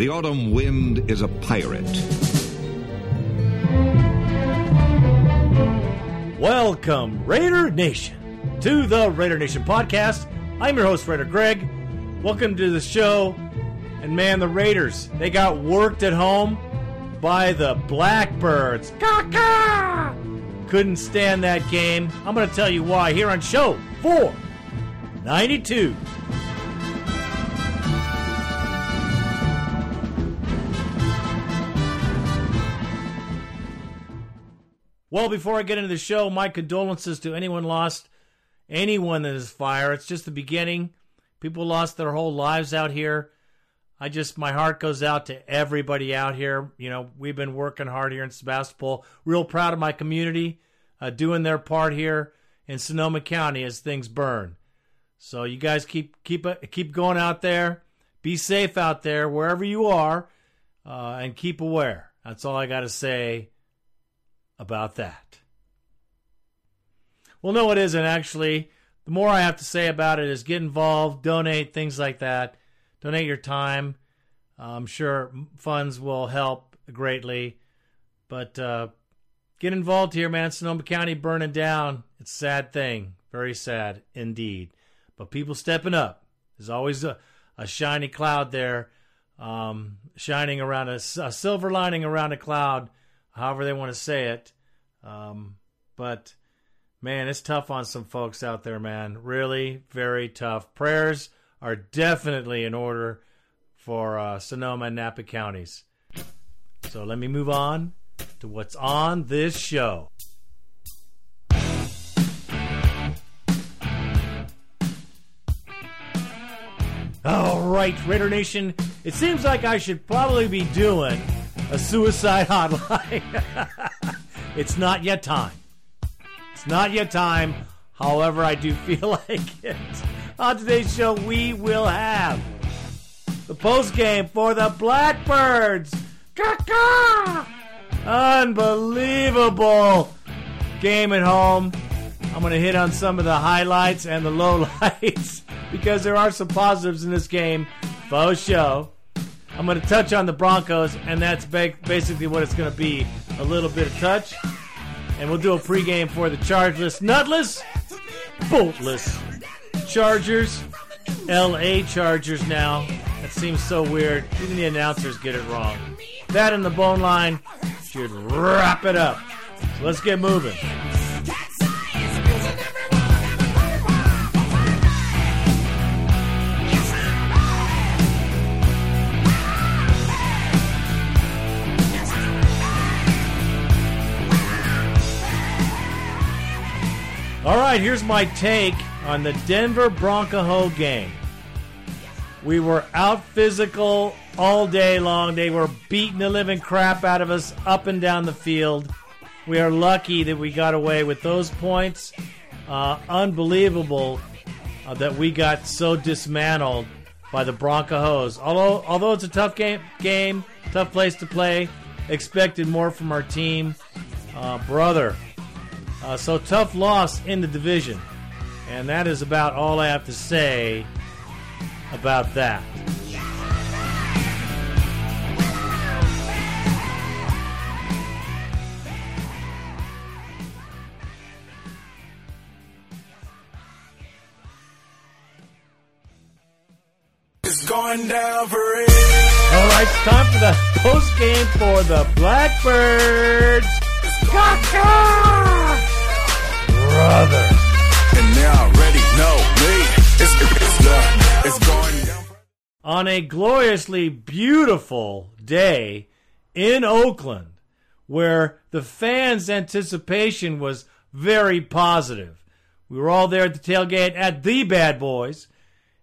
The autumn wind is a pirate. Welcome, Raider Nation, to the Raider Nation podcast. I'm your host, Raider Greg. Welcome to the show. And man, the Raiders, they got worked at home by the Blackbirds. Couldn't stand that game. I'm going to tell you why here on show 492. Well, before I get into the show, my condolences to anyone lost, anyone in this fire. It's just the beginning. People lost their whole lives out here. I just, my heart goes out to everybody out here. You know, we've been working hard here in Sebastopol. Real proud of my community uh, doing their part here in Sonoma County as things burn. So you guys keep keep uh, keep going out there. Be safe out there wherever you are, uh, and keep aware. That's all I got to say about that. Well, no, it isn't actually. The more I have to say about it is get involved, donate, things like that. Donate your time. I'm sure funds will help greatly. But uh, get involved here, man. Sonoma County burning down. It's a sad thing. Very sad indeed. But people stepping up. There's always a, a shiny cloud there, um, shining around a, a silver lining around a cloud however they want to say it. Um, but man, it's tough on some folks out there, man. Really, very tough. Prayers are definitely in order for uh, Sonoma and Napa counties. So let me move on to what's on this show. All right, Raider Nation, it seems like I should probably be doing a suicide hotline. it's not yet time. It's not yet time. However, I do feel like it. On today's show, we will have the post game for the Blackbirds. Unbelievable game at home. I'm going to hit on some of the highlights and the lowlights because there are some positives in this game. Faux show. I'm going to touch on the Broncos, and that's basically what it's going to be a little bit of touch. And we'll do a pregame for the chargeless, nutless, boltless Chargers. LA Chargers now. That seems so weird. Even the announcers get it wrong. That and the bone line should wrap it up. So let's get moving. All right, here's my take on the Denver Bronco game. We were out physical all day long. They were beating the living crap out of us up and down the field. We are lucky that we got away with those points. Uh, unbelievable uh, that we got so dismantled by the Broncos. Although, although it's a tough game, game, tough place to play. Expected more from our team, uh, brother. Uh, so tough loss in the division. And that is about all I have to say about that. It's going down for real. All right, it's time for the post game for the Blackbirds. Caw-caw! Brother. And they already know me. It's, it's, it's going down. On a gloriously beautiful day in Oakland, where the fans' anticipation was very positive. We were all there at the tailgate at the Bad Boys,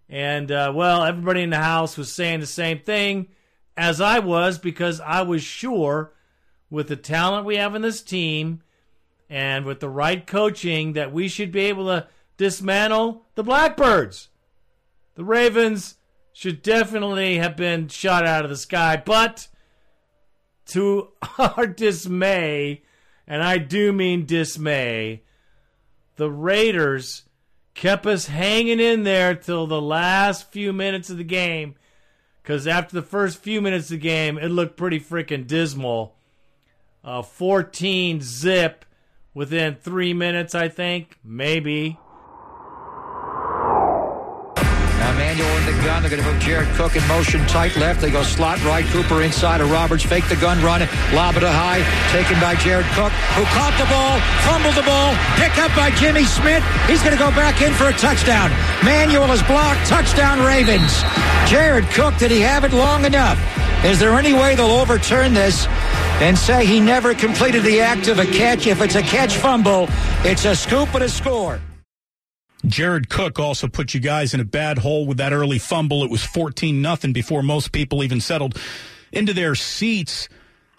and uh, well, everybody in the house was saying the same thing as I was because I was sure with the talent we have in this team and with the right coaching that we should be able to dismantle the Blackbirds. The Ravens should definitely have been shot out of the sky, but to our dismay, and I do mean dismay, the Raiders kept us hanging in there till the last few minutes of the game because after the first few minutes of the game, it looked pretty freaking dismal. Uh, 14 zip within three minutes, I think, maybe. Now Manuel in the gun. They're going to move Jared Cook in motion tight left. They go slot right. Cooper inside of Roberts. Fake the gun run. Lob it high. Taken by Jared Cook, who caught the ball, fumbled the ball. Pick up by Jimmy Smith. He's going to go back in for a touchdown. Manuel is blocked. Touchdown Ravens. Jared Cook, did he have it long enough? Is there any way they'll overturn this and say he never completed the act of a catch? If it's a catch fumble, it's a scoop and a score. Jared Cook also put you guys in a bad hole with that early fumble. It was 14 nothing before most people even settled into their seats.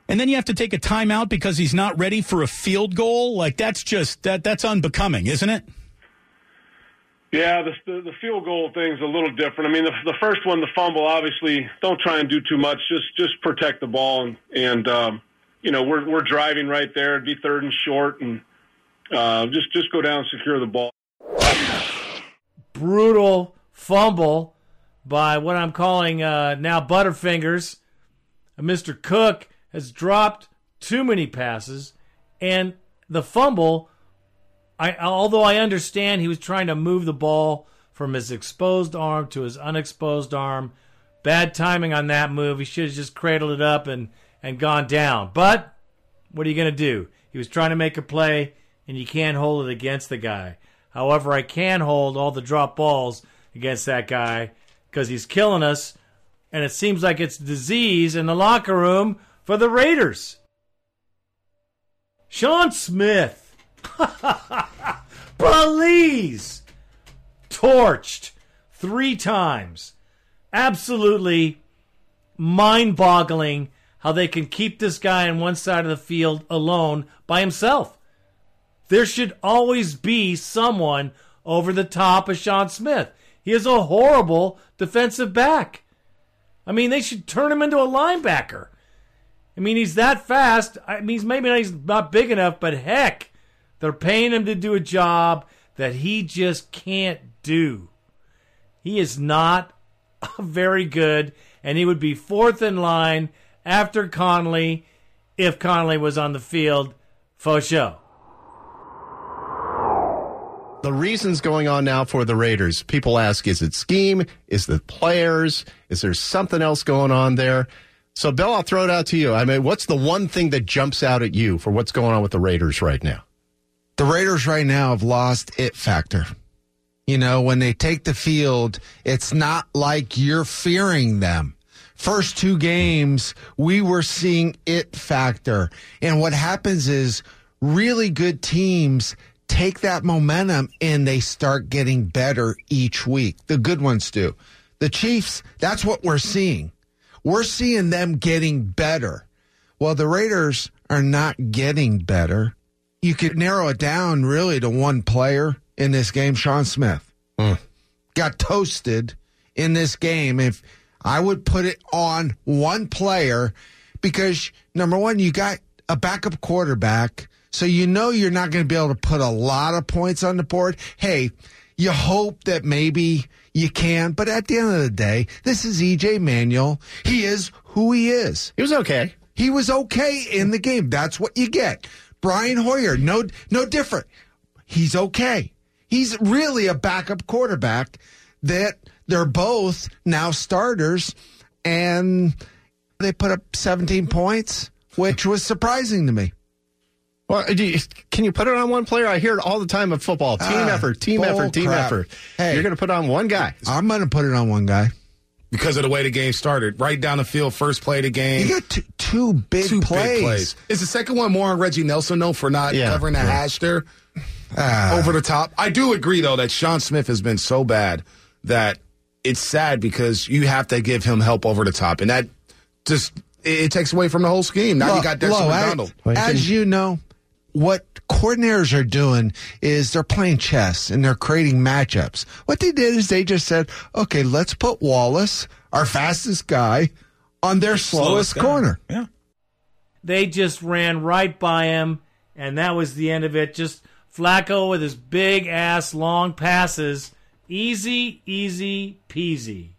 And then you have to take a timeout because he's not ready for a field goal. Like that's just that that's unbecoming, isn't it? Yeah, the, the, the field goal thing's a little different. I mean, the, the first one, the fumble, obviously, don't try and do too much. Just just protect the ball, and and um, you know we're we're driving right there. It'd be third and short, and uh, just just go down and secure the ball. Brutal fumble by what I'm calling uh, now Butterfingers. Mr. Cook has dropped too many passes, and the fumble I although I understand he was trying to move the ball from his exposed arm to his unexposed arm. Bad timing on that move. He should have just cradled it up and, and gone down. But what are you going to do? He was trying to make a play, and you can't hold it against the guy. However, I can hold all the drop balls against that guy because he's killing us, and it seems like it's disease in the locker room for the Raiders. Sean Smith. Please. Torched three times. Absolutely mind boggling how they can keep this guy on one side of the field alone by himself. There should always be someone over the top of Sean Smith. He is a horrible defensive back. I mean, they should turn him into a linebacker. I mean, he's that fast. I mean, maybe not, he's not big enough, but heck, they're paying him to do a job that he just can't do. He is not very good, and he would be fourth in line after Conley if Conley was on the field for show. The reasons going on now for the Raiders, people ask, is it scheme? Is it players? Is there something else going on there? So, Bill, I'll throw it out to you. I mean, what's the one thing that jumps out at you for what's going on with the Raiders right now? The Raiders right now have lost it factor. You know, when they take the field, it's not like you're fearing them. First two games, we were seeing it factor. And what happens is really good teams take that momentum and they start getting better each week. The good ones do. The Chiefs, that's what we're seeing. We're seeing them getting better. Well, the Raiders are not getting better. You could narrow it down really to one player in this game, Sean Smith. Hmm. Got toasted in this game. If I would put it on one player, because number one, you got a backup quarterback so you know you're not going to be able to put a lot of points on the board. Hey, you hope that maybe you can, but at the end of the day, this is EJ Manuel. He is who he is. He was okay. He was okay in the game. That's what you get. Brian Hoyer, no, no different. He's okay. He's really a backup quarterback that they're both now starters and they put up 17 points, which was surprising to me. Well, do you, can you put it on one player? I hear it all the time of football. Team Ah, effort, team effort, team crap. effort. Hey. You're going to put on one guy. I'm going to put it on one guy. because of the way the game started. Right down the field, first play of the game. You got two, two big two plays. big plays. Is the second one more on Reggie Nelson, though, for not Yeah, covering the yeah. hash there Ah. over the top? I do agree, though, that Sean Smith has been so bad that it's sad because you have to give him help over the top. And that just, it, it takes away from the whole scheme. Now you got Dexter Lo, McDonald. As, as you know, what coordinators are doing is they're playing chess and they're creating matchups. What they did is they just said, okay, let's put Wallace, our fastest guy, on their slowest, guy. corner. Yeah. They just ran right by him, and that was the end of it. Just Flacco with his big ass long passes. Easy, easy peasy.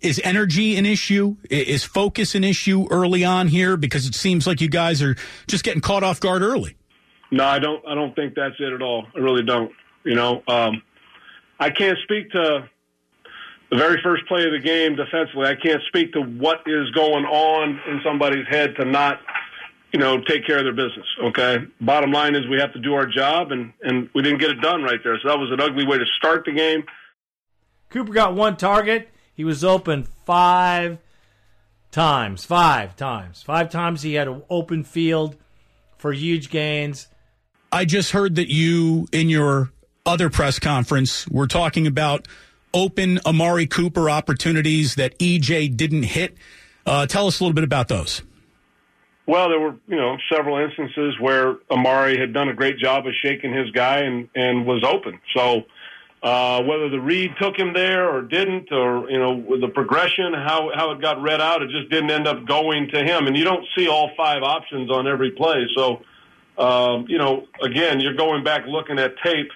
is energy an issue? Is focus an issue early on here? Because it seems like you guys are just getting caught off guard early. No, I don't. I don't think that's it at all. I really don't. You know, um, I can't speak to the very first play of the game defensively. I can't speak to what is going on in somebody's head to not, you know, take care of their business. Okay. Bottom line is we have to do our job, and and we didn't get it done right there. So that was an ugly way to start the game. Cooper got one target. He was open five times. Five times. Five times he had an open field for huge gains. I just heard that you, in your other press conference, were talking about open Amari Cooper opportunities that EJ didn't hit. Uh, tell us a little bit about those. Well, there were you know several instances where Amari had done a great job of shaking his guy and and was open. So uh, whether the read took him there or didn't, or you know the progression, how how it got read out, it just didn't end up going to him. And you don't see all five options on every play. So um, you know again, you're going back looking at tape.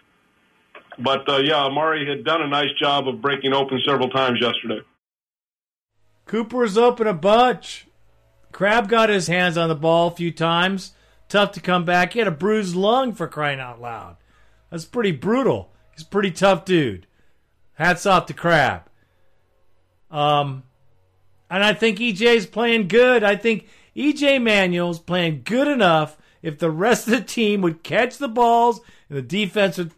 But uh, yeah, Amari had done a nice job of breaking open several times yesterday. Cooper was open a bunch. Crab got his hands on the ball a few times. Tough to come back. He had a bruised lung for crying out loud. That's pretty brutal. He's a pretty tough dude. Hats off to Crab. Um, and I think EJ's playing good. I think EJ Manuel's playing good enough. If the rest of the team would catch the balls and the defense would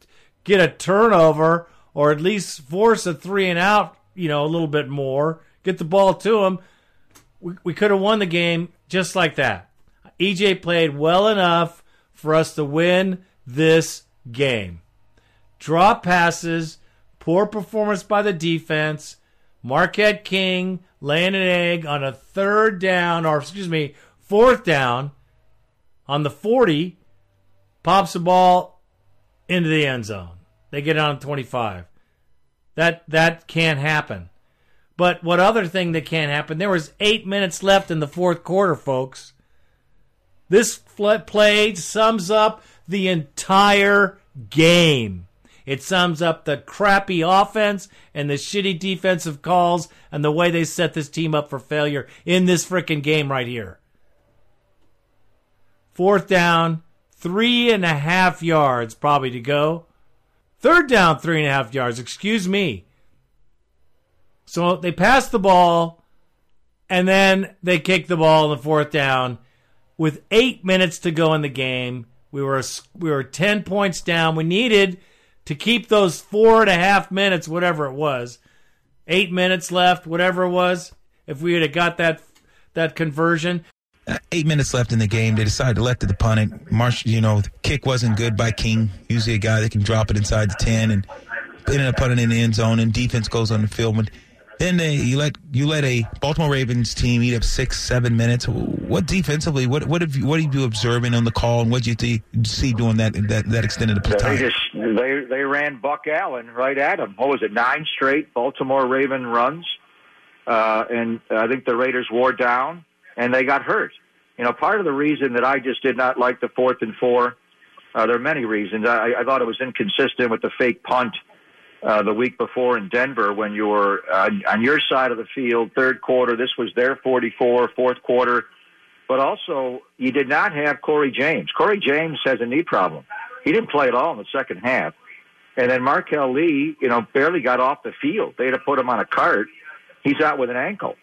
get a turnover or at least force a three and out, you know, a little bit more, get the ball to him, we, we could have won the game just like that. EJ played well enough for us to win this game. Drop passes, poor performance by the defense, Marquette King laying an egg on a third down, or excuse me, fourth down on the 40, pops the ball into the end zone. They get on 25. That that can't happen. But what other thing that can't happen? There was eight minutes left in the fourth quarter, folks. This play sums up the entire game. It sums up the crappy offense and the shitty defensive calls and the way they set this team up for failure in this freaking game right here. Fourth down, three and a half yards probably to go. Third down, three and a half yards. Excuse me. So they pass the ball, and then they kick the ball in the fourth down with eight minutes to go in the game. We were we were ten points down. We needed to keep those four and a half minutes, whatever it was, eight minutes left, whatever it was. If we had got that that conversion, Uh, eight minutes left in the game. They decided to let the punt. Marsh, you know, kick wasn't good by King. Usually a guy that can drop it inside the ten, and ended up putting it in the end zone. And defense goes on the field. But then they, you let you let a Baltimore Ravens team eat up six, seven minutes. What defensively? What what have you what have you observing on the call, and what did you th- see during that that that extended They time? They just they they ran Buck Allen right at him. What was it? Nine straight Baltimore Raven runs, uh, and I think the Raiders wore down and they got hurt. You know, part of the reason that I just did not like the fourth and four, uh, there are many reasons. I, I thought it was inconsistent with the fake punt uh, the week before in Denver when you were uh, on your side of the field, third quarter. This was their 44, fourth quarter. But also, you did not have Cory James. Cory James has a knee problem. He didn't play at all in the second half. And then Marquel Lee, you know, barely got off the field. They had to put him on a cart. He's out with an ankle.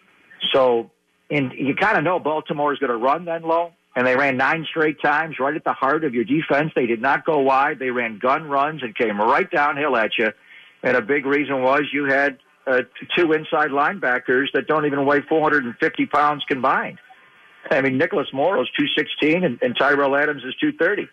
So, and you kind of know Baltimore is going to run then low. And they ran nine straight times right at the heart of your defense. They did not go wide. They ran gun runs and came right downhill at you. And a big reason was you had uh, two inside linebackers that don't even weigh 450 pounds combined. I mean, Nicholas Morrow's 216 and, and Tyrell Adams is 230.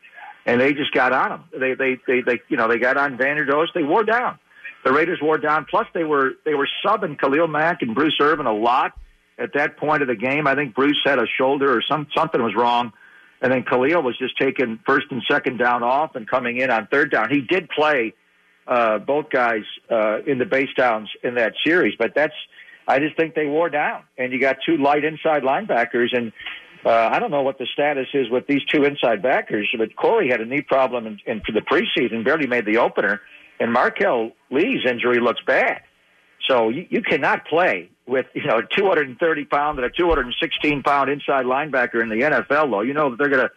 And they just got on him. They, they, they, they, you know, they got on Vanderdoes. They wore down. The Raiders wore down. Plus, they were, they were subbing Khalil Mack and Bruce Irvin a lot at that point of the game. I think Bruce had a shoulder or some, something was wrong. And then Khalil was just taking first and second down off and coming in on third down. He did play, uh, both guys, uh, in the base downs in that series, but that's, I just think they wore down. And you got two light inside linebackers, and uh, I don't know what the status is with these two inside backers, but Cory had a knee problem in, in for the preseason, barely made the opener, and Marquel Lee's injury looks bad. So you, you cannot play with you know a 230 pound and a 216 pound inside linebacker in the NFL. Though you know that they're gonna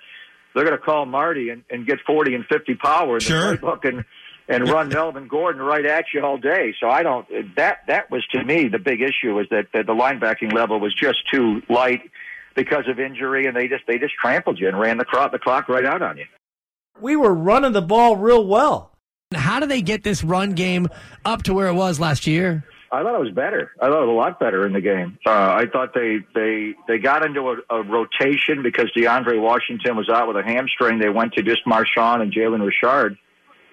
they're gonna call Marty and, and get 40 and 50 power in Sure. playbook and and run Melvin Gordon right at you all day. So I don't that that was to me the big issue was that, that the linebacking level was just too light because of injury, and they just they just trampled you and ran the clock the clock right out on you. We were running the ball real well. How do they get this run game up to where it was last year? I thought it was better. I thought it was a lot better in the game. Uh, I thought they they they got into a, a rotation because DeAndre Washington was out with a hamstring. They went to just Marshawn and Jalen Richard,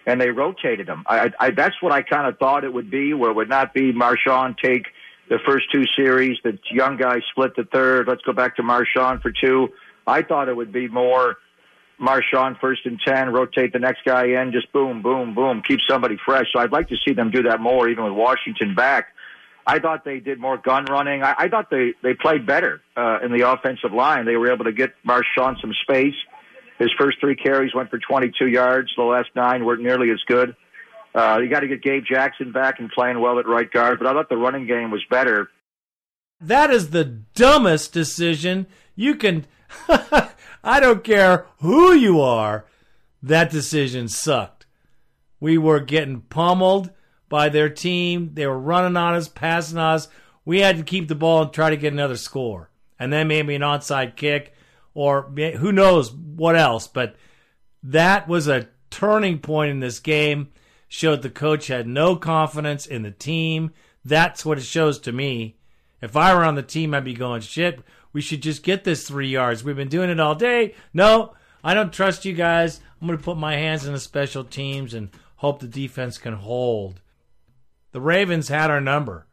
and they rotated them. I, I that's what I kind of thought it would be, where it would not be Marshawn take the first two series, the young guy split the third. Let's go back to Marshawn for two. I thought it would be more Marshawn first and 10, rotate the next guy in, just boom, boom, boom, keep somebody fresh. So I'd like to see them do that more, even with Washington back. I thought they did more gun running. I, I thought they, they played better uh, in the offensive line. They were able to get Marshawn some space. His first three carries went for 22 yards. The last nine weren't nearly as good. Uh, you got to get Gabe Jackson back and playing well at right guard, but I thought the running game was better. That is the dumbest decision you can. I don't care who you are. That decision sucked. We were getting pummeled by their team. They were running on us, passing us. We had to keep the ball and try to get another score. And then maybe an onside kick or who knows what else. But that was a turning point in this game. Showed the coach had no confidence in the team. That's what it shows to me. If I were on the team, I'd be going, shit, we should just get this three yards. We've been doing it all day. No, I don't trust you guys. I'm going to put my hands in the special teams and hope the defense can hold. The Ravens had our number.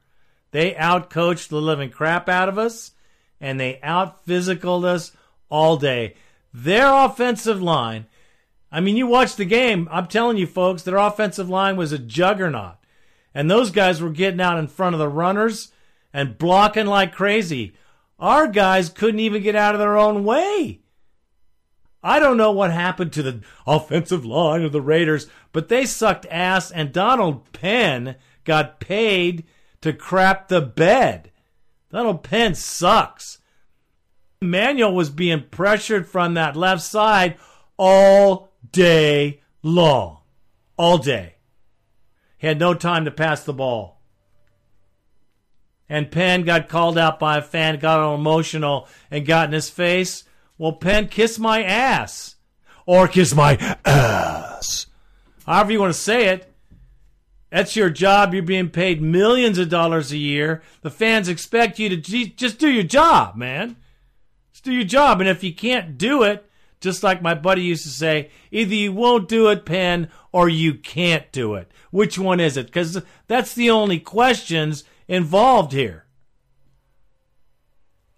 They outcoached the living crap out of us, and they out physicaled us all day. Their offensive line, I mean, you watch the game. I'm telling you, folks, their offensive line was a juggernaut. And those guys were getting out in front of the runners and blocking like crazy. Our guys couldn't even get out of their own way. I don't know what happened to the offensive line of the Raiders, but they sucked ass, and Donald Penn got paid to crap the bed. Donald Penn sucks. Emmanuel was being pressured from that left side all day long. All day. He had no time to pass the ball. And Penn got called out by a fan, got all emotional, and got in his face. Well, Penn, kiss my ass. Or kiss my ass. However you want to say it. That's your job. You're being paid millions of dollars a year. The fans expect you to just do your job, man. Do your job. And if you can't do it, just like my buddy used to say, either you won't do it, Penn, or you can't do it. Which one is it? Because that's the only questions involved here.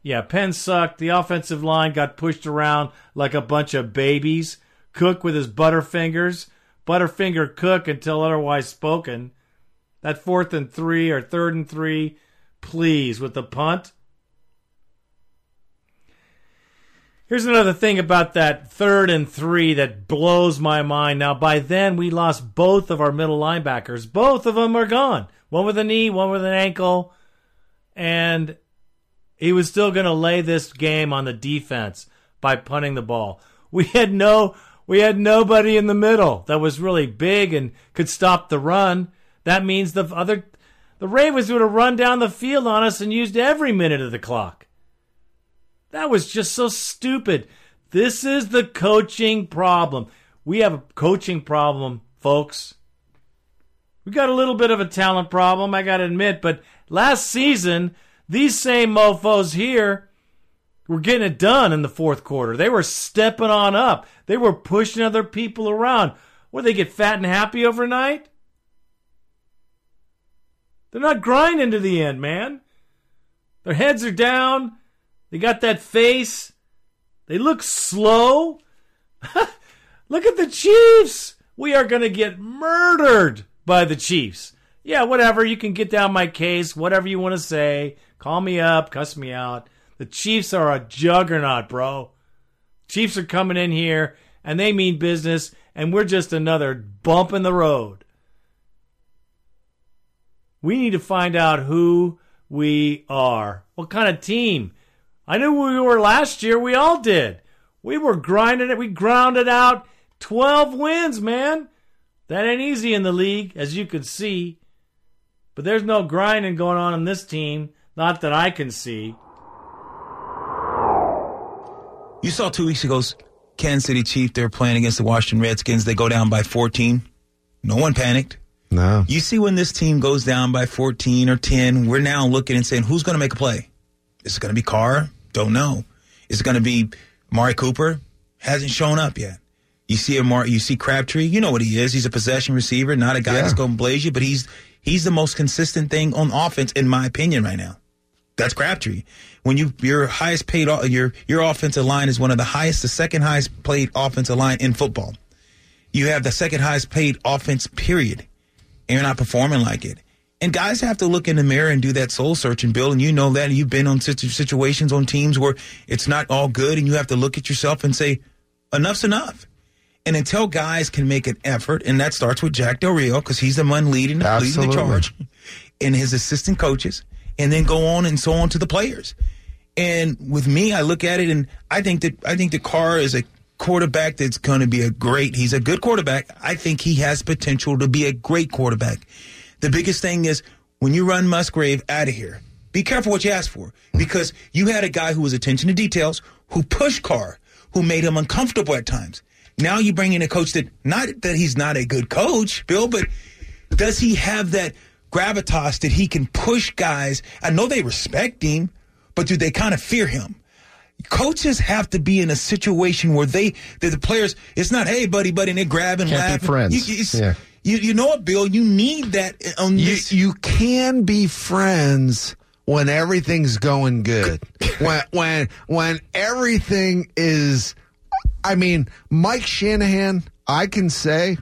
Yeah, Penn sucked. The offensive line got pushed around like a bunch of babies. Cook with his butterfingers. Butterfinger Cook until otherwise spoken. That fourth and three or third and three, please, with the punt. Here's another thing about that third and three that blows my mind. Now, by then, we lost both of our middle linebackers. Both of them are gone. One with a knee, one with an ankle. And he was still going to lay this game on the defense by punting the ball. We had no, we had nobody in the middle that was really big and could stop the run. That means the other, the Ravens would have run down the field on us and used every minute of the clock. That was just so stupid. This is the coaching problem. We have a coaching problem, folks. We got a little bit of a talent problem, I got to admit, but last season, these same mofos here were getting it done in the fourth quarter. They were stepping on up. They were pushing other people around. Where they get fat and happy overnight? They're not grinding to the end, man. Their heads are down. They got that face. They look slow. look at the Chiefs. We are going to get murdered by the Chiefs. Yeah, whatever. You can get down my case, whatever you want to say. Call me up, cuss me out. The Chiefs are a juggernaut, bro. Chiefs are coming in here and they mean business, and we're just another bump in the road. We need to find out who we are. What kind of team? I knew who we were last year. We all did. We were grinding it. We grounded out 12 wins, man. That ain't easy in the league, as you could see. But there's no grinding going on in this team, not that I can see. You saw two weeks ago's Kansas City Chiefs. they're playing against the Washington Redskins. They go down by 14. No one panicked. No. You see, when this team goes down by 14 or 10, we're now looking and saying, who's going to make a play? Is it going to be Carr? Don't know. Is it going to be Mari Cooper? Hasn't shown up yet. You see a Mar- you see Crabtree. You know what he is. He's a possession receiver, not a guy Yeah. that's going to blaze you, but he's he's the most consistent thing on offense, in my opinion, right now. That's Crabtree. When you your highest paid your your offensive line is one of the highest, the second highest paid offensive line in football. You have the second highest paid offense, period, and you're not performing like it. And guys have to look in the mirror and do that soul searching, Bill. And you know that. And you've been on situations on teams where it's not all good, and you have to look at yourself and say, enough's enough. And until guys can make an effort, and that starts with Jack Del Rio because he's the one leading, leading the charge, and his assistant coaches, and then go on and so on to the players. And with me, I look at it, and I think that I think the Carr is a quarterback that's going to be a great. He's a good quarterback. I think he has potential to be a great quarterback. The biggest thing is when you run Musgrave out of here, be careful what you ask for because you had a guy who was attention to details, who pushed Carr, who made him uncomfortable at times. Now you bring in a coach that not that he's not a good coach, Bill, but does he have that gravitas that he can push guys? I know they respect him, but do they kind of fear him? Coaches have to be in a situation where they, that the players, it's not, hey, buddy, buddy, and they grab and Can't laugh. friends. You, Yeah. You, you know what, Bill? You need that on You, this. you can be friends when everything's going good. when when when everything is I mean, Mike Shanahan, I can say,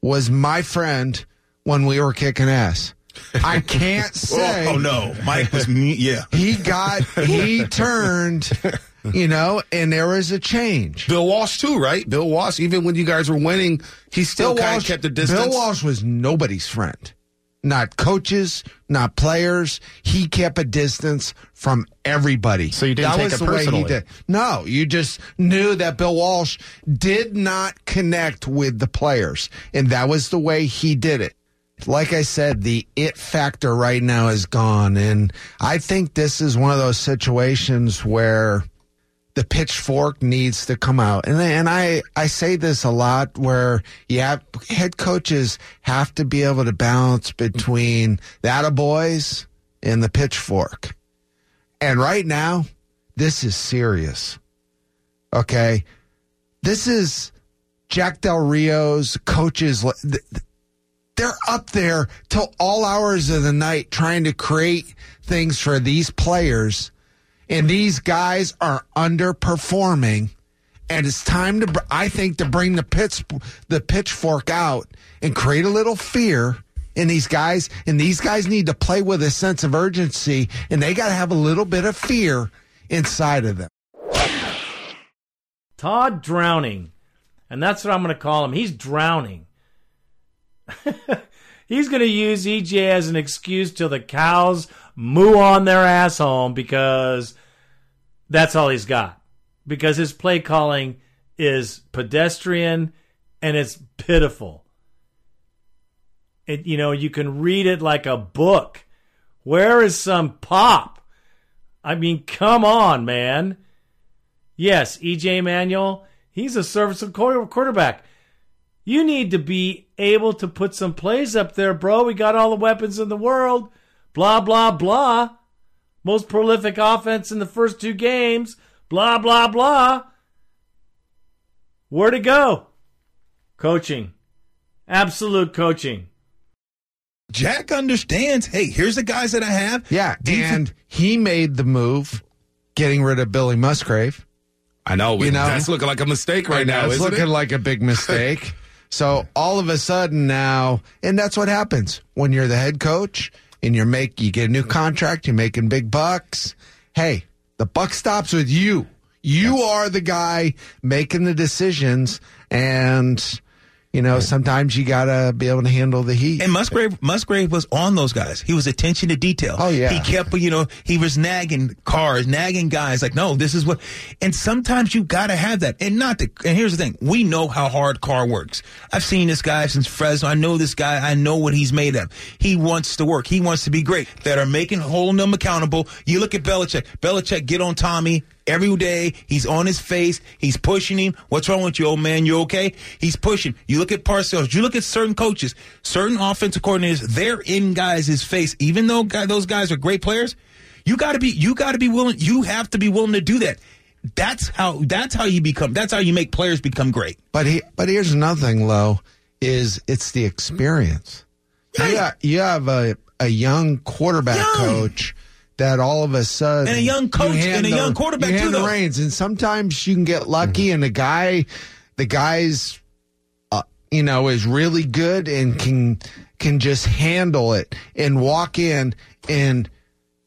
was my friend when we were kicking ass. I can't oh, say oh, no. Mike was, me- yeah. he got he turned, you know, and there is a change. Bill Walsh too, right? Bill Walsh, even when you guys were winning, he still Bill kind Walsh, of kept the distance. Bill Walsh was nobody's friend. Not coaches, not players. He kept a distance from everybody. So you didn't that take was it the way personally? he did. No, you just knew that Bill Walsh did not connect with the players, and that was the way he did it. Like I said, the it factor right now is gone, and I think this is one of those situations where the pitchfork needs to come out. And and I I say this a lot where have head coaches have to be able to balance between the boys and the pitchfork. And right now, this is serious. Okay? This is Jack Del Rio's coaches th- th- they're up there till all hours of the night trying to create things for these players and these guys are underperforming and it's time to I think to bring the pitch the pitchfork out and create a little fear in these guys and these guys need to play with a sense of urgency and they got to have a little bit of fear inside of them Todd Drowning. And that's what I'm going to call him. He's drowning. He's going to use EJ as an excuse till the cows moo on their ass home because that's all he's got. Because his play calling is pedestrian and it's pitiful. It, you know, you can read it like a book. Where is some pop? I mean, come on, man. Yes, EJ Manuel, he's a serviceable quarter- quarterback. You need to be able to put some plays up there, bro. We got all the weapons in the world. Blah, blah, blah. Most prolific offense in the first two games. Blah, blah, blah. Where to go? Coaching. Absolute coaching. Jack understands. Hey, here's the guys that I have. yeah Defense- and he made the move getting rid of billy musgrave I know. You know? that's looking like a mistake right now. It's looking it? like a big mistake. so all of a sudden now, and that's what happens when you're the head coach and you're make you get a new contract, you're making big bucks. Hey, the buck stops with you. You are the guy making the decisions, and you know, sometimes you got to be able to handle the heat. And Musgrave, Musgrave was on those guys. He was attention to detail. Oh, yeah. He kept, you know, he was nagging cars, nagging guys like, no, this is what, and sometimes you got to have that. And not the, and here's the thing. We know how hard Carr works. I've seen this guy since Fresno. I know this guy. I know what he's made of. He wants to work. He wants to be great. That are making, holding them accountable. You look at Belichick. Belichick get on Tommy every day. He's on his face. He's pushing him. What's wrong with you, old man? You okay? He's pushing. You look at Parcells. You look at certain coaches, certain offensive coordinators. They're in guys' face, even though guy, those guys are great players. You got to be. You got to be willing. You have to be willing to do that. That's how. That's how you become. That's how you make players become great. But he, but here's another thing, Lo, is it's the experience. You, you have a, a young quarterback coach that all of a sudden And a young coach hand and a the- young quarterback, you hand too, the though. reins, and sometimes you can get lucky, and the guy, the guy's, uh, you know, is really good and can can just handle it and walk in and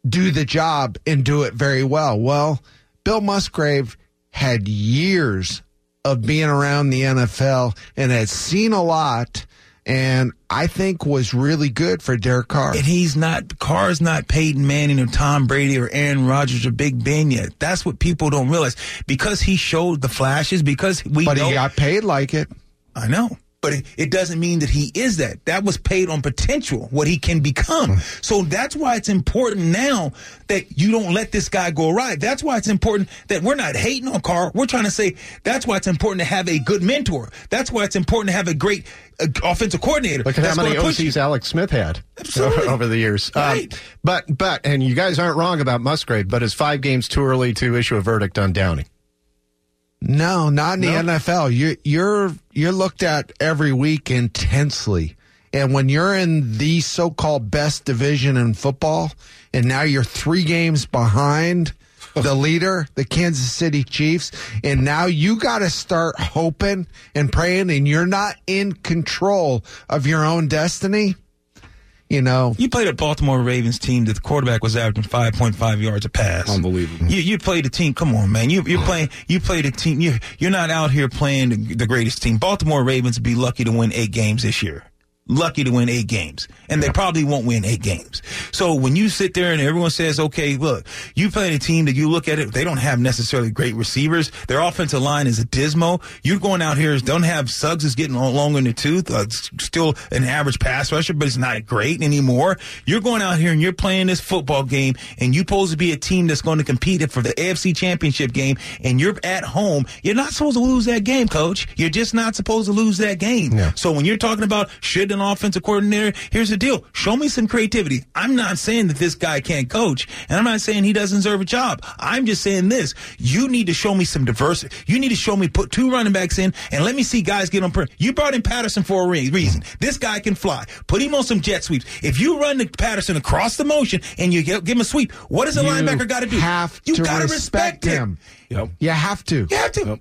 do the job and do it very well. Well, Bill Musgrave had years of being around the NFL and had seen a lot and I think was really good for Derek Carr. And he's not Carr's not Peyton Manning or Tom Brady or Aaron Rodgers or Big Ben yet. That's what people don't realize because he showed the flashes. Because we but know, he got paid like it. I know. But it, it doesn't mean that he is that. That was paid on potential, what he can become. So that's why it's important now that you don't let this guy go awry. That's why it's important that we're not hating on Carr. We're trying to say that's why it's important to have a good mentor. That's why it's important to have a great uh, offensive coordinator. Look at how many. OCs Alex Smith had Absolutely. over the years. Um, but but and you guys aren't wrong about Musgrave, but it's five games too early to issue a verdict on Downing? No, not in the NFL. You you're you're looked at every week intensely. And when you're in the so-called best division in football and now you're 3 games behind the leader, the Kansas City Chiefs, and now you got to start hoping and praying and you're not in control of your own destiny. You know, You played a Baltimore Ravens team that the quarterback was averaging 5.5 yards a pass. Unbelievable. You, you played a team. Come on, man. You, you're oh. playing. You played a team. You, you're not out here playing the, the greatest team. Baltimore Ravens would be lucky to win eight games this year. Lucky to win eight games, and they probably won't win eight games. So when you sit there and everyone says, "Okay, look, you play a team that you look at it, they don't have necessarily great receivers. Their offensive line is a dismal. You're going out here don't have Suggs is getting long in the tooth. Uh, still an average pass rusher, but it's not great anymore. You're going out here and you're playing this football game, and you're supposed to be a team that's going to compete for the AFC Championship game, and you're at home. You're not supposed to lose that game, coach. You're just not supposed to lose that game. So when you're talking about should an offensive coordinator, here's the deal: show me some creativity. I'm not saying that this guy can't coach, and I'm not saying he doesn't deserve a job. I'm just saying this: you need to show me some diversity. You need to show me put two running backs in and let me see guys get on. Per- you brought in Patterson for a re- reason. This guy can fly. Put him on some jet sweeps. If you run the Patterson across the motion and you give, give him a sweep, what does a You linebacker got to do? have you to gotta respect him. Yep. You have to. You have to.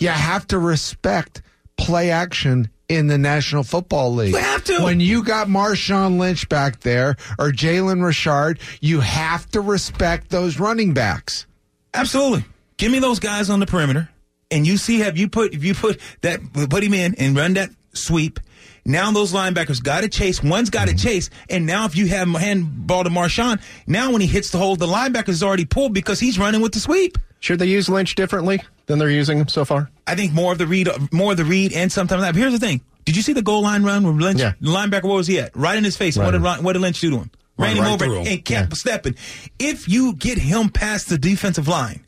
You have to respect play action in the National Football League. You have to. When you got Marshawn Lynch back there or Jalen Richard, you have to respect those running backs. Absolutely. Give me those guys on the perimeter, and you see have you put if you put that put him in and run that sweep. Now those linebackers got to chase. One's got to mm-hmm. chase, and now if you have hand ball to Marshawn, now when he hits the hole, the linebacker is already pulled because he's running with the sweep. Should they use Lynch differently than they're using him so far? I think more of the read, more of the read, and sometimes that. But here's the thing: Did you see the goal line run with Lynch, Yeah. the linebacker, where was he at? Right in his face. What did Ron- what did Lynch do to him? Ran him right over and kept stepping. If you get him past the defensive line,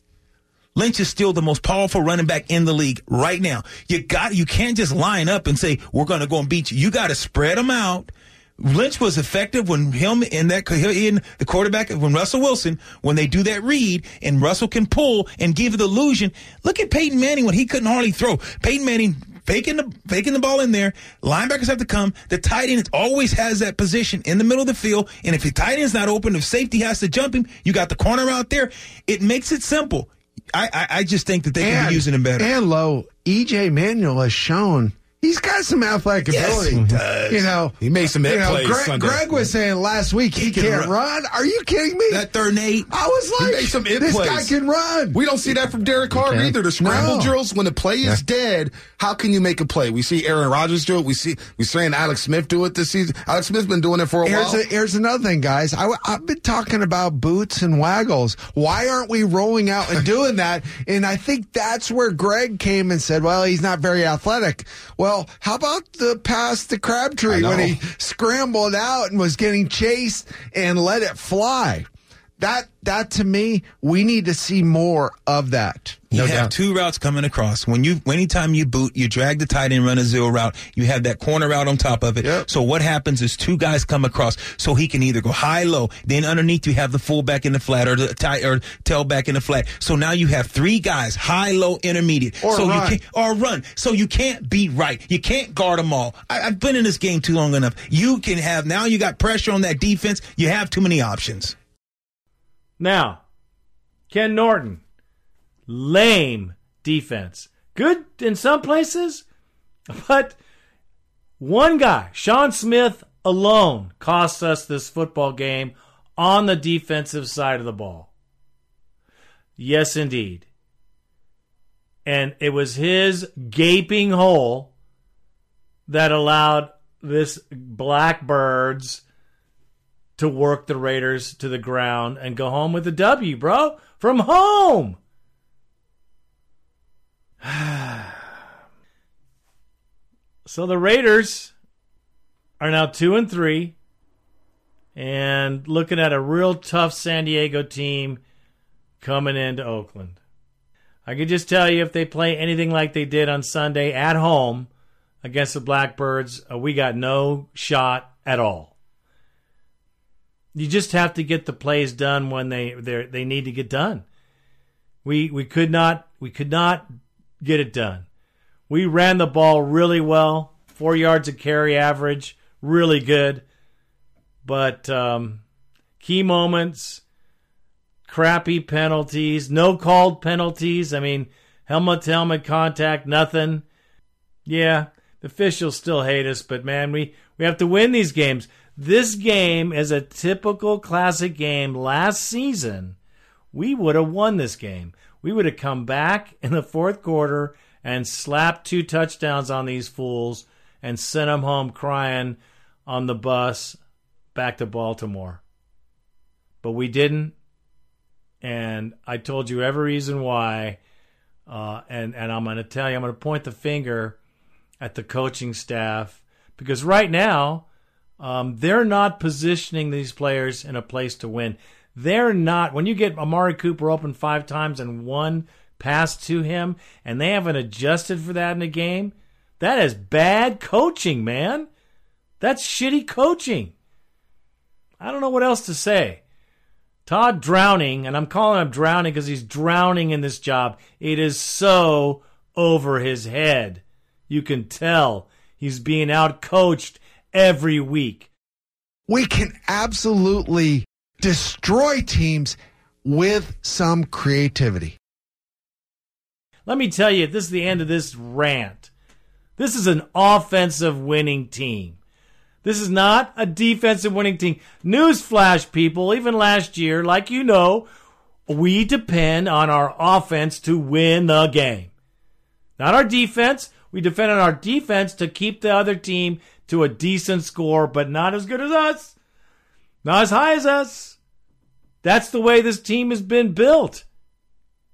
Lynch is still the most powerful running back in the league right now. You got you can't just line up and say we're going to go and beat you. You got to spread them out. Lynch was effective when him in that in the quarterback when Russell Wilson when they do that read and Russell can pull and give the illusion. Look at Peyton Manning when he couldn't hardly throw. Peyton Manning faking the faking the ball in there. Linebackers have to come. The tight end always has that position in the middle of the field. And if the tight end's not open, if safety has to jump him, you got the corner out there. It makes it simple. I I, I just think that they can be using him better. And low, EJ Manuel has shown He's got some athletic ability. Yes, ability. he does. You know, He made some you hit know, plays Greg, Sunday. Greg was saying last week he, He can can't run. run. Are you kidding me? That third and eight. I was He like, made some it this plays. guy can run. We don't see that from Derek Carr either. The scramble No. drills, when the play is dead, how can you make a play? We see Aaron Rodgers do it. We see we seeing Alex Smith do it this season. Alex Smith's been doing it for a Here's, while. a, here's another thing, guys. I, have been talking about boots and waggles. Why aren't we rolling out and doing that? And I think that's where Greg came and said, well, he's not very athletic. Well, how about the pass to Crabtree when he scrambled out and was getting chased and let it fly? That, that to me, we need to see more of that. You No have doubt. two routes coming across. When you, anytime you boot, you drag the tight end, run a zero route. You have that corner route on top of it. Yep. So what happens is two guys come across, so he can either go high, low. Then underneath you have the fullback in the flat or the tight or tailback in the flat. So now you have three guys, high, low, intermediate. Or so run. you can't or run. So you can't be right. You can't guard them all. I, I've been in this game too long enough. You can have now. You got pressure on that defense. You have too many options. Now, Ken Norton, lame defense. Good in some places, but one guy, Sean Smith alone, cost us this football game on the defensive side of the ball. Yes, indeed. And it was his gaping hole that allowed this Blackbirds to work the Raiders to the ground and go home with a W, bro. From home. so the Raiders are now 2 and 3 and looking at a real tough San Diego team coming into Oakland. I could just tell you if they play anything like they did on Sunday at home against the Blackbirds, uh, we got no shot at all. You just have to get the plays done when they they they need to get done. We we could not we could not get it done. We ran the ball really well, four yards a carry average, really good. But um, key moments, crappy penalties, no called penalties. I mean, helmet to helmet contact, nothing. Yeah, the officials still hate us, but man, we, we have to win these games. This game is a typical classic game. Last season, we would have won this game. We would have come back in the fourth quarter and slapped two touchdowns on these fools and sent them home crying on the bus back to Baltimore. But we didn't. And I told you every reason why. Uh, and, and I'm going to tell you, I'm going to point the finger at the coaching staff because right now, um, they're not positioning these players in a place to win. They're not. When you get Amari Cooper open five times and one pass to him, and they haven't adjusted for that in a game, that is bad coaching, man. That's shitty coaching. I don't know what else to say. Todd drowning, and I'm calling him drowning because he's drowning in this job. It is so over his head. You can tell he's being out coached every week. We can absolutely destroy teams with some creativity. Let me tell you, this is the end of this rant. This is an offensive winning team. This is not a defensive winning team. Newsflash, people, even last year, like you know, we depend on our offense to win the game. Not our defense. We depend on our defense to keep the other team to a decent score, but not as good as us. Not as high as us. That's the way this team has been built.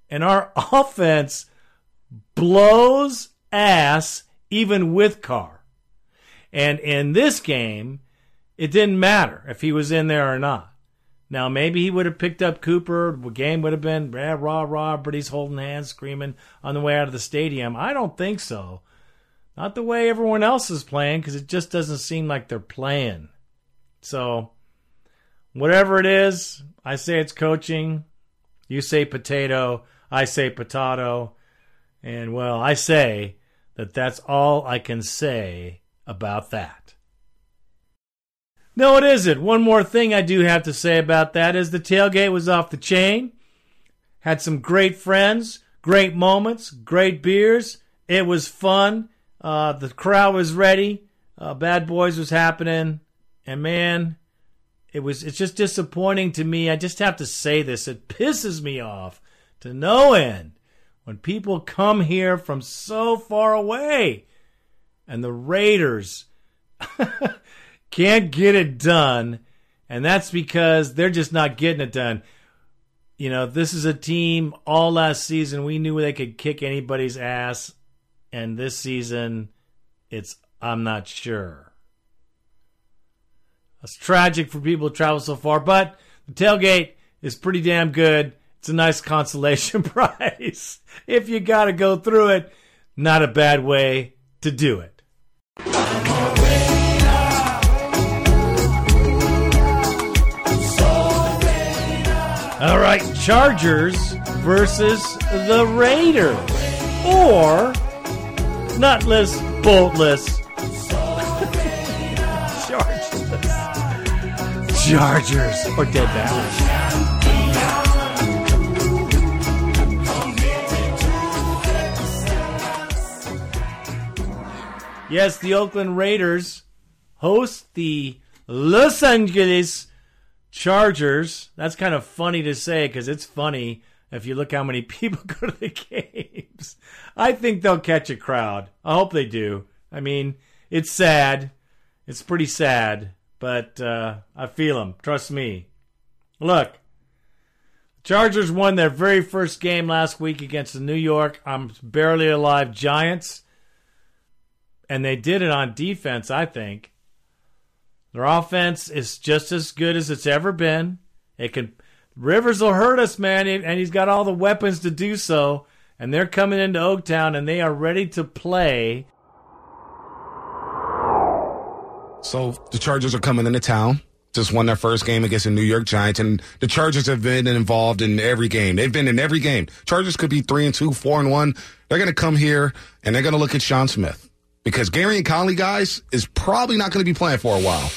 And our offense blows ass even with Carr. And in this game, it didn't matter if he was in there or not. Now, maybe he would have picked up Cooper. The game would have been rah, rah, rah, but he's holding hands, screaming on the way out of the stadium. I don't think so. Not the way everyone else is playing, because it just doesn't seem like they're playing. So, whatever it is, I say it's coaching. You say potato. I say potato. And, well, I say that that's all I can say about that. No, it isn't. One more thing I do have to say about that is the tailgate was off the chain. Had some great friends, great moments, great beers. It was fun. Uh, the crowd was ready. Uh, Bad Boys was happening, and man, it was. It's just disappointing to me. I just have to say this. It pisses me off to no end when people come here from so far away, and the Raiders can't get it done, and that's because they're just not getting it done. You know, this is a team all last season we knew they could kick anybody's ass, and this season it's I'm not sure. It's tragic for people to travel so far, but the tailgate is pretty damn good. It's a nice consolation prize. if you got to go through it, not a bad way to do it. All right, Chargers versus the Raiders. Or nutless, boltless. Chargers. Chargers. Or dead balance. Yes, the Oakland Raiders host the Los Angeles Chargers. That's kind of funny to say because it's funny if you look how many people go to the games. I think they'll catch a crowd. I hope they do. I mean, it's sad. It's pretty sad, but uh, I feel them. Trust me. Look, the Chargers won their very first game last week against the New York I'm barely alive Giants. And they did it on defense, I think. Their offense is just as good as it's ever been. It can Rivers will hurt us, man, and he's got all the weapons to do so. And they're coming into Oaktown and they are ready to play. So the Chargers are coming into town. Just won their first game against the New York Giants, and the Chargers have been involved in every game. They've been in every game. Chargers could be three and two, four and one. They're going to come here and they're going to look at Sean Smith because Gareon Conley guys is probably not going to be playing for a while.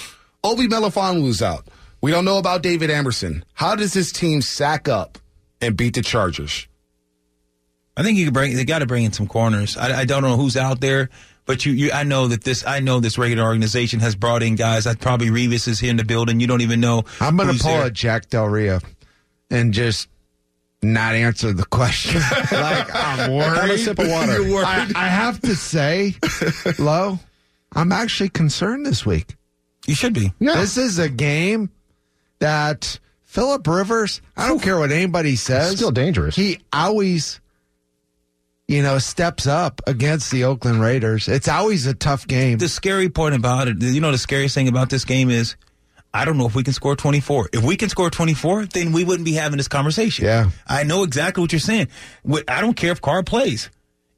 Obi Melifonwu's out. We don't know about David Amerson. How does this team sack up and beat the Chargers? I think you can bring. They got to bring in some corners. I, I don't know who's out there, but you, you, I know that this. I know this regular organization has brought in guys. I probably Revis is here in the building. You don't even know. I'm going to pull there. a Jack Del Rio and just not answer the question. like I'm worried. Have a sip of water. I, I have to say, Lo, I'm actually concerned this week. You should be. Yeah. This is a game that Philip Rivers. I don't care what anybody says. Still dangerous. He always, you know, steps up against the Oakland Raiders. It's always a tough game. The scary point about it, you know, the scariest thing about this game is, I don't know if we can score 24. If we can score 24, then we wouldn't be having this conversation. Yeah. I know exactly what you're saying. I don't care if Carr plays.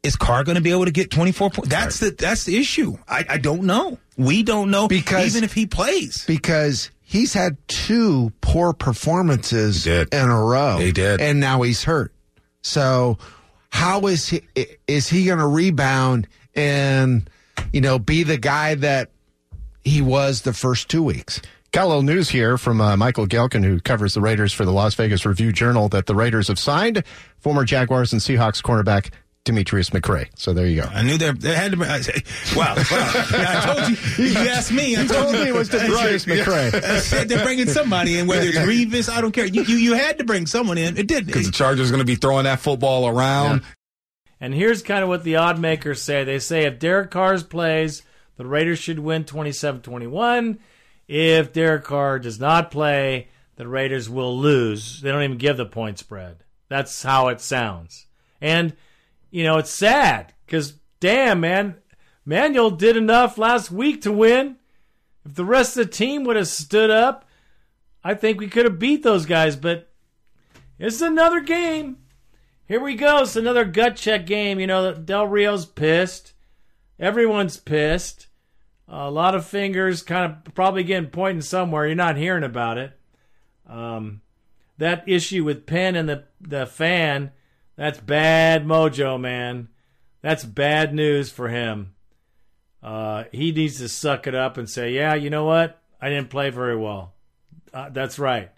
Is Carr going to be able to get 24 points? That's the that's the issue. I, I don't know. We don't know Because- even if he plays. because he's had two poor performances in a row. He did. and now he's hurt. So, how is he? Is he going to rebound and you know be the guy that he was the first two weeks? Got a little news here from uh, Michael Gehlken, who covers the Raiders for the Las Vegas Review Journal, that the Raiders have signed former Jaguars and Seahawks cornerback Demetrius McCray. So there you go. I knew there they had to. Be, I, wow, wow. Yeah, I told you. You asked me. I You told me it was Demetrius McCray. I said they're bringing somebody in, whether it's Revis, I don't care. You, you, you had to bring someone in. It didn't. Because the Chargers are going to be throwing that football around. And here's kind of what the odd makers say. They say if Derek Carr plays, the Raiders should win 27-21. If Derek Carr does not play, the Raiders will lose. They don't even give the point spread. That's how it sounds. And you know, it's sad cuz damn, man, Manuel did enough last week to win. If the rest of the team would have stood up, I think we could have beat those guys, but it's another game. Here we go. It's another gut check game. You know, Del Rio's pissed. Everyone's pissed. a lot of fingers kind of probably getting pointing somewhere. You're not hearing about it. Um, that issue with Penn and the, the fan, that's bad mojo, man. That's bad news for him. Uh, he needs to suck it up and say, yeah, you know what? I didn't play very well. Uh, that's right.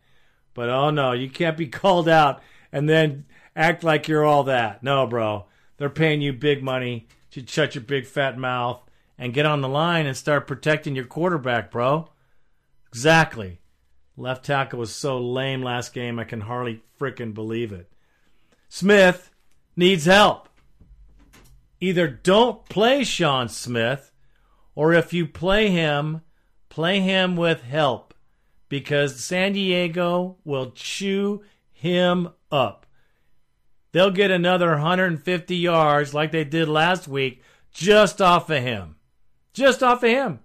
But oh no, you can't be called out and then act like you're all that. No, bro. They're paying you big money. to shut your big fat mouth and get on the line and start protecting your quarterback, bro. Exactly. Left tackle was so lame last game, I can hardly frickin' believe it. Smith needs help. Either don't play Sean Smith, or if you play him, play him with help because San Diego will chew him up. They'll get another 150 yards like they did last week just off of him. Just off of him.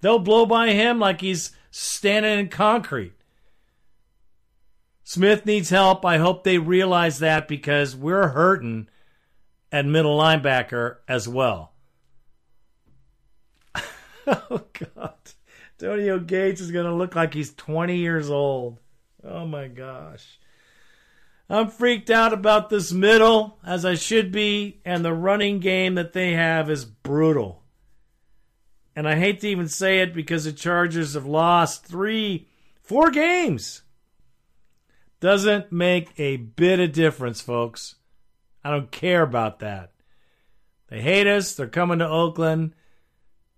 They'll blow by him like he's standing in concrete. Smith needs help. I hope they realize that because we're hurting at middle linebacker as well. oh, God. Antonio Gates is going to look like he's 20 years old. Oh, my gosh. I'm freaked out about this middle, as I should be, and the running game that they have is brutal. And I hate to even say it because the Chargers have lost three, four games. Doesn't make a bit of difference, folks. I don't care about that. They hate us. They're coming to Oakland.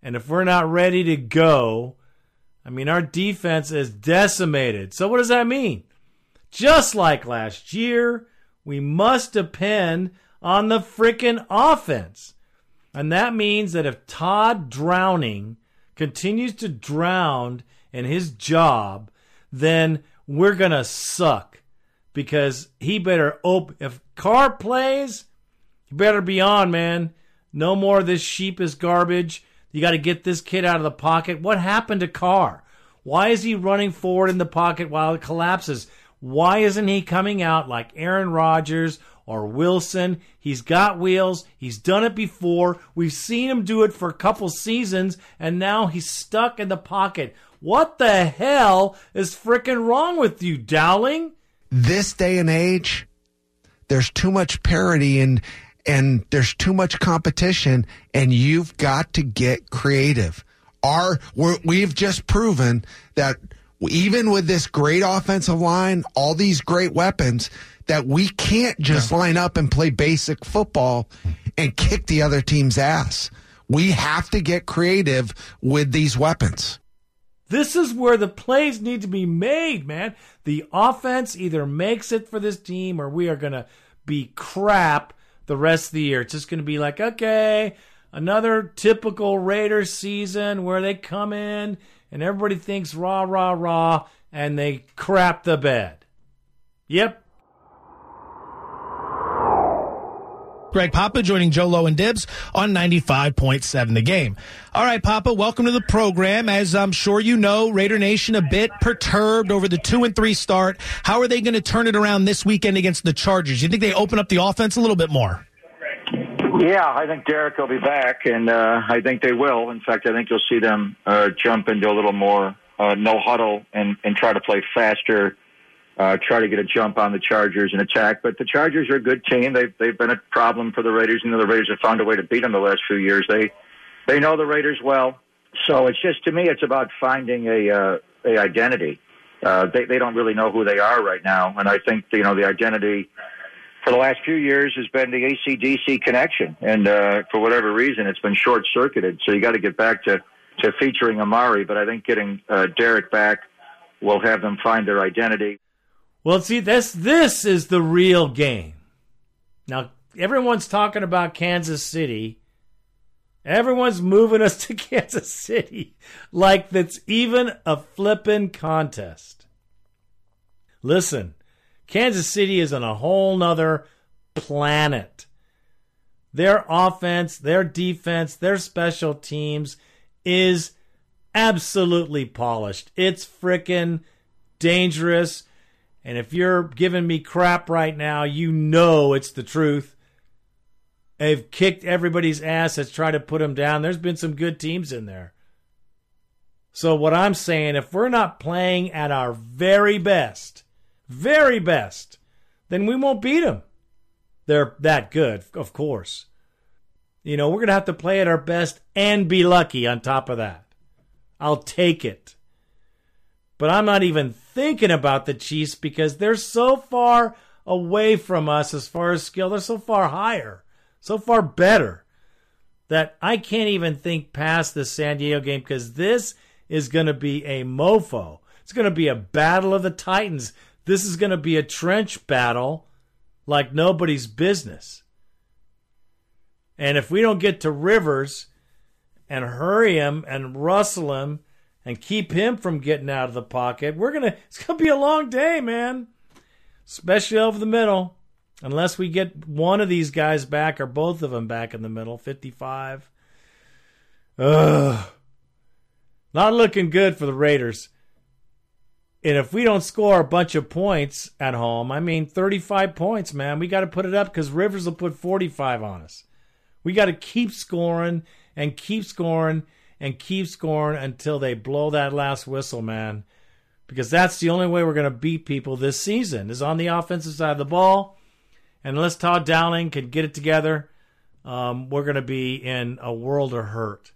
And if we're not ready to go, I mean, our defense is decimated. So what does that mean? Just like last year, we must depend on the frickin' offense. And that means that if Todd Drowning continues to drown in his job, then we're going to suck because he better open. If Carr plays, you better be on, man. No more of this sheep is garbage. You got to get this kid out of the pocket. What happened to Carr? Why is he running forward in the pocket while it collapses? Why isn't he coming out like Aaron Rodgers or Wilson? He's got wheels. He's done it before. We've seen him do it for a couple seasons, and now he's stuck in the pocket. What the hell is frickin' wrong with you, Downing? This day and age, there's too much parity and and there's too much competition, and you've got to get creative. Our we're, we've just proven that even with this great offensive line, all these great weapons, that we can't just line up and play basic football and kick the other team's ass. We have to get creative with these weapons. This is where the plays need to be made, man. The offense either makes it for this team or we are going to be crap the rest of the year. It's just going to be like, okay, another typical Raiders season where they come in and everybody thinks rah, rah, rah, and they crap the bed. Yep. Greg Papa joining Joe Low and Dibs on 95.7 the game. All right, Papa, welcome to the program. As I'm sure you know, Raider Nation a bit perturbed over the two and three start. How are they going to turn it around this weekend against the Chargers? You think they open up the offense a little bit more? Yeah, I think Derek will be back, and uh, I think they will. In fact, I think you'll see them uh, jump into a little more uh, no huddle and, and try to play faster, uh, try to get a jump on the Chargers and attack. But the Chargers are a good team. They've they've been a problem for the Raiders. and the Raiders have found a way to beat them the last few years. They they know the Raiders well, so it's just to me, it's about finding a uh, a identity. Uh, they they don't really know who they are right now, and I think you know the identity for the last few years has been the ACDC connection, and uh, for whatever reason, it's been short circuited. So you got to get back to to featuring Amari, but I think getting uh, Derek back will have them find their identity. Well, see, this this is the real game. Now, everyone's talking about Kansas City. Everyone's moving us to Kansas City like that's even a flippin' contest. Listen, Kansas City is on a whole nother planet. Their offense, their defense, their special teams is absolutely polished. It's freaking dangerous. And if you're giving me crap right now, you know it's the truth. They've kicked everybody's ass that's tried to put them down. There's been some good teams in there. So, what I'm saying, if we're not playing at our very best, very best, then we won't beat them. They're that good, of course. You know, we're going to have to play at our best and be lucky on top of that. I'll take it. But I'm not even thinking about the Chiefs because they're so far away from us as far as skill. They're so far higher, so far better. that I can't even think past the San Diego game because this is going to be a mofo. It's going to be a battle of the Titans. This is going to be a trench battle like nobody's business. And if we don't get to Rivers and hurry him and rustle him and keep him from getting out of the pocket, we're gonna it's gonna be a long day, man. Especially over the middle. Unless we get one of these guys back or both of them back in the middle, 55. Ugh. Not looking good for the Raiders. And if we don't score a bunch of points at home, I mean 35 points, man, we got to put it up because Rivers will put 45 on us. We got to keep scoring and keep scoring and keep scoring until they blow that last whistle, man. Because that's the only way we're going to beat people this season is on the offensive side of the ball. And unless Todd Downing can get it together, um, we're going to be in a world of hurt.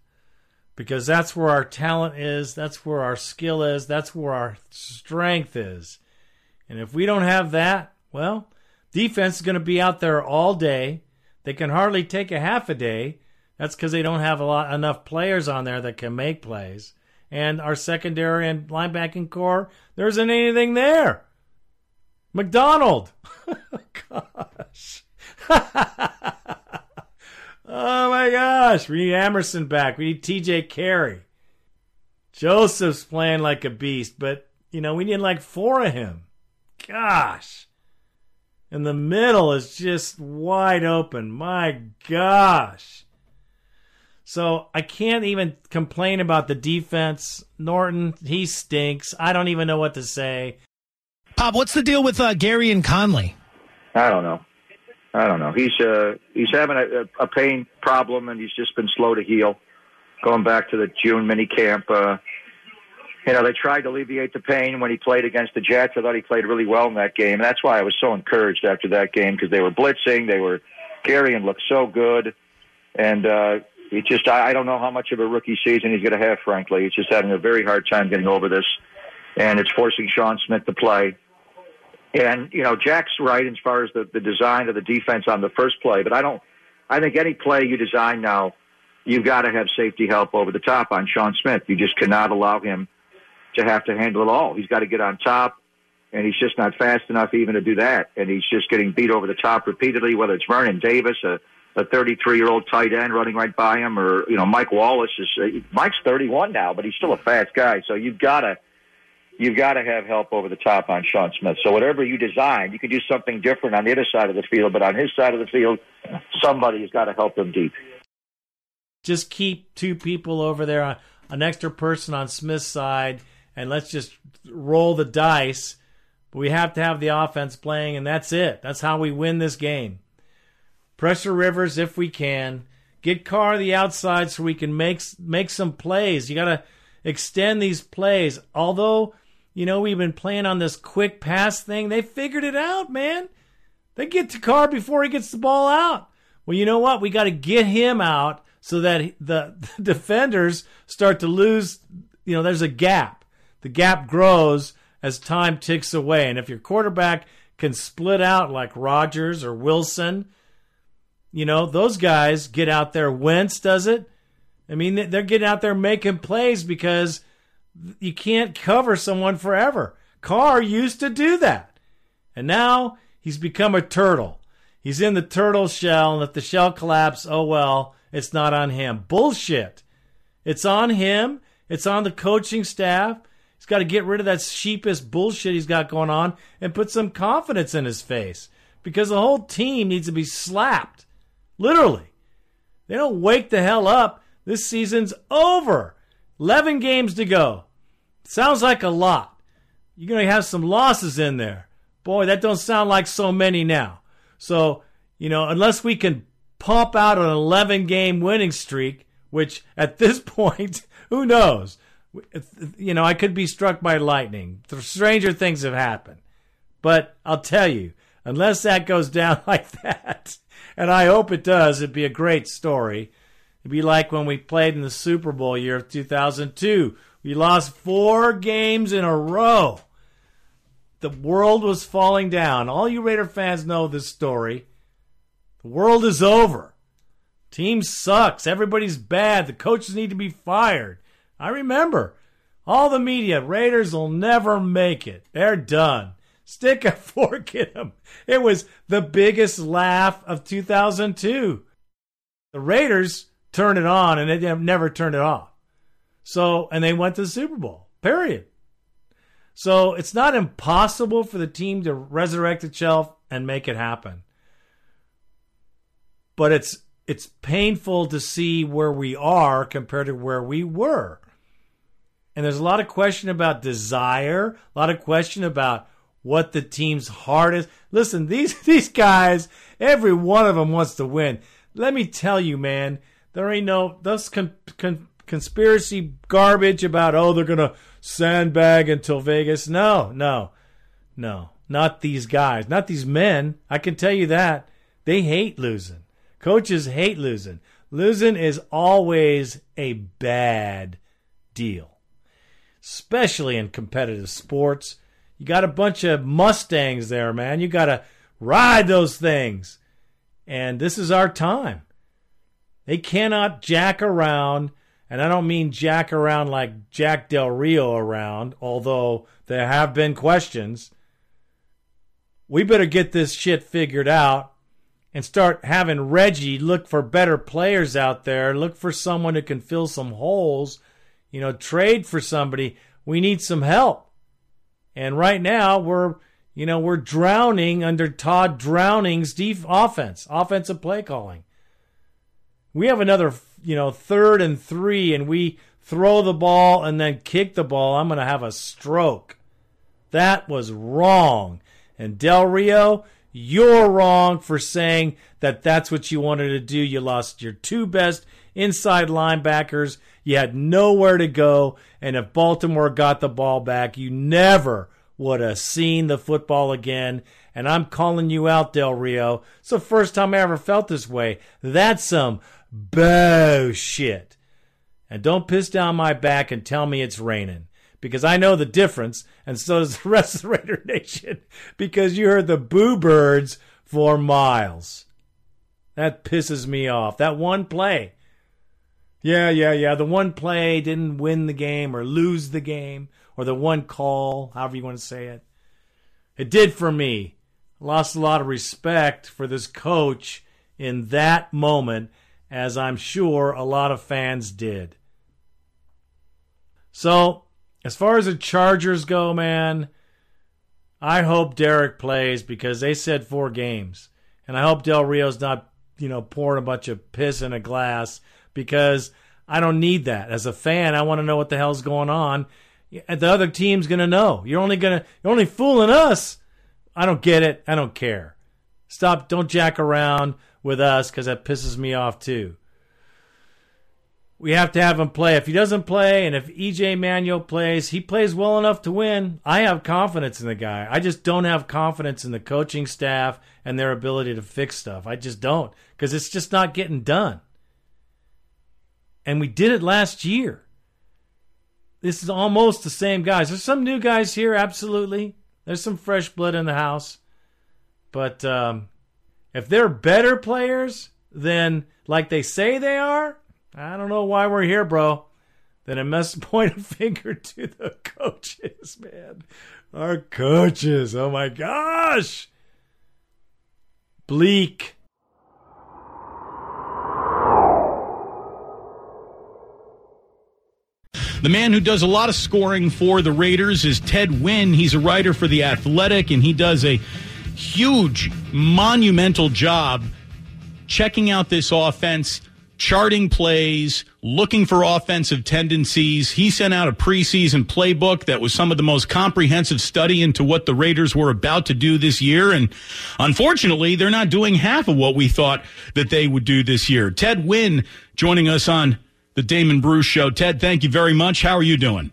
Because that's where our talent is, that's where our skill is, that's where our strength is. And if we don't have that, well, defense is going to be out there all day. They can hardly take a half a day. That's because they don't have a lot enough players on there that can make plays. And our secondary and linebacking core, there isn't anything there. McDonald. gosh. oh my gosh. We need Amerson back. We need TJ Carrie. Joseph's playing like a beast, but you know, we need like four of him. Gosh. And the middle is just wide open. My gosh. So I can't even complain about the defense. Norton, he stinks. I don't even know what to say. Pop, what's the deal with uh, and Conley? I don't know. I don't know. He's uh, he's having a, a pain problem, and he's just been slow to heal. Going back to the June mini camp, uh, you know, they tried to alleviate the pain when he played against the Jets. I thought he played really well in that game, and that's why I was so encouraged after that game because they were blitzing. They were Gareon looked so good, and uh, he just I, I don't know how much of a rookie season he's going to have. Frankly, he's just having a very hard time getting over this, and it's forcing Sean Smith to play. And you know, Jack's right as far as the, the design of the defense on the first play, but I don't. I think any play you design now, you've got to have safety help over the top on Sean Smith. You just cannot allow him to have to handle it all. He's got to get on top, and he's just not fast enough even to do that. And he's just getting beat over the top repeatedly, whether it's Vernon Davis, a a 33 year old tight end running right by him, or you know Mike Wallace is uh, Mike's 31 now, but he's still a fast guy. So you've got to you've got to have help over the top on Sean Smith. So whatever you design, you could do something different on the other side of the field, but on his side of the field, somebody has got to help him deep. Just keep two people over there, an extra person on Smith's side, and let's just roll the dice. But we have to have the offense playing, and that's it. That's how we win this game. Pressure Rivers if we can. Get Carr the outside so we can make make some plays. You got to extend these plays. Although, you know, we've been playing on this quick pass thing. They figured it out, man. They get to Carr before he gets the ball out. Well, you know what? We got to get him out so that the, the defenders start to lose. You know, there's a gap. The gap grows as time ticks away. And if your quarterback can split out like Rodgers or Wilson, you know, those guys get out there. Wentz does it. I mean, they're getting out there making plays because you can't cover someone forever. Carr used to do that. And now he's become a turtle. He's in the turtle shell, and if the shell collapses, oh well, it's not on him. Bullshit. It's on him. It's on the coaching staff. He's got to get rid of that sheepish bullshit he's got going on and put some confidence in his face because the whole team needs to be slapped. Literally. They don't wake the hell up. This season's over. 11 games to go. Sounds like a lot. You're going to have some losses in there. Boy, that don't sound like so many now. So, you know, unless we can pump out an 11 game winning streak, which at this point, who knows? You know, I could be struck by lightning. Stranger things have happened. But I'll tell you, unless that goes down like that, and I hope it does. It'd be a great story. It'd be like when we played in the Super Bowl year of 2002. We lost four games in a row. The world was falling down. All you Raider fans know this story. The world is over. Team sucks. Everybody's bad. The coaches need to be fired. I remember all the media. Raiders will never make it. They're done. Stick a fork in him. It was the biggest laugh of 2002. The Raiders turned it on and they never turned it off. So, and they went to the Super Bowl, period. So it's not impossible for the team to resurrect itself and make it happen. But it's it's painful to see where we are compared to where we were. And there's a lot of question about desire, a lot of question about what the team's heart is. Listen, these these guys, every one of them wants to win. Let me tell you, man, there ain't no those con, con, conspiracy garbage about oh they're gonna sandbag until Vegas. No, no, no, not these guys, not these men. I can tell you that they hate losing. Coaches hate losing. Losing is always a bad deal especially in competitive sports. You got a bunch of Mustangs there, man. You got to ride those things. And this is our time. They cannot jack around, and I don't mean jack around like Jack Del Rio around, although there have been questions. We better get this shit figured out and start having Reggie look for better players out there, look for someone who can fill some holes you know, trade for somebody. We need some help. And right now we're, you know, we're drowning under Todd Drowning's deep offense, offensive play calling. We have another, you know, third and three, and we throw the ball and then kick the ball. I'm going to have a stroke. That was wrong. And Del Rio, you're wrong for saying that that's what you wanted to do. You lost your two best inside linebackers you had nowhere to go. And if Baltimore got the ball back, you never would have seen the football again. And I'm calling you out, Del Rio. It's the first time I ever felt this way. That's some bullshit. And don't piss down my back and tell me it's raining. Because I know the difference, and so does the rest of the Raider Nation, because you heard the boo birds for miles. That pisses me off. That one play yeah, yeah, yeah. The one play didn't win the game or lose the game, or the one call, however you want to say it. It did for me. Lost a lot of respect for this coach in that moment, as I'm sure a lot of fans did. So, as far as the Chargers go, man, I hope Derek plays because they said four games. And I hope Del Rio's not, you know, pouring a bunch of piss in a glass because I don't need that. As a fan, I want to know what the hell's going on. The other team's going to know. You're only going to you're only fooling us. I don't get it. I don't care. Stop. Don't jack around with us because that pisses me off too. We have to have him play. If he doesn't play, and if EJ Manuel plays, he plays well enough to win. I have confidence in the guy. I just don't have confidence in the coaching staff and their ability to fix stuff. I just don't because it's just not getting done. And we did it last year. This is almost the same guys. There's some new guys here, absolutely. There's some fresh blood in the house. But um, if they're better players than like they say they are, I don't know why we're here, bro. Then I must point a finger to the coaches, man. Our coaches. Oh my gosh. Bleak. The man who does a lot of scoring for the Raiders is Ted Nguyen. He's a writer for The Athletic, and he does a huge, monumental job checking out this offense, charting plays, looking for offensive tendencies. He sent out a preseason playbook that was some of the most comprehensive study into what the Raiders were about to do this year. And unfortunately, they're not doing half of what we thought that they would do this year. Ted Nguyen joining us on the Damon Bruce Show. Ted, thank you very much. How are you doing?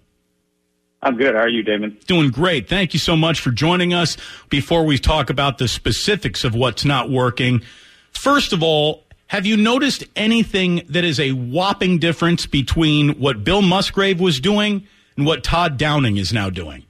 I'm good. How are you, Damon? Doing great. Thank you so much for joining us. Before we talk about the specifics of what's not working, first of all, have you noticed anything that is a whopping difference between what Bill Musgrave was doing and what Todd Downing is now doing?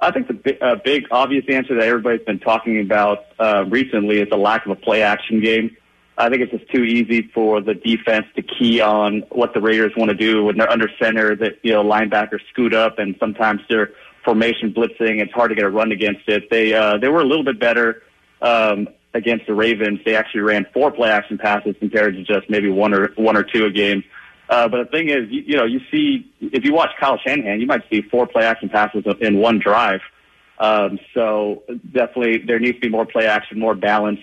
I think the big, uh, big obvious answer that everybody's been talking about uh, recently is the lack of a play action game. I think it's just too easy for the defense to key on what the Raiders want to do when they're under center. That you know linebackers scoot up, and sometimes they're formation blitzing. It's hard to get a run against it. They uh, they were a little bit better um, against the Ravens. They actually ran four play action passes compared to just maybe one or one or two a game. Uh, but the thing is, you, you know, you see if you watch Kyle Shanahan, you might see four play action passes in one drive. Um, so definitely there needs to be more play action, more balance.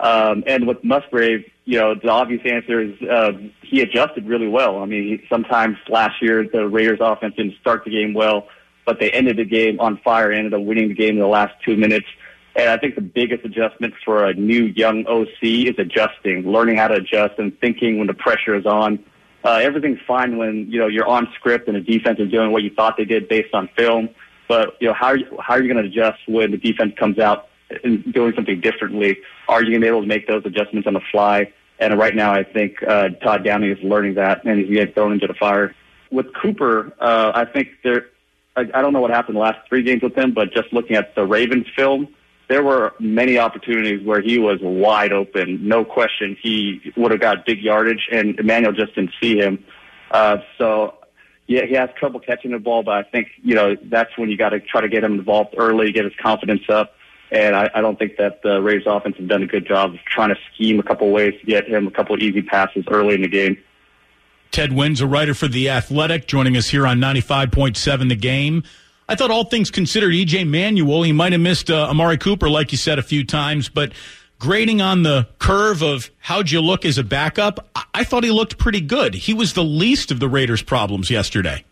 Um, and with Musgrave, you know, the obvious answer is uh, he adjusted really well. I mean, sometimes last year the Raiders offense didn't start the game well, but they ended the game on fire, ended up winning the game in the last two minutes. And I think the biggest adjustment for a new young OC is adjusting, learning how to adjust and thinking when the pressure is on. Uh, everything's fine when, you know, you're on script and the defense is doing what you thought they did based on film. But, you know, how are you, how are you going to adjust when the defense comes out doing something differently? Are you going to be able to make those adjustments on the fly? And right now, I think uh, Todd Downing is learning that, and he's getting thrown into the fire. With Cooper, uh, I think there. I, I don't know what happened the last three games with him, but just looking at the Ravens film, there were many opportunities where he was wide open. No question, he would have got big yardage, and Emmanuel just didn't see him. Uh, so, yeah, he has trouble catching the ball, but I think you know that's when you got to try to get him involved early, get his confidence up. And I, I don't think that the Raiders offense has done a good job of trying to scheme a couple ways to get him a couple easy passes early in the game. Ted Nguyen's a writer for The Athletic, joining us here on 95.7 The Game. I thought all things considered, EJ Manuel, he might have missed uh, Amari Cooper, like you said a few times, but grading on the curve of how'd you look as a backup, I, I thought he looked pretty good. He was the least of the Raiders' problems yesterday.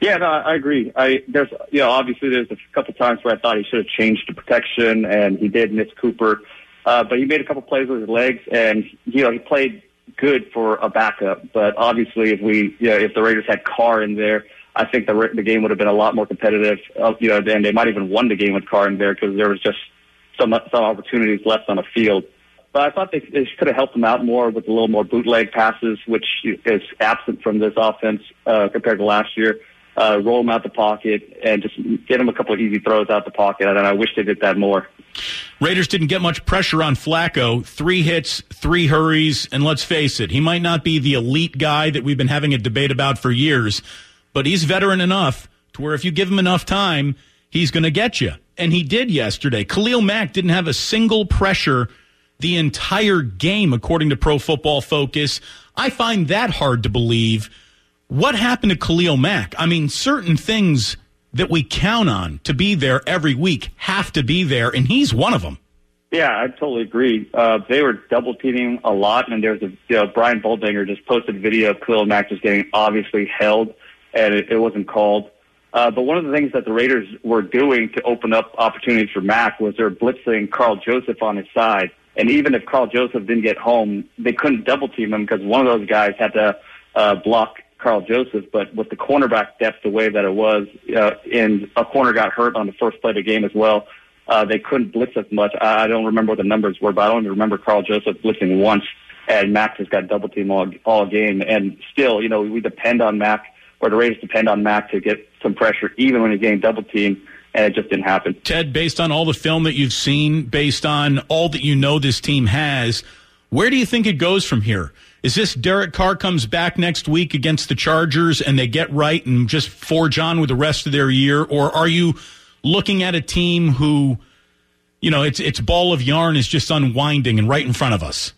Yeah, no, I agree. I there's you know obviously there's a couple times where I thought he should have changed the protection, and he did miss Cooper, uh, but he made a couple plays with his legs, and you know he played good for a backup. But obviously, if we you know, if the Raiders had Carr in there, I think the the game would have been a lot more competitive. Uh, you know, and they might even won the game with Carr in there because there was just some some opportunities left on the field. But I thought they, they could have helped him out more with a little more bootleg passes, which is absent from this offense uh, compared to last year uh, roll him out the pocket, and just get him a couple of easy throws out the pocket. And I wish they did that more. Raiders didn't get much pressure on Flacco. Three hits, three hurries, and let's face it, he might not be the elite guy that we've been having a debate about for years, but he's veteran enough to where if you give him enough time, he's going to get you. And he did yesterday. Khalil Mack didn't have a single pressure the entire game, according to Pro Football Focus. I find that hard to believe what happened to Khalil Mack? I mean, certain things that we count on to be there every week have to be there, and he's one of them. Yeah, I totally agree. Uh, they were double teaming a lot, and there's a you know, Brian Baldinger just posted a video of Khalil Mack just getting obviously held, and it, it wasn't called. Uh, but one of the things that the Raiders were doing to open up opportunities for Mack was they're blitzing Karl Joseph on his side. And even if Karl Joseph didn't get home, they couldn't double team him because one of those guys had to uh, block Karl Joseph, but with the cornerback depth the way that it was, uh, and a corner got hurt on the first play of the game as well. Uh, they couldn't blitz as much. I, I don't remember what the numbers were, but I even remember Karl Joseph blitzing once. And Mack has got double team all, all game. And still, you know, we depend on Mack, or the Raiders depend on Mack to get some pressure, even when he's getting double team and it just didn't happen. Ted, based on all the film that you've seen, based on all that you know this team has, where do you think it goes from here? Is this Derek Carr comes back next week against the Chargers and they get right and just forge on with the rest of their year, or are you looking at a team who, you know, its its ball of yarn is just unwinding and right in front of us?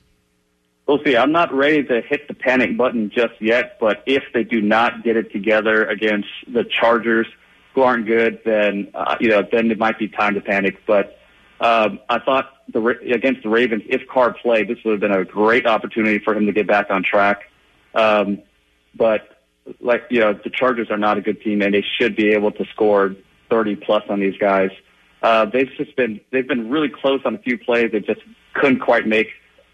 We'll see. I'm not ready to hit the panic button just yet, but if they do not get it together against the Chargers, who aren't good, then uh, you know, then it might be time to panic. But um, I thought the against the Ravens, if Carr played, this would have been a great opportunity for him to get back on track. Um, but like you know, the Chargers are not a good team, and they should be able to score 30 plus on these guys. Uh, they've just been they've been really close on a few plays they just couldn't quite make.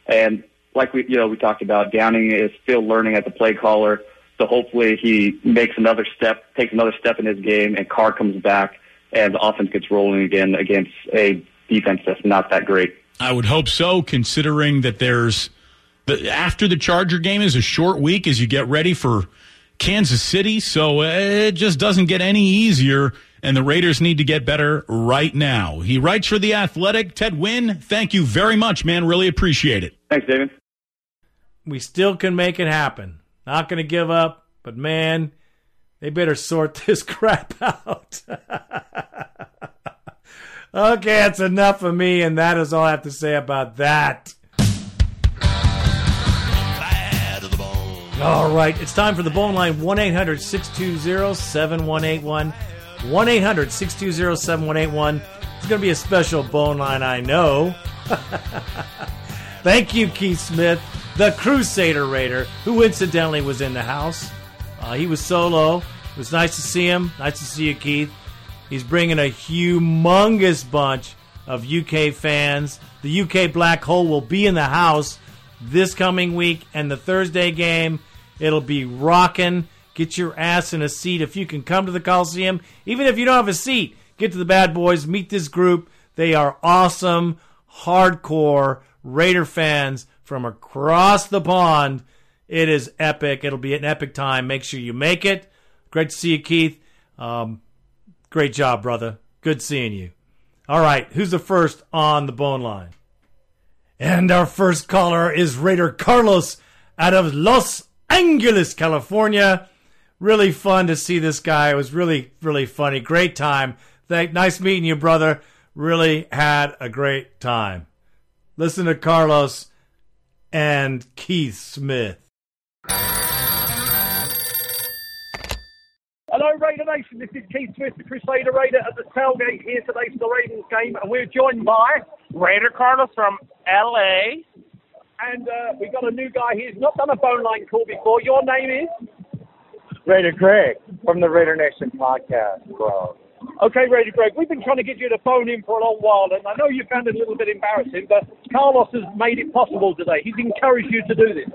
And like we you know we talked about, Downing is still learning as a play caller. So hopefully he makes another step, takes another step in his game, and Carr comes back, and the offense gets rolling again against a defense that's not that great. I would hope so, considering that there's the after the Charger game is a short week as you get ready for Kansas City, so it just doesn't get any easier. And the Raiders need to get better right now. He writes for The Athletic. Ted Nguyen, thank you very much, man. Really appreciate it. Thanks, David. we still can make it happen. Not going to give up, but man, they better sort this crap out. okay, that's enough of me, and that is all I have to say about that. All right, it's time for the bone line 1 800 620 7181. 1 800 620 7181. It's going to be a special bone line, I know. Thank you, Keith Smith, the Crusader Raider, who incidentally was in the house. Uh, he was solo. It was nice to see him. Nice to see you, Keith. He's bringing a humongous bunch of UK fans. The UK Black Hole will be in the house this coming week, and the Thursday game, it'll be rocking. Get your ass in a seat if you can come to the Coliseum. Even if you don't have a seat, get to the Bad Boys, meet this group. They are awesome, hardcore Raider fans from across the pond. It is epic. It'll be an epic time. Make sure you make it. Great to see you, Keith. Um, great job, brother. Good seeing you. All right, who's the first on the bone line? And our first caller is Raider Carlos out of Los Angeles, California. Really fun to see this guy. It was really, really funny. Great time. Thank, nice meeting you, brother. Really had a great time. Listen to Carlos and Keith Smith. Hello, Raider Nation. This is Keith Smith, the Crusader Raider at the tailgate here today for the Ravens game, and we're joined by Raider Carlos from LA. And uh, we've got a new guy here who's not done a phone line call before. Your name is? Raider Greg from the Raider Nation podcast, bro. Okay, Raider Greg, we've been trying to get you to phone in for a long while, and I know you found it a little bit embarrassing, but Carlos has made it possible today. He's encouraged you to do this.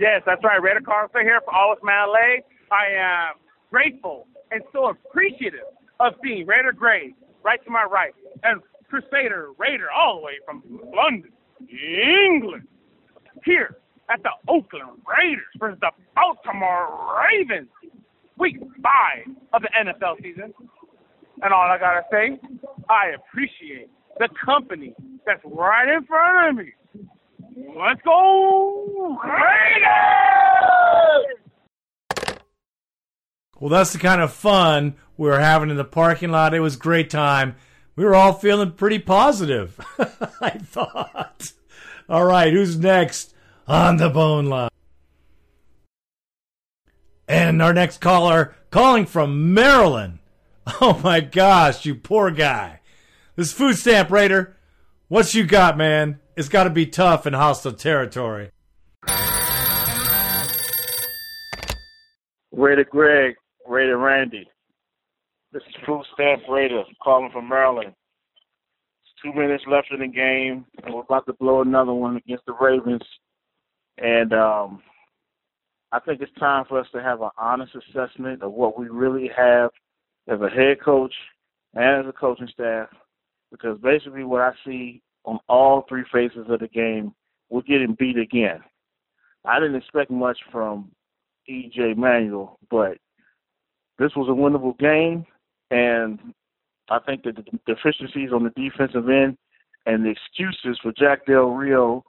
Yes, that's right. Raider Carlos here for All Man LA. I am grateful and so appreciative of seeing Raider Gray right to my right and Crusader Raider all the way from London, England, here at the Oakland Raiders versus the Baltimore Ravens, week five of the NFL season. And all I gotta say, I appreciate the company that's right in front of me. Let's go Raiders! Well, that's the kind of fun we were having in the parking lot. It was great time. We were all feeling pretty positive, I thought. All right, who's next on the bone line? And our next caller calling from Maryland. Oh my gosh, you poor guy. This food stamp raider, what you got, man? It's got to be tough in hostile territory. Raider Greg, Raider Randy. This is Food Stamp Raider calling from Maryland. It's two minutes left in the game, and we're about to blow another one against the Ravens. And um, I think it's time for us to have an honest assessment of what we really have as a head coach and as a coaching staff, because basically what I see on all three phases of the game, we're getting beat again. I didn't expect much from EJ Manuel, but this was a winnable game, and I think that the deficiencies on the defensive end and the excuses for Jack Del Rio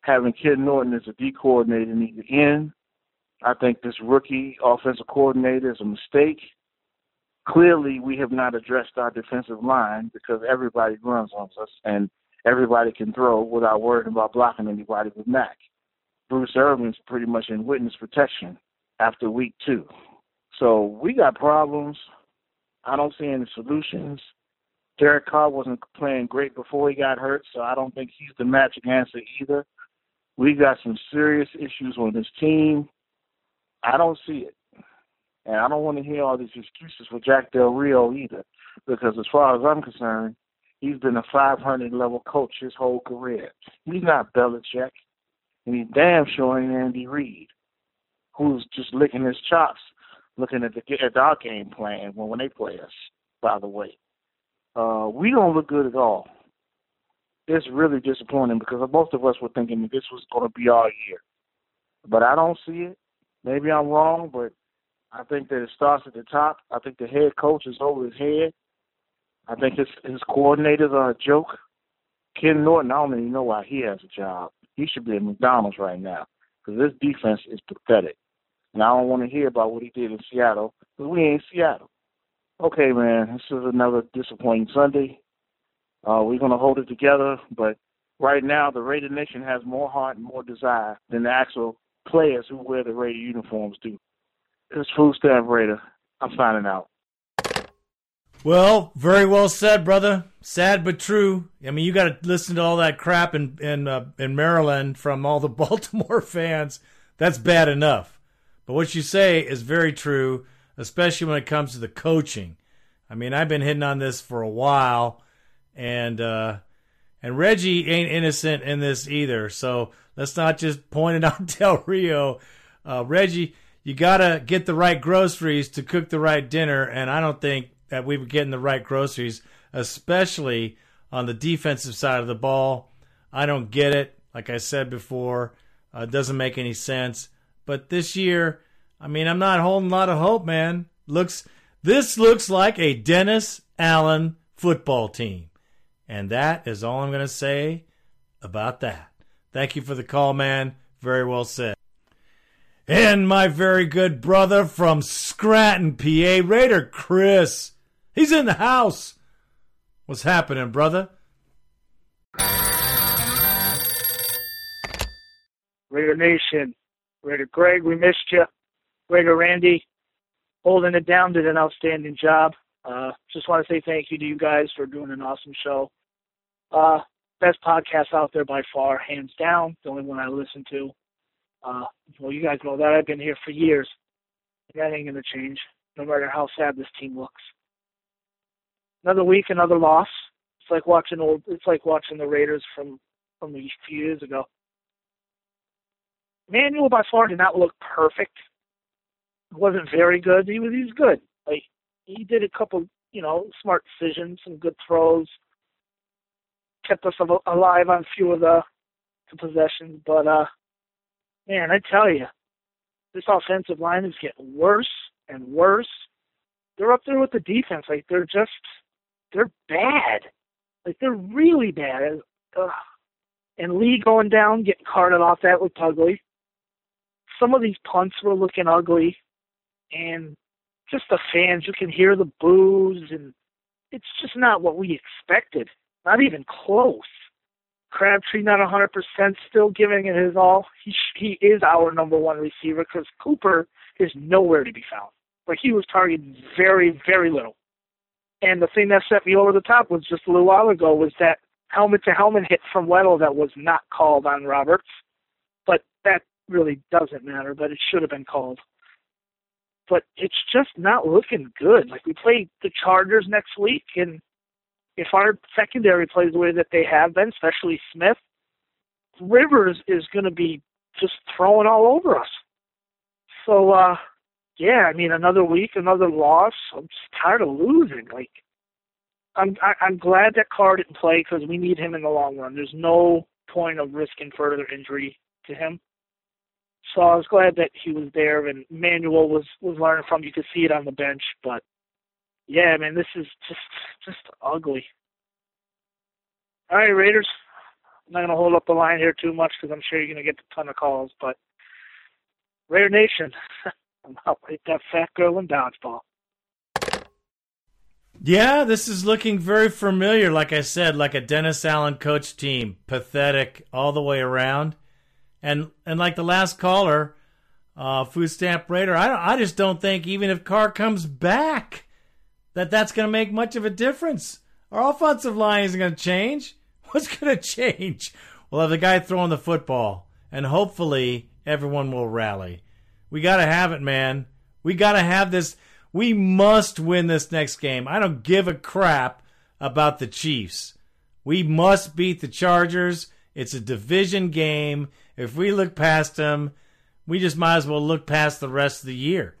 having Ken Norton as a D coordinator need to end. I think this rookie offensive coordinator is a mistake. Clearly, we have not addressed our defensive line because everybody runs on us and everybody can throw without worrying about blocking anybody with Mack. Bruce Irvin's pretty much in witness protection after week two. So we got problems. I don't see any solutions. Derek Carr wasn't playing great before he got hurt, so I don't think he's the magic answer either. We got some serious issues on this team. I don't see it. And I don't want to hear all these excuses for Jack Del Rio either, because as far as I'm concerned, he's been a 500 level coach his whole career. He's not Belichick, and he's damn sure ain't Andy Reid, who's just licking his chops, looking at the at our game plan when when they play us. By the way, uh, we don't look good at all. It's really disappointing because most of us were thinking that this was going to be our year, but I don't see it. Maybe I'm wrong, but I think that it starts at the top. I think the head coach is over his head. I think his his coordinators are a joke. Ken Norton, I don't even know why he has a job. He should be at McDonald's right now. because this defense is pathetic. And I don't want to hear about what he did in Seattle because we ain't Seattle. Okay, man, this is another disappointing Sunday. Uh, we're going to hold it together, but right now the Raider Nation has more heart and more desire than the actual players who wear the Raider uniforms do. It's Food Stamp Raider. I'm signing out. Well, very well said, brother. Sad but true. I mean, you got to listen to all that crap in in uh, in Maryland from all the Baltimore fans. That's bad enough. But what you say is very true, especially when it comes to the coaching. I mean, I've been hitting on this for a while, and uh, and Reggie ain't innocent in this either. So let's not just point it out Del Rio. Uh, Reggie, you got to get the right groceries to cook the right dinner, and I don't think that we were getting the right groceries, especially on the defensive side of the ball. I don't get it. Like I said before, uh, it doesn't make any sense. But this year, I mean, I'm not holding a lot of hope, man. Looks this looks like a Dennis Allen football team. And that is all I'm going to say about that. Thank you for the call, man. Very well said. And my very good brother from Scranton, PA, Raider Chris. He's in the house. What's happening, brother? Raider Nation, Raider Greg, we missed you. Raider Randy, holding it down, did an outstanding job. Uh, just want to say thank you to you guys for doing an awesome show. Uh, best podcast out there by far, hands down. The only one I listen to. Uh, well, you guys know that I've been here for years. That ain't gonna change, no matter how sad this team looks. Another week, another loss. It's like watching old. It's like watching the Raiders from from a few years ago. Manuel by far did not look perfect. It wasn't very good. He was he was good. Like he did a couple, you know, smart decisions, some good throws. Kept us alive on a few of the, the possessions, but uh, man, I tell you, this offensive line is getting worse and worse. They're up there with the defense. Like they're just, they're bad. Like they're really bad. Ugh. And Lee going down, getting carted off, that looked ugly. Some of these punts were looking ugly, and just the fans, you can hear the boos, and it's just not what we expected. Not even close. Crabtree not a 100% still giving it his all. He he is our number one receiver because Cooper is nowhere to be found. Like he was targeted very very little. And the thing that set me over the top was just a little while ago was that helmet to helmet hit from Weddle that was not called on Roberts. But that really doesn't matter, but it should have been called. But it's just not looking good. Like we play the Chargers next week and if our secondary plays the way that they have been, especially Smith, Rivers is going to be just throwing all over us. So, uh, yeah, I mean, another week, another loss. I'm just tired of losing. Like, I'm I, I'm glad that Carr didn't play because we need him in the long run. There's no point of risking further injury to him. So I was glad that he was there and Manuel was was learning from. You could see it on the bench, but yeah, man, this is just just ugly. All right, Raiders. I'm not gonna hold up the line here too much because I'm sure you're gonna get a ton of calls, but Raider Nation, I'm out like that fat girl in dodgeball. Yeah, this is looking very familiar. Like I said, like a Dennis Allen coach team, pathetic all the way around, and and like the last caller, uh, food stamp Raider. I I just don't think even if Carr comes back, that that's going to make much of a difference. Our offensive line isn't going to change. What's going to change? We'll have the guy throwing the football, and hopefully everyone will rally. We got to have it, man. We got to have this. We must win this next game. I don't give a crap about the Chiefs. We must beat the Chargers. It's a division game. If we look past him, we just might as well look past the rest of the year.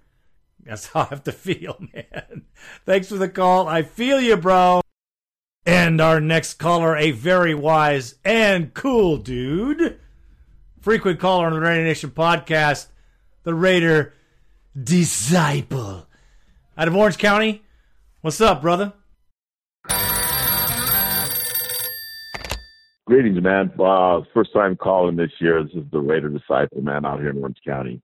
That's how I have to feel, man. Thanks for the call. I feel you, bro. And our next caller, a very wise and cool dude, frequent caller on the Raider Nation podcast, the Raider Disciple out of Orange County. What's up, brother? Greetings, man. Uh, first time calling this year. This is the Raider Disciple, man, out here in Orange County.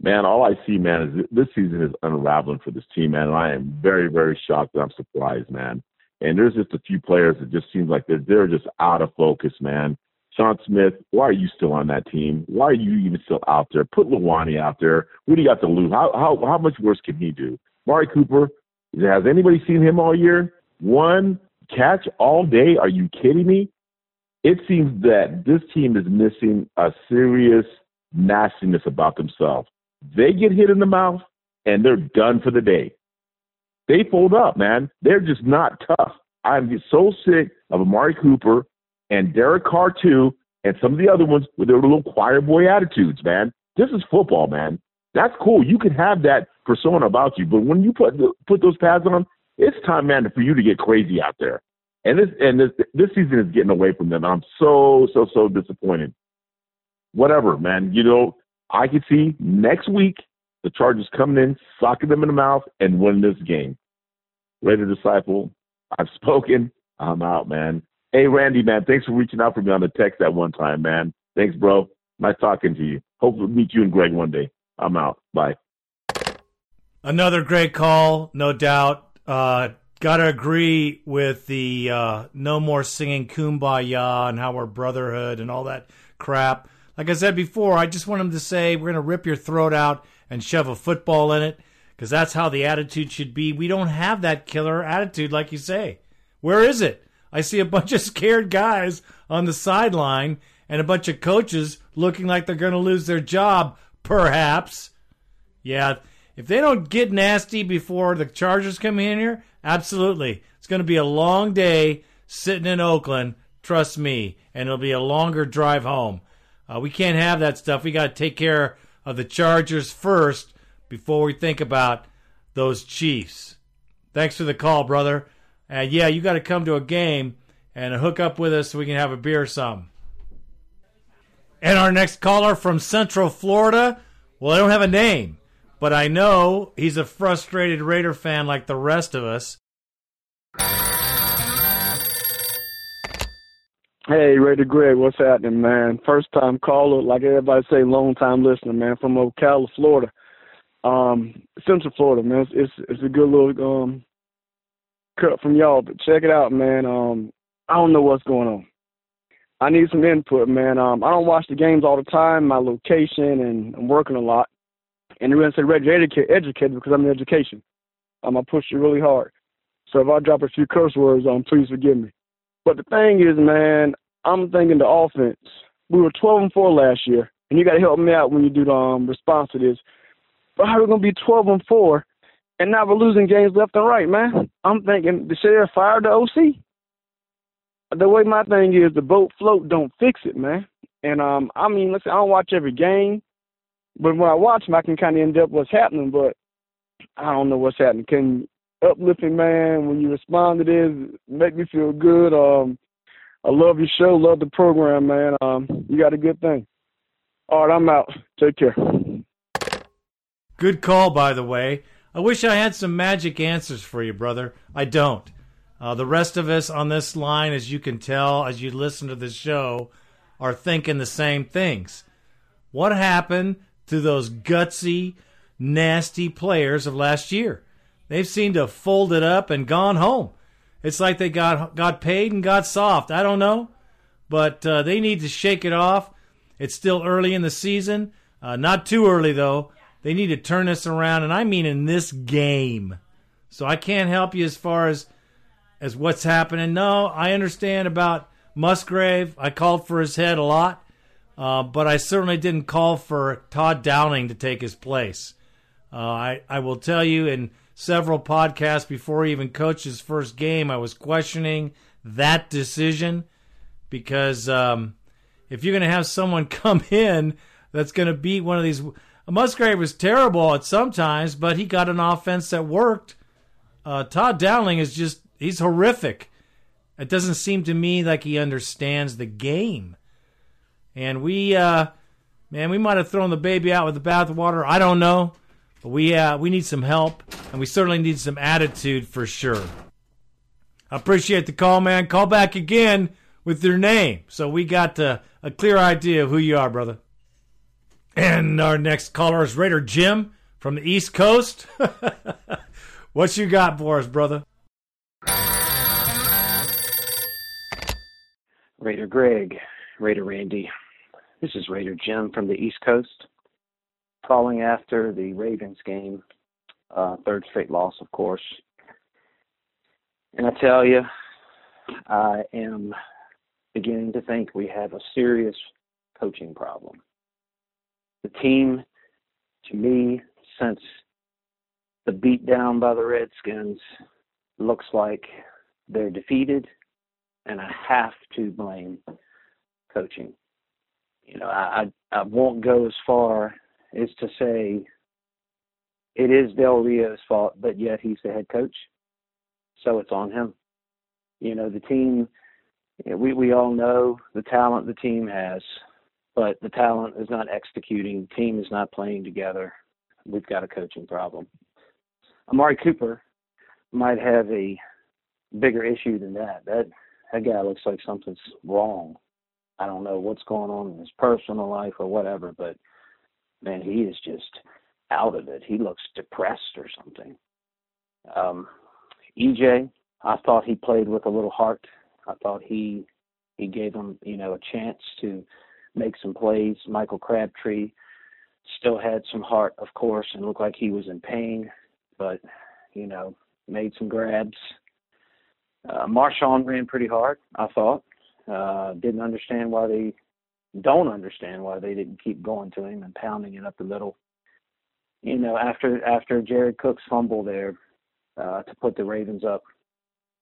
Man, all I see, man, is this season is unraveling for this team, man. And I am very, very shocked and I'm surprised, man. And there's just a few players that just seems like they're, they're just out of focus, man. Sean Smith, why are you still on that team? Why are you even still out there? Put Luani out there. What do you got to lose? How how how much worse can he do? Mari Cooper, has anybody seen him all year? One catch all day? Are you kidding me? It seems that this team is missing a serious nastiness about themselves. They get hit in the mouth and they're done for the day. They fold up, man. They're just not tough. I'm so sick of Amari Cooper and Derek Carr too, and some of the other ones with their little choir boy attitudes, man. This is football, man. That's cool. You can have that persona about you, but when you put put those pads on, it's time, man, for you to get crazy out there. And this and this this season is getting away from them. I'm so so so disappointed. Whatever, man. You know, I could see next week the Chargers coming in, socking them in the mouth, and winning this game. Raider Disciple, I've spoken. I'm out, man. Hey, Randy, man, thanks for reaching out for me on the text that one time, man. Thanks, bro. Nice talking to you. Hopefully, meet you and Greg one day. I'm out. Bye. Another great call, no doubt. Uh, Got to agree with the uh, no more singing kumbaya and how we're brotherhood and all that crap. Like I said before, I just want them to say we're to rip your throat out and shove a football in it because that's how the attitude should be. We don't have that killer attitude, like you say. Where is it? I see a bunch of scared guys on the sideline and a bunch of coaches looking like they're going to lose their job, perhaps. Yeah, if they don't get nasty before the Chargers come in here, absolutely. It's going to be a long day sitting in Oakland, trust me, and it'll be a longer drive home. Uh, we can't have that stuff. We got to take care of the Chargers first before we think about those Chiefs. Thanks for the call, brother. And yeah, you got to come to a game and hook up with us so we can have a beer some. And our next caller from Central Florida, well, I don't have a name but I know he's a frustrated Raider fan like the rest of us. Hey, Raider Greg, what's happening, man? First time caller, like everybody say, long time listener, man, from Ocala, Florida. Um, Central Florida, man. It's, it's it's a good little um cut from y'all, but check it out, man. Um, I don't know what's going on. I need some input, man. Um, I don't watch the games all the time. My location and I'm working a lot and we're going to say ready educated because I'm in education. Um, I push you really hard. So if I drop a few curse words, um, please forgive me. But the thing is, man, I'm thinking the offense. We were 12 and 4 last year, and you got to help me out when you do the um, response to this. But how are we to be 12 and 4 and now we're losing games left and right, man? I'm thinking the sheriff fired the OC. The way my thing is, the boat float don't fix it, man. And um, I mean, listen, I don't watch every game. But when I watch them, I can kind of end up what's happening, but I don't know what's happening. Can uplifting man when you respond to this make me feel good? Um, I love your show, love the program, man. Um, you got a good thing. All right, I'm out. Take care. Good call, by the way. I wish I had some magic answers for you, brother. I don't. Uh, the rest of us on this line, as you can tell as you listen to the show, are thinking the same things. What happened to those gutsy, nasty players of last year. They've seemed to have folded up and gone home. It's like they got got paid and got soft. I don't know, but uh, they need to shake it off. It's still early in the season, uh, not too early though. They need to turn this around, and I mean in this game. So I can't help you as far as as what's happening. No, I understand about Musgrave. I called for his head a lot. Uh, but I certainly didn't call for Todd Downing to take his place. Uh, I, I will tell you in several podcasts before he even coached his first game, I was questioning that decision because um, if you're going to have someone come in that's going to beat one of these. Musgrave was terrible at sometimes, but he got an offense that worked. Uh, Todd Downing is just, he's horrific. It doesn't seem to me like he understands the game. And we, uh, man, we might have thrown the baby out with the bathwater. I don't know, but we uh, we need some help, and we certainly need some attitude for sure. I appreciate the call, man. Call back again. with your name. So we got uh, a clear idea of who you are, brother. And our next caller is Raider Jim from the East Coast. what you got for us, brother? Raider Greg, Raider Randy. This is Raider Jim from the East Coast, calling after the Ravens game, uh, third straight loss, of course. And I tell you, I am beginning to think we have a serious coaching problem. The team, to me, since the beatdown by the Redskins, looks like they're defeated, and I have to blame coaching. You know, I I, won't go as far as to say it is Del Rio's fault, but yet he's the head coach, so it's on him. You know, the team. We we all know the talent the team has, but the talent is not executing. The team is not playing together. We've got a coaching problem. Amari Cooper might have a bigger issue than that. That that guy looks like something's wrong. I don't know what's going on in his personal life or whatever, but man, he is just out of it. He looks depressed or something. Um, EJ, I thought he played with a little heart. I thought he he gave him, you know, a chance to make some plays. Michael Crabtree still had some heart, of course, and looked like he was in pain, but you know, made some grabs. Uh, Marshawn ran pretty hard, I thought. Uh, didn't understand why they don't understand why they didn't keep going to him and pounding it up the middle. You know, after after Jared Cook's fumble there uh, to put the Ravens up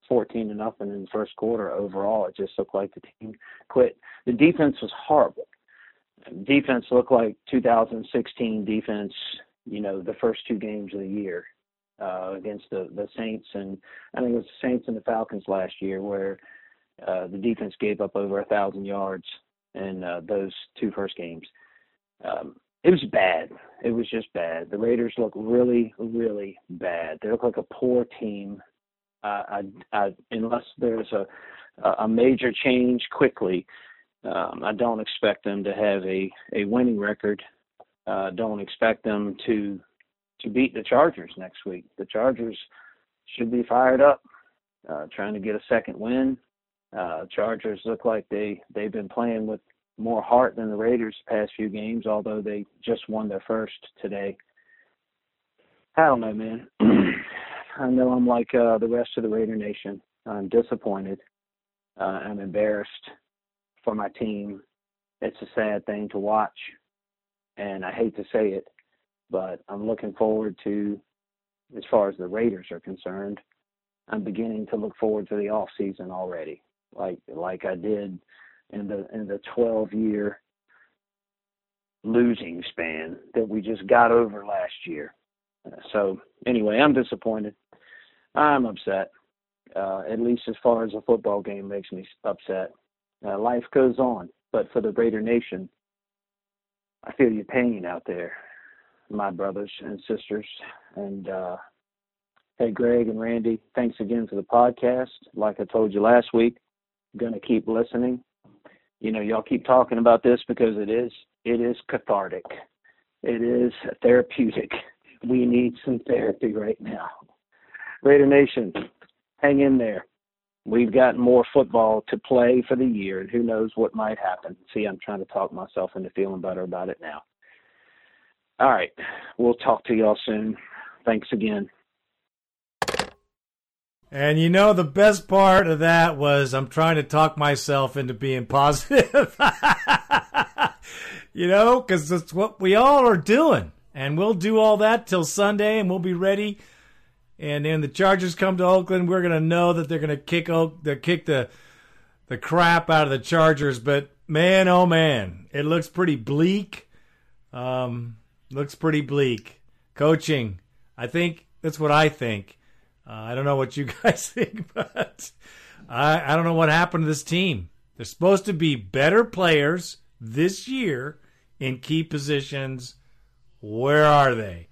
14 to nothing in the first quarter, overall it just looked like the team quit. The defense was horrible. Defense looked like 2016 defense. You know, the first two games of the year uh, against the the Saints and I think it was the Saints and the Falcons last year where uh, the defense gave up over a thousand yards in uh, those two first games. Um, it was bad. It was just bad. The Raiders look really, really bad. They look like a poor team. Uh, I, I, unless there's a a major change quickly, um, I don't expect them to have a a winning record. Uh, don't expect them to to beat the Chargers next week. The Chargers should be fired up, uh, trying to get a second win. Uh, Chargers look like they they've been playing with more heart than the Raiders the past few games, although they just won their first today. I don't know, man. I know I'm like uh, the rest of the Raider Nation. I'm disappointed. Uh, I'm embarrassed for my team. It's a sad thing to watch, and I hate to say it, but I'm looking forward to, as far as the Raiders are concerned, I'm beginning to look forward to the off season already, like like I did in the in the 12 year losing span that we just got over last year. So anyway, I'm disappointed. I'm upset. Uh, at least as far as a football game makes me upset. Uh, life goes on, but for the Raider Nation, I feel your pain out there my brothers and sisters. And uh, hey, Greg and Randy, thanks again for the podcast. Like I told you last week, going to keep listening. You know, y'all keep talking about this because it is it is cathartic. It is therapeutic. We need some therapy right now. Raider Nation, hang in there. We've got more football to play for the year, and who knows what might happen. See, I'm trying to talk myself into feeling better about it now. All right. We'll talk to y'all soon. Thanks again. And you know, the best part of that was I'm trying to talk myself into being positive. you know, because that's what we all are doing. And we'll do all that till Sunday and we'll be ready. And then the Chargers come to Oakland, we're going to know that they're going to kick they kick the the crap out of the Chargers. But man, oh man, it looks pretty bleak. Um, looks pretty bleak. Coaching, I think that's what I think. Uh, I don't know what you guys think, but I, I don't know what happened to this team. They're supposed to be better players this year in key positions. Where are they?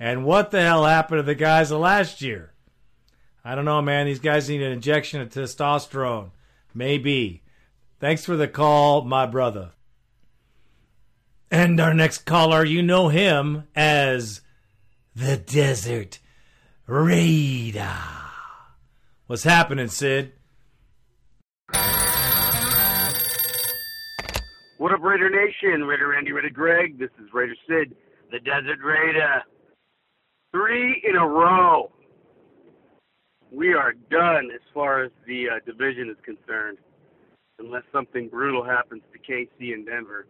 And what the hell happened to the guys of last year? I don't know, man. These guys need an injection of testosterone. Maybe. Thanks for the call, my brother. And our next caller, you know him as the Desert Raider. What's happening, Sid? What up, Raider Nation? Raider Randy, Raider Greg. This is Raider Sid, the Desert Raider. Three in a row. We are done as far as the uh, division is concerned, unless something brutal happens to KC and Denver.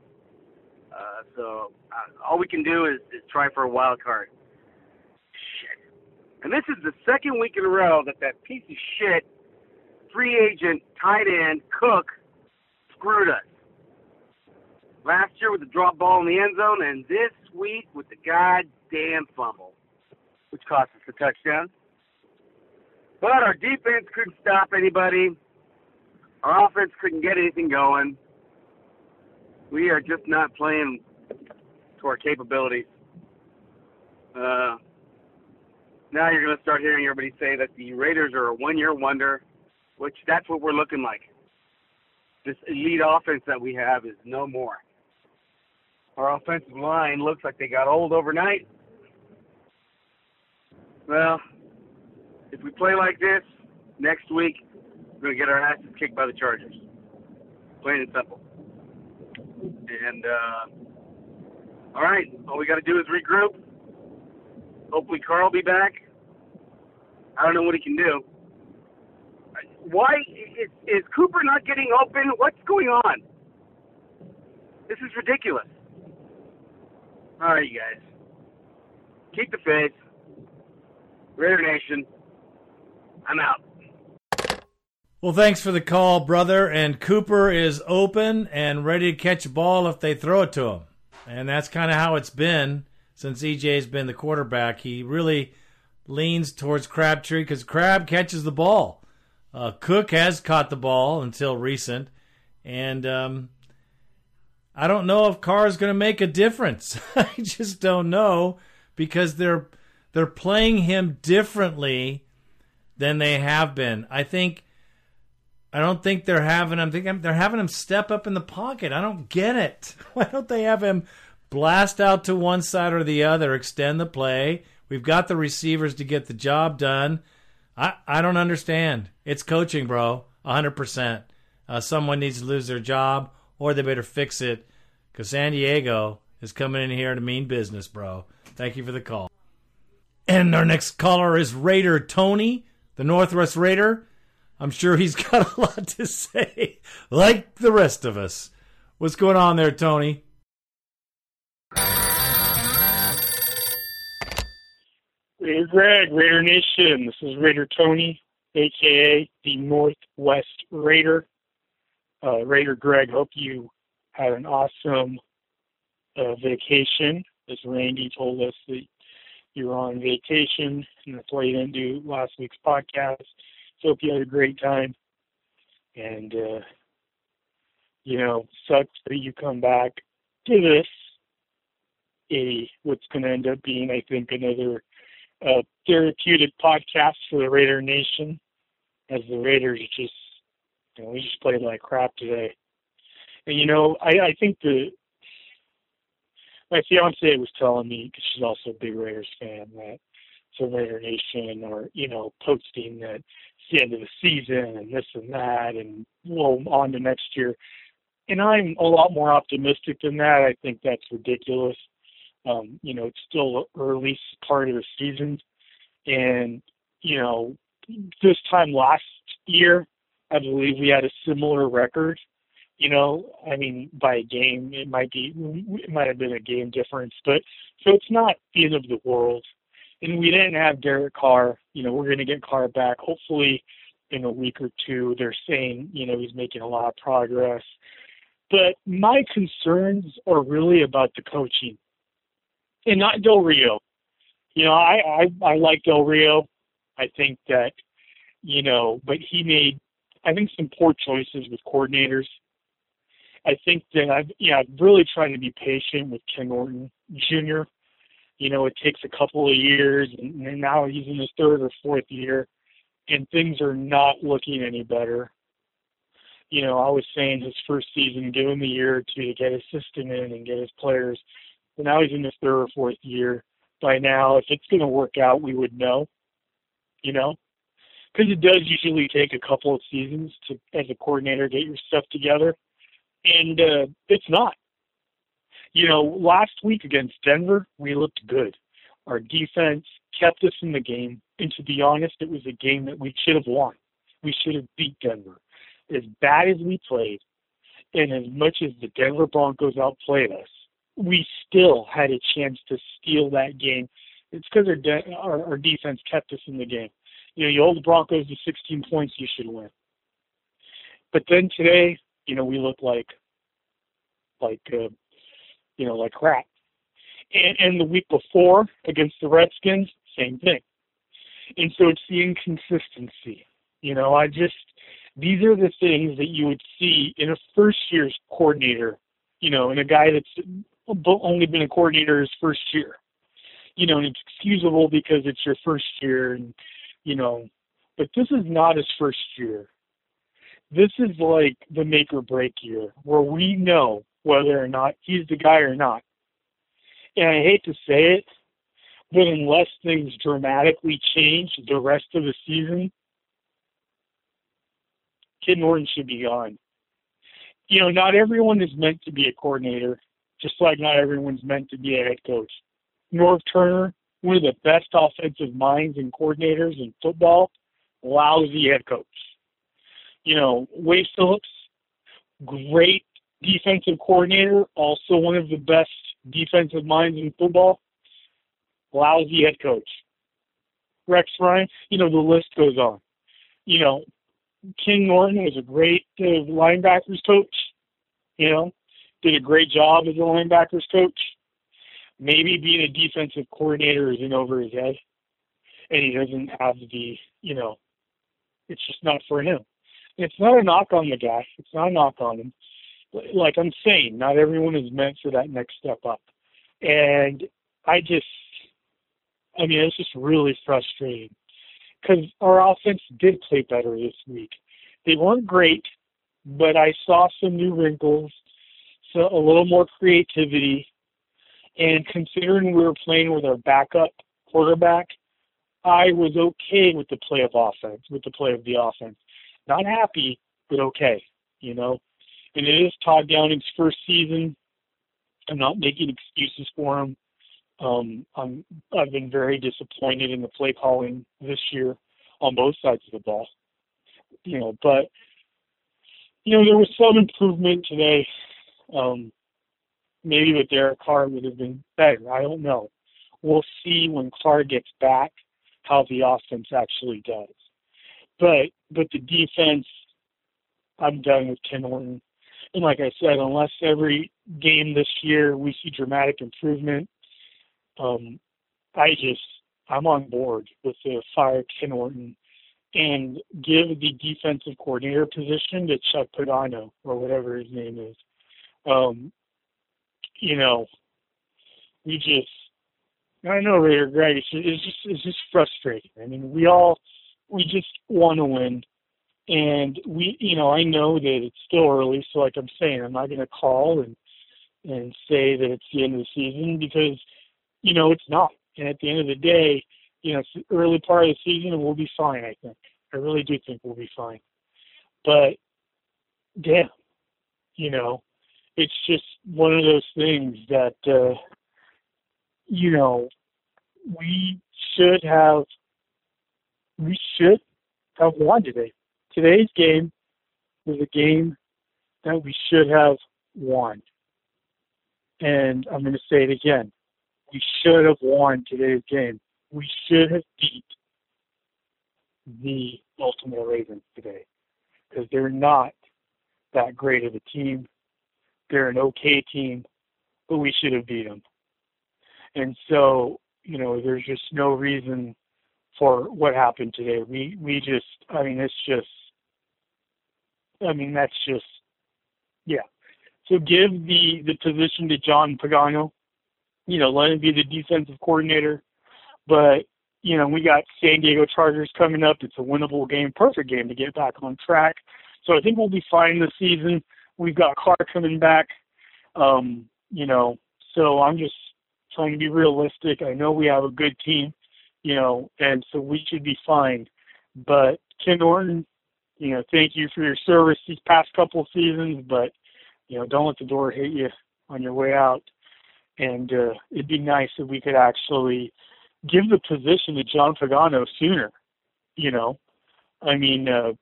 Uh, so uh, all we can do is, is try for a wild card. And this is the second week in a row that that piece of shit free agent tight end Cook screwed us. Last year with the drop ball in the end zone, and this week with the goddamn fumble, which cost us a touchdown. But our defense couldn't stop anybody. Our offense couldn't get anything going. We are just not playing to our capabilities. Uh, now you're going to start hearing everybody say that the Raiders are a one-year wonder, which that's what we're looking like. This elite offense that we have is no more. Our offensive line looks like they got old overnight. Well, if we play like this next week, we're going to get our asses kicked by the Chargers. Plain and simple. And, uh, all right, all we got to do is regroup. Hopefully, Carr will be back. I don't know what he can do. Why is, is Cooper not getting open? What's going on? This is ridiculous. All right, you guys. Keep the faith. Raider Nation. I'm out. Well, thanks for the call, brother. And Cooper is open and ready to catch a ball if they throw it to him. And that's kind of how it's been since EJ's been the quarterback. He really leans towards Crabtree because Crab catches the ball. Uh, Cook has caught the ball until recent. And um, I don't know if Carr is going to make a difference. I just don't know because they're they're playing him differently than they have been. I think I don't think they're having him. Think they're having him step up in the pocket. I don't get it. Why don't they have him blast out to one side or the other, extend the play? We've got the receivers to get the job done. I I don't understand. It's coaching, bro. 100%. Uh, someone needs to lose their job or they better fix it because San Diego is coming in here to mean business, bro. Thank you for the call. And our next caller is Raider Tony, the Northwest Raider. I'm sure he's got a lot to say, like the rest of us. What's going on there, Tony? Raider Greg, Raider Nation. This is Raider Tony, aka the Northwest Raider. Uh, Raider Greg, hope you had an awesome uh, vacation. As Randy told us that you were on vacation, and that's why you didn't do last week's podcast. So hope you had a great time. And uh, you know, sucks that you come back to this a what's going to end up being, I think, another uh, therapeutic podcast for the Raider Nation, as the Raiders just, you know, we just played like crap today. And you know, I, I think the my fiance was telling me because she's also a big Raiders fan that the Raider Nation are you know posting that it's the end of the season and this and that and well on to next year. And I'm a lot more optimistic than that. I think that's ridiculous. Um, you know, it's still early part of the season, and you know, this time last year, I believe we had a similar record you know, I mean, by a game, it might be, it might have been a game difference, but so it's not end of the world. And we didn't have Derek Carr. You know, we're going to get Carr back hopefully in a week or two. They're saying, you know, he's making a lot of progress. But my concerns are really about the coaching and not Del Rio. You know, I, I, I like Del Rio. I think that, you know, but he made, I think, some poor choices with coordinators I think that I've yeah I've really trying to be patient with Ken Norton Jr. You know, it takes a couple of years, and now he's in his third or fourth year, and things are not looking any better. you know, I was saying his first season, give him a year or two to get his system in and get his players. But now he's in his third or fourth year. By now, if it's going to work out, we would know, you know, because it does usually take a couple of seasons to, as a coordinator, get your stuff together, and uh, it's not. You know, last week against Denver, we looked good. Our defense kept us in the game, and to be honest, it was a game that we should have won. We should have beat Denver as bad as we played, and as much as the Denver Broncos outplayed us, we still had a chance to steal that game. It's because our, de- our our defense kept us in the game. You know, you hold the Broncos to 16 points, you should win. But then today, you know, we look like, like, uh, you know, like crap. And, and the week before against the Redskins, same thing. And so it's the inconsistency. You know, I just these are the things that you would see in a first year's coordinator, you know, in a guy that's only been a coordinator his first year. You know, and it's excusable because it's your first year and you know, but this is not his first year. This is like the make or break year where we know whether or not he's the guy or not. And I hate to say it, but unless things dramatically change the rest of the season, Ken Norton should be gone. You know, not everyone is meant to be a coordinator, just like not everyone's meant to be a head coach. Norv Turner, one of the best offensive minds and coordinators in football, lousy head coach. You know, Wade Phillips, great defensive coordinator, also one of the best defensive minds in football, lousy head coach. Rex Ryan, you know, the list goes on. You know, Ken Norton was a great uh, linebackers coach. You know, did a great job as a linebackers coach. Maybe being a defensive coordinator is in over his head, and he doesn't have the, you know, it's just not for him. It's not a knock on the guy. It's not a knock on him. Like I'm saying, not everyone is meant for that next step up. And I just, I mean, it's just really frustrating because our offense did play better this week. They weren't great, but I saw some new wrinkles, so a little more creativity. And considering we were playing with our backup quarterback, I was okay with the play of offense, with the play of the offense. Not happy, but okay, you know. And it is Todd Downing's first season. I'm not making excuses for him. Um, I'm I've been very disappointed in the play calling this year on both sides of the ball. You know, but you know there was some improvement today. Um, maybe with Derek Carr would have been better. I don't know. We'll see when Carr gets back how the offense actually does. But but the defense, I'm done with Ken Norton. And like I said, unless every game this year we see dramatic improvement, um, I just I'm on board with the fire Ken Norton and give the defensive coordinator position to Chuck Pagano or whatever his name is. Um, you know, we just I know Raider Greg. It's just, it's just it's just frustrating. I mean, we all we just want to win, and we you know I know that it's still early. So like I'm saying, I'm not going to call and and say that it's the end of the season because you know, it's not. And at the end of the day, you know, it's the early part of the season and we'll be fine, I think. I really do think we'll be fine. But damn, you know, it's just one of those things that uh you know, we should have we should have won today. Today's game was a game that we should have won. And I'm going to say it again. We should have won today's game. We should have beat the Baltimore Ravens today because they're not that great of a team. They're an okay team, but we should have beat them. And so, you know, there's just no reason for what happened today. We we just, I mean, it's just, I mean, that's just, yeah. So give the the position to John Pagano you know, let him be the defensive coordinator. But, you know, we got San Diego Chargers coming up. It's a winnable game, perfect game to get back on track. So I think we'll be fine this season. We've got Clark coming back. Um, you know, so I'm just trying to be realistic. I know we have a good team, you know, and so we should be fine. But Ken Norton, you know, thank you for your service these past couple of seasons, but you know, don't let the door hit you on your way out. And uh, it'd be nice if we could actually give the position to John Pagano sooner. You know, I mean, uh,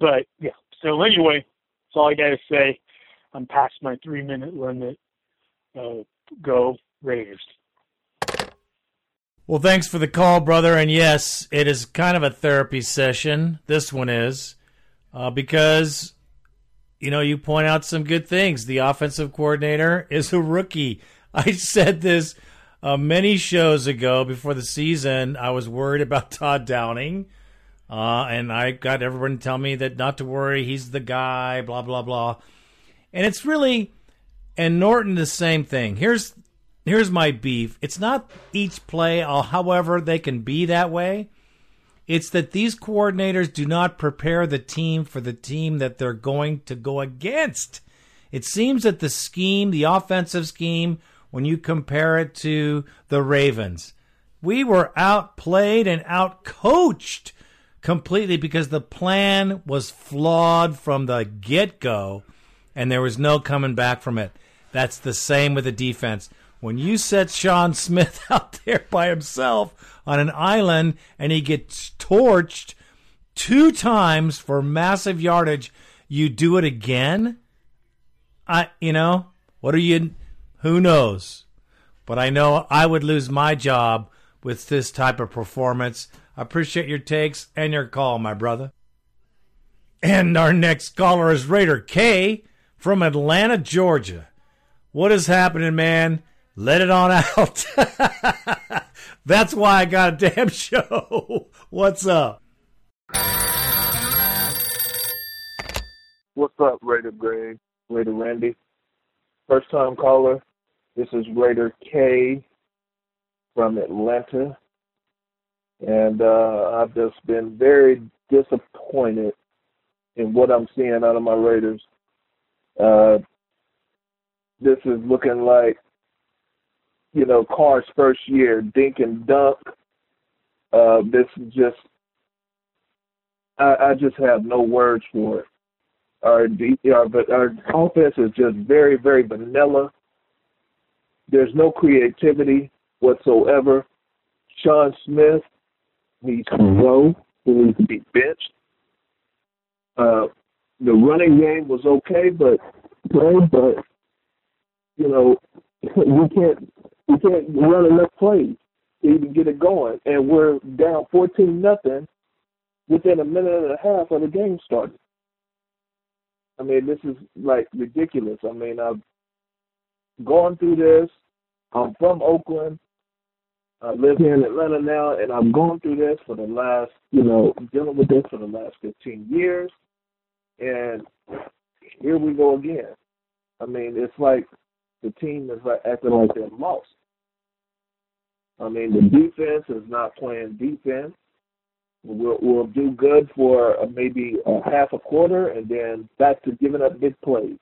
but yeah. So anyway, all I got to say. I'm past my three minute limit. Uh, go Raiders. Well, thanks for the call, brother. And yes, it is kind of a therapy session. This one is uh, because you know you point out some good things. The offensive coordinator is a rookie. I said this uh, many shows ago before the season. I was worried about Todd Downing. Uh, and I got everyone to tell me that not to worry, he's the guy, blah, blah, blah. And it's really, and Norton the same thing. Here's here's my beef. It's not each play, uh, however they can be that way. It's that these coordinators do not prepare the team for the team that they're going to go against. It seems that the scheme, the offensive scheme, when you compare it to the Ravens, we were outplayed and outcoached completely because the plan was flawed from the get go and there was no coming back from it. That's the same with the defense. When you set Sean Smith out there by himself on an island and he gets torched two times for massive yardage, you do it again? I you know, what are you who knows? But I know I would lose my job with this type of performance. I appreciate your takes and your call, my brother. And our next caller is Raider K from Atlanta, Georgia. What is happening, man? Let it on out. That's why I got a damn show. What's up? What's up, Raider Greg, Raider Randy? First time caller. This is Raider K from Atlanta. And uh, I've just been very disappointed in what I'm seeing out of my Raiders. Uh, this is looking like, you know, Carr's first year, dink and dunk. Uh, this is just, I, I just have no words for it. Our, our, our offense is just very, very vanilla. There's no creativity whatsoever. Sean Smith needs to go. He needs to be benched. Uh, the running game was okay, but but you know we can't we can't run enough plays to even get it going, and we're down fourteen nothing within a minute and a half of the game started. I mean, this is like ridiculous. I mean, I've gone through this. I'm from Oakland. I live here in Atlanta now, and I've gone through this for the last, you know, dealing with this for the last 15 years. And here we go again. I mean, it's like the team is like acting like they're lost. I mean, the defense is not playing defense. We'll, we'll do good for uh, maybe a half a quarter, and then back to giving up big plays.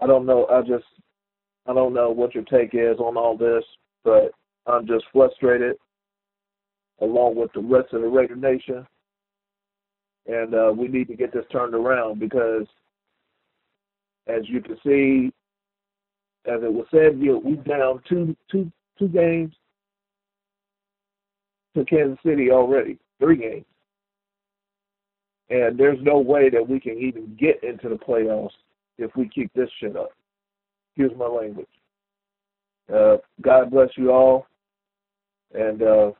I don't know. I just I don't know what your take is on all this, but I'm just frustrated, along with the rest of the Raider Nation and uh, we need to get this turned around because, as you can see, as it was said, we down two two two games to Kansas City already, three games, and there's no way that we can even get into the playoffs if we keep this shit up. Excuse my language. Uh, God bless you all, and uh,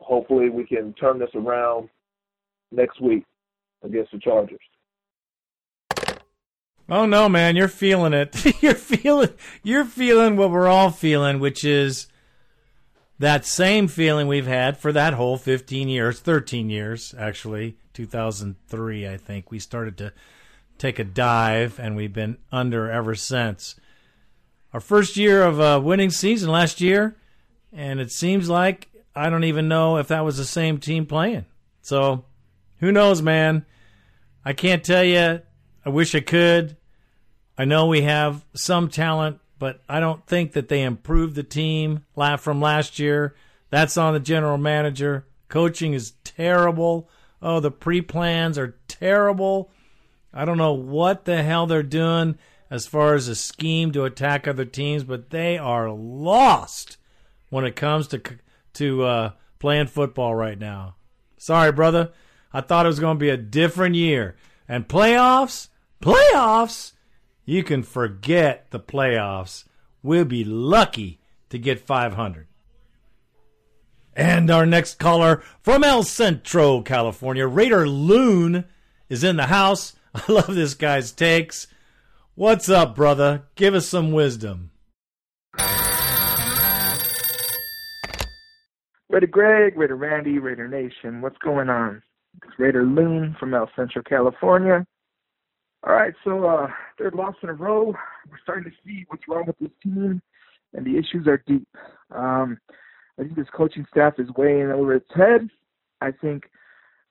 hopefully we can turn this around next week against the Chargers. Oh no, man, you're feeling it. you're feeling you're feeling what we're all feeling, which is that same feeling we've had for that whole 15 years, 13 years actually, 2003 I think we started to take a dive and we've been under ever since. Our first year of a winning season last year and it seems like I don't even know if that was the same team playing. So who knows, man? I can't tell you. I wish I could. I know we have some talent, but I don't think that they improved the team from last year. That's on the general manager. Coaching is terrible. Oh, the pre plans are terrible. I don't know what the hell they're doing as far as a scheme to attack other teams, but they are lost when it comes to to uh, playing football right now. Sorry, brother. I thought it was going to be a different year. And playoffs, playoffs, you can forget the playoffs. We'll be lucky to get 500. And our next caller from El Centro, California, Raider Loon, is in the house. I love this guy's takes. What's up, brother? Give us some wisdom. Raider Greg, Raider Randy, Raider Nation. What's going on? It's Raider Loon from El Centro, California. All right, so uh, third loss in a row. We're starting to see what's wrong with this team, and the issues are deep. Um, I think this coaching staff is weighing over its head. I think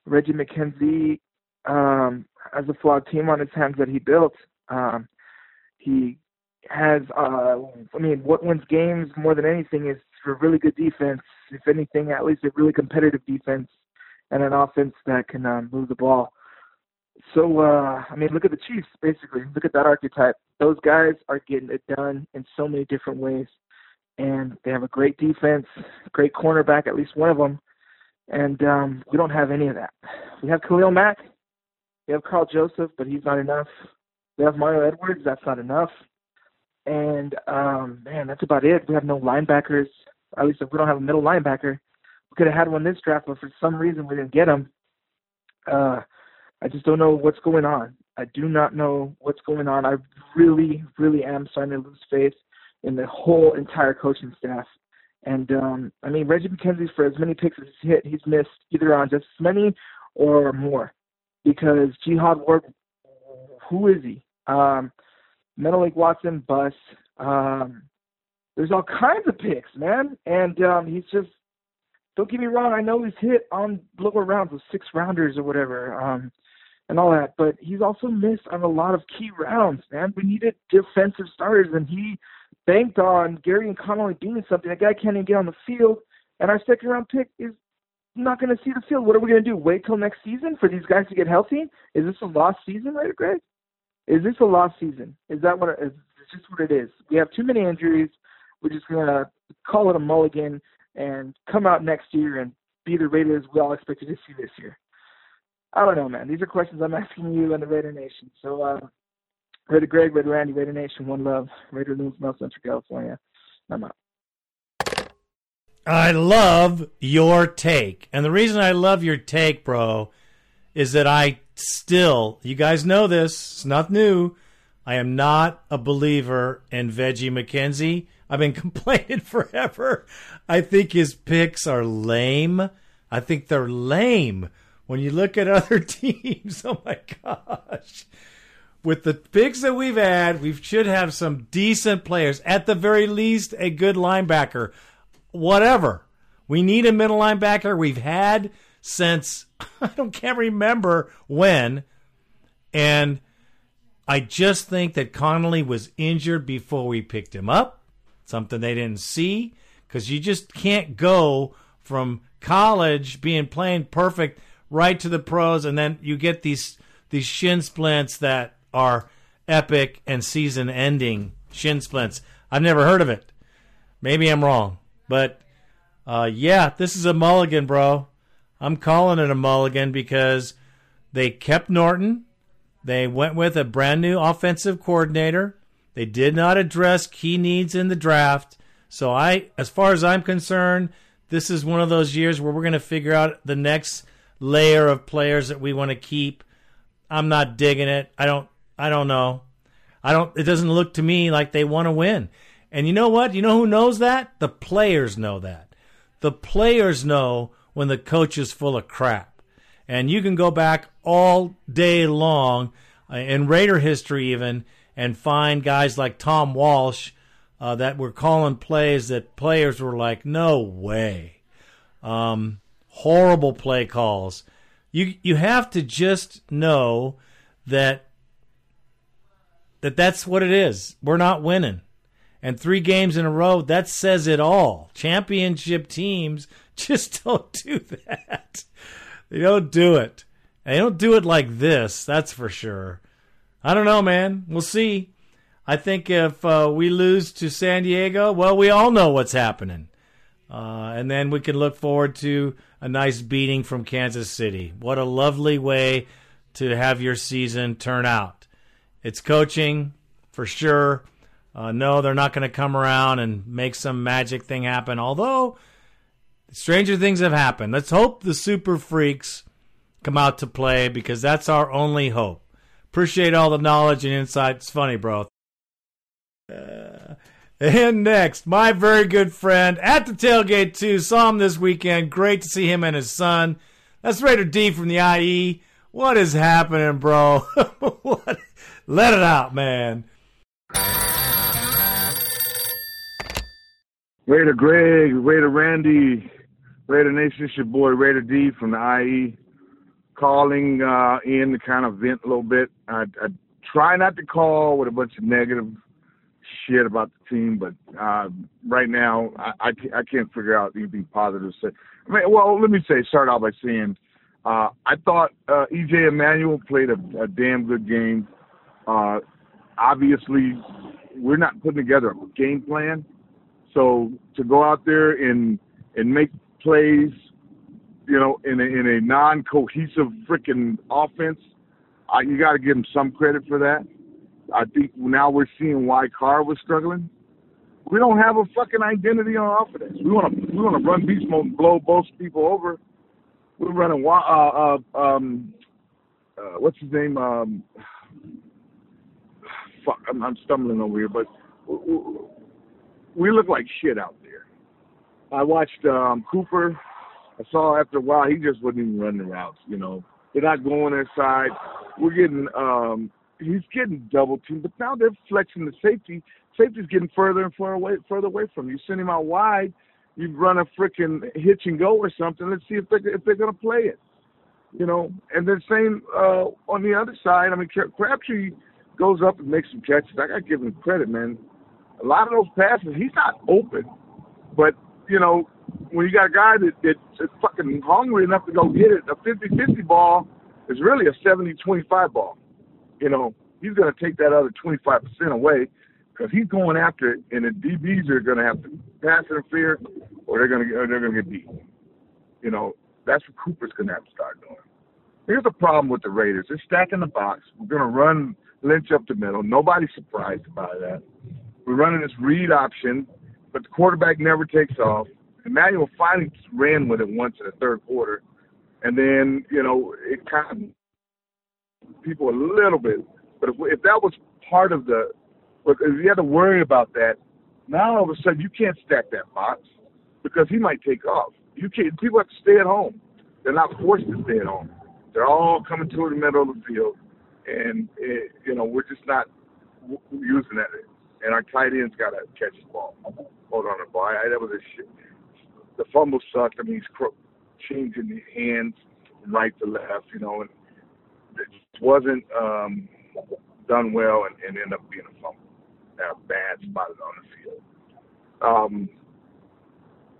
Reggie McKenzie um, has a flawed team on his hands that he built. Um, he has, uh, I mean, what wins games more than anything is for really good defense. If anything, at least a really competitive defense and an offense that can um, move the ball. So, uh, I mean, look at the Chiefs, basically. Look at that archetype. Those guys are getting it done in so many different ways. And they have a great defense, great cornerback, at least one of them. And um, we don't have any of that. We have Khalil Mack. We have Karl Joseph, but he's not enough. We have Mario Edwards. That's not enough. And um, man, that's about it. We have no linebackers. At least if we don't have a middle linebacker, we could have had one this draft, but for some reason we didn't get him. Uh, I just don't know what's going on. I do not know what's going on. I really, really am starting to lose faith in the whole entire coaching staff. And um, I mean, Reggie McKenzie, for as many picks as he's hit, he's missed either on just as many or more. Because Jihad Ward, who is he? Um, Menelik Watson, bus. Um, there's all kinds of picks, man. And um, he's just, don't get me wrong, I know he's hit on lower rounds with six rounders or whatever. Um, and all that, but he's also missed on a lot of key rounds, man. We needed defensive starters, and he banked on Gareon Conley doing something. That guy can't even get on the field, and our second round pick is not going to see the field. What are we going to do? Wait till next season for these guys to get healthy? Is this a lost season, right, Greg? Is this a lost season? Is that what it is? It's just what it is. We have too many injuries. We're just going to call it a mulligan and come out next year and be the Raiders we all expected to see this year. I don't know, man. These are questions I'm asking you and the Raider Nation. So, uh, Raider Greg, Raider Randy, Raider Nation, one love. Raider News, Mel Central, California. I'm out. I love your take. And the reason I love your take, bro, is that I still, you guys know this, it's not new. I am not a believer in Veggie McKenzie. I've been complaining forever. I think his picks are lame. I think they're lame when you look at other teams, oh my gosh. With the picks that we've had, we should have some decent players. At the very least, a good linebacker. Whatever. We need a middle linebacker. We've had since I don't can't remember when. And I just think that Conley was injured before we picked him up. Something they didn't see. Because you just can't go from college being playing perfect right to the pros, and then you get these these shin splints that are epic and season ending shin splints. I've never heard of it. Maybe I'm wrong, but uh, yeah, this is a mulligan, bro. I'm calling it a mulligan because they kept Norton. They went with a brand new offensive coordinator. They did not address key needs in the draft. So I, as far as I'm concerned, this is one of those years where we're going to figure out the next layer of players that we want to keep. I'm not digging it. I don't I don't know. I don't it doesn't look to me like they want to win. And you know what? You know who knows that? The players know that. The players know when the coach is full of crap. And you can go back all day long uh, in Raider history even and find guys like Tom Walsh uh, that were calling plays that players were like, no way. Um, horrible play calls. You you have to just know that that that's what it is. We're not winning. And three games in a row, that says it all. Championship teams just don't do that. They don't do it. They don't do it like this, that's for sure. I don't know, man. We'll see. I think if uh, we lose to San Diego, well, we all know what's happening. Uh, and then we can look forward to a nice beating from Kansas City. What a lovely way to have your season turn out. It's coaching for sure. Uh, no, they're not going to come around and make some magic thing happen. Although stranger things have happened. Let's hope the Super Freaks come out to play because that's our only hope. Appreciate all the knowledge and insight. It's funny, bro. Uh, and next, my very good friend at the tailgate too. Saw him this weekend. Great to see him and his son. That's Raider D from the IE. What is happening, bro? what? Let it out, man. Raider Greg, Raider Randy, Raider Nation, it's your boy Raider D from the IE, calling uh, in to kind of vent a little bit. I, I try not to call with a bunch of negative shit about the team, but uh, right now I, I, I can't figure out anything positive to say. I mean, well, let me say, start out by saying uh, I thought uh, EJ Manuel played a, a damn good game. Uh, obviously, we're not putting together a game plan so to go out there and and make plays, you know, in a, in a non-cohesive freaking offense, uh, you got to give him some credit for that. I think now we're seeing why Carr was struggling. We don't have a fucking identity on offense. We want to we want to run beast mode and blow both people over. We're running uh uh um uh, what's his name um fuck I'm, I'm stumbling over here, but we look like shit out there. I watched um, Cooper. I saw after a while he just wasn't even running the routes. You know, they're not going inside. We're getting um, he's getting double teamed, but now they're flexing the safety. Safety's getting further and further away, further away from you. Send him out wide. You run a freaking hitch and go or something. Let's see if they if they're gonna play it. You know, and then same uh, on the other side. I mean, Crabtree goes up and makes some catches. I gotta give him credit, man a lot of those passes, he's not open. But, you know, when you got a guy that, that's fucking hungry enough to go get it, a 50-50 ball is really a 70-25 ball. You know, he's going to take that other 25% away because he's going after it, and the DBs are going to have to pass interfere, or they're going to they're going to get beat. You know, that's what Cooper's going to have to start doing. Here's the problem with the Raiders: they're stacking the box. We're going to run Lynch up the middle. Nobody's surprised by that. We're running this read option, but the quarterback never takes off. Manuel finally ran with it once in the third quarter, and then you know it kind of people a little bit. But if, if that was part of the, but if you had to worry about that, now all of a sudden you can't stack that box because he might take off. You can't. People have to stay at home. They're not forced to stay at home. They're all coming to the middle of the field, and it, you know we're just not using that and our tight end's got to catch the ball. Hold on the ball. I, that was a shit. The fumble sucked. I mean, he's cro- changing his hands right to left, you know, and it wasn't um, done well and, and ended up being a fumble. A bad spot on the field. Um,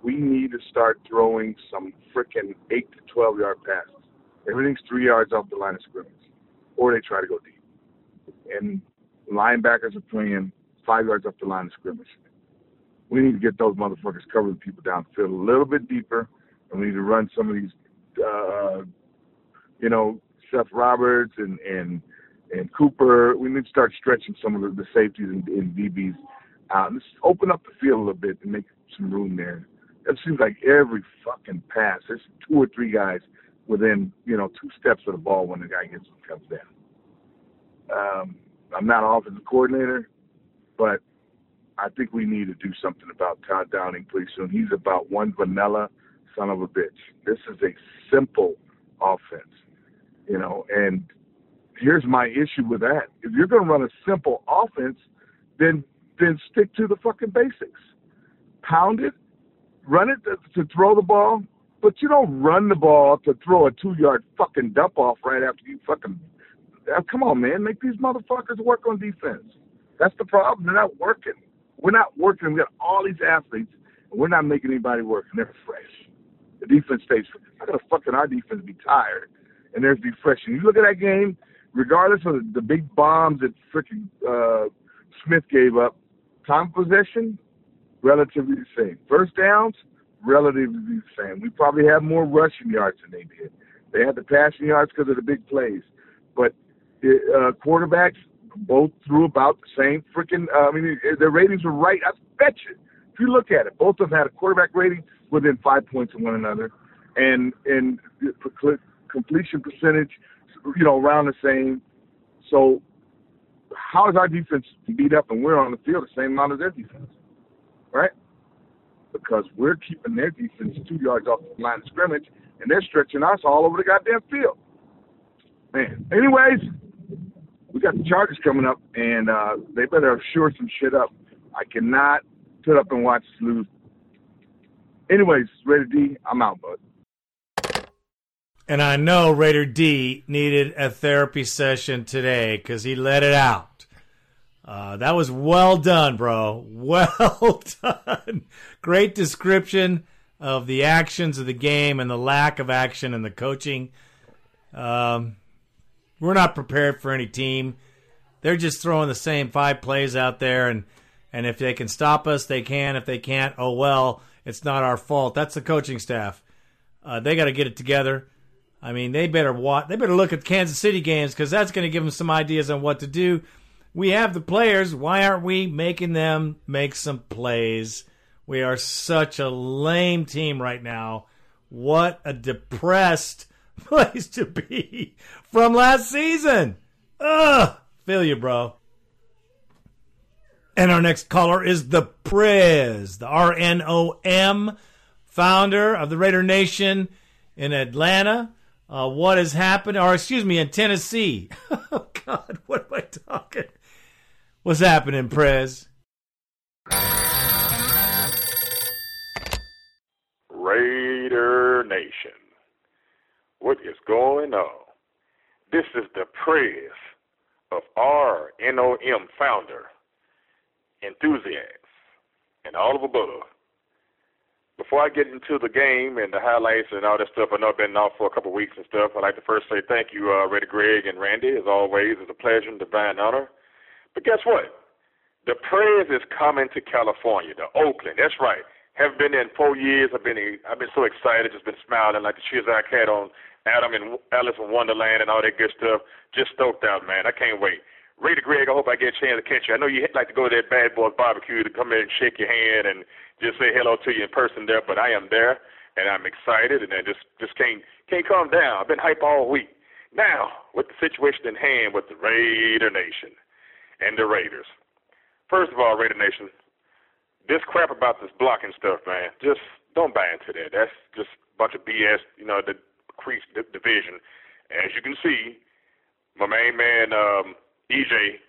we need to start throwing some freaking 8 to 12 yard passes. Everything's three yards off the line of scrimmage, or they try to go deep. And linebackers are playing five yards up the line of scrimmage. We need to get those motherfuckers covering people downfield a little bit deeper, and we need to run some of these, uh, you know, Seth Roberts and and and Cooper. We need to start stretching some of the, the safeties and, and DBs out. Let's open up the field a little bit and make some room there. It seems like every fucking pass, there's two or three guys within, you know, two steps of the ball when the guy gets comes down. Um, I'm not an offensive coordinator. But I think we need to do something about Todd Downing pretty soon. He's about one vanilla son of a bitch. This is a simple offense, you know, and here's my issue with that. If you're going to run a simple offense, then then stick to the fucking basics. Pound it, run it to, to throw the ball, but you don't run the ball to throw a two yard fucking dump off right after you fucking. Uh, come on, man, make these motherfuckers work on defense. That's the problem. They're not working. We're not working. We got all these athletes, and we're not making anybody work, and they're fresh. The defense stays. How gonna fucking our defense be tired and theirs be fresh? You look at that game, regardless of the, the big bombs that freaking uh, Smith gave up, time possession relatively the same. First downs relatively the same. We probably have more rushing yards than they did. They had the passing yards because of the big plays, but uh, quarterbacks both threw about the same freaking. Uh, I mean, their ratings were right. I bet you. If you look at it, both of them had a quarterback rating within five points of one another, and and completion percentage, you know, around the same. So, how is our defense beat up and we're on the field the same amount as their defense, right? Because we're keeping their defense two yards off the line of scrimmage, and they're stretching us all over the goddamn field. Man. Anyways, got the Chargers coming up, and uh, they better shore some shit up. I cannot put up and watch lose. Anyways, Raider D, I'm out, bud. And I know Raider D needed a therapy session today because he let it out. Uh, that was well done, bro. Well done. Great description of the actions of the game and the lack of action in the coaching. Um, we're not prepared for any team. They're just throwing the same five plays out there, and and if they can stop us, they can. If they can't, oh well, it's not our fault. That's the coaching staff. Uh, they got to get it together. I mean, they better watch. They better look at Kansas City games because that's going to give them some ideas on what to do. We have the players. Why aren't we making them make some plays? We are such a lame team right now. What a depressed place to be from last season. Ugh, feel you, bro. And our next caller is the Prez, the R N O M, founder of the Raider Nation in Atlanta. Uh, what has happened, or excuse me, in Tennessee? oh God, what am I talking? What's happening, Prez? Raider Nation. What is going on? This is the praise of our NOM founder, enthusiast, and all of above. Before I get into the game and the highlights and all that stuff, I know I've been off for a couple of weeks and stuff. I'd like to first say thank you, uh, Reddy Greg and Randy. As always, it's a pleasure and divine honor. But guess what? The Prez is coming to California, to Oakland. That's right. Haven't been there in four years. I've been I've been so excited, just been smiling like the Cheshire Cat on Adam and Alice in Wonderland and all that good stuff. Just stoked out, man. I can't wait. Raider Greg, I hope I get a chance to catch you. I know you like to go to that Bad Boys Barbecue to come in and shake your hand and just say hello to you in person there, but I am there and I'm excited and I just just can't can't calm down. I've been hype all week. Now, with the situation in hand with the Raider Nation and the Raiders. First of all, Raider Nation, this crap about this blocking stuff, man, just don't buy into that. That's just a bunch of BS. You know, the increased division. As you can see, my main man um, EJ,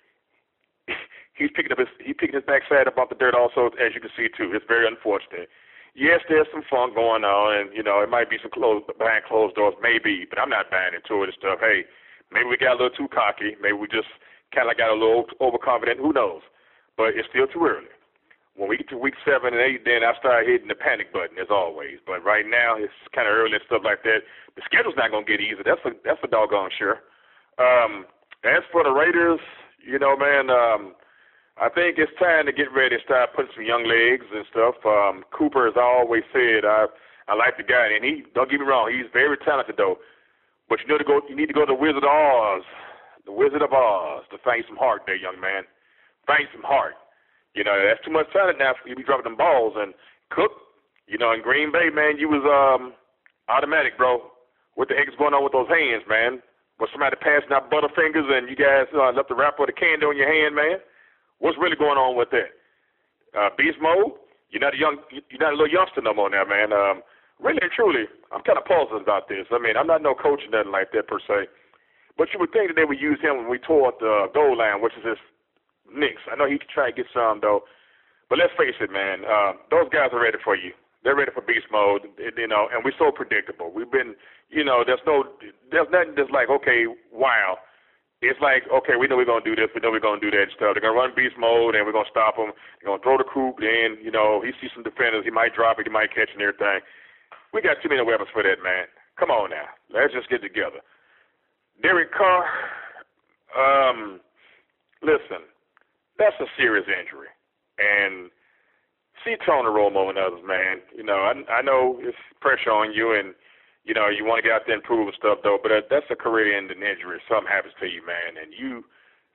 he's picking up his he picking his backside up off the dirt. Also, as you can see too, it's very unfortunate. Yes, there's some fun going on, and you know it might be some closed behind closed doors, maybe, but I'm not buying into it and stuff. Hey, maybe we got a little too cocky. Maybe we just kind of got a little overconfident. Who knows? But it's still too early. When we get to week seven and eight, then I start hitting the panic button as always. But right now, it's kind of early and stuff like that. The schedule's not gonna get easy. That's a that's a doggone sure. Um, as for the Raiders, you know, man, um, I think it's time to get ready and start putting some young legs and stuff. Um, Cooper has always said I I like the guy, and he don't get me wrong, he's very talented though. But you know to go, you need to go to the Wizard of Oz, the Wizard of Oz, to find some heart there, young man. Find some heart. You know, that's too much talent now for you to be dropping them balls. And Cook, you know, in Green Bay, man, you was um automatic, bro. What the heck is going on with those hands, man? Was somebody passing out butterfingers and you guys uh, left the wrapper of the candy on your hand, man? What's really going on with that? Uh, beast mode? You're not a young, you're not a little youngster no more now, man. Um, really and truly, I'm kind of puzzled about this. I mean, I'm not no coach or nothing like that per se, but you would think that they would use him when we tore up the goal line, which is his Knicks. I know he could try to get some though, but let's face it, man. Uh, those guys are ready for you. they're ready for beast mode, you know, and we're so predictable. We've been, you know, there's no, there's nothing that's like, okay, wow. It's like, okay, we know we're gonna do this, we know we're gonna do that and stuff. They're gonna run beast mode, and we're gonna stop them. They're gonna throw the coop in, you know. He sees some defenders, he might drop it, he might catch and everything. We got too many weapons for that, man. Come on now, let's just get together. Derek Carr, um, listen, that's a serious injury, and see Tony Romo and others, man. You know, I I know it's pressure on you, and you know you want to get out there and prove and stuff, though. But that's a career-ending injury. If something happens to you, man, and you,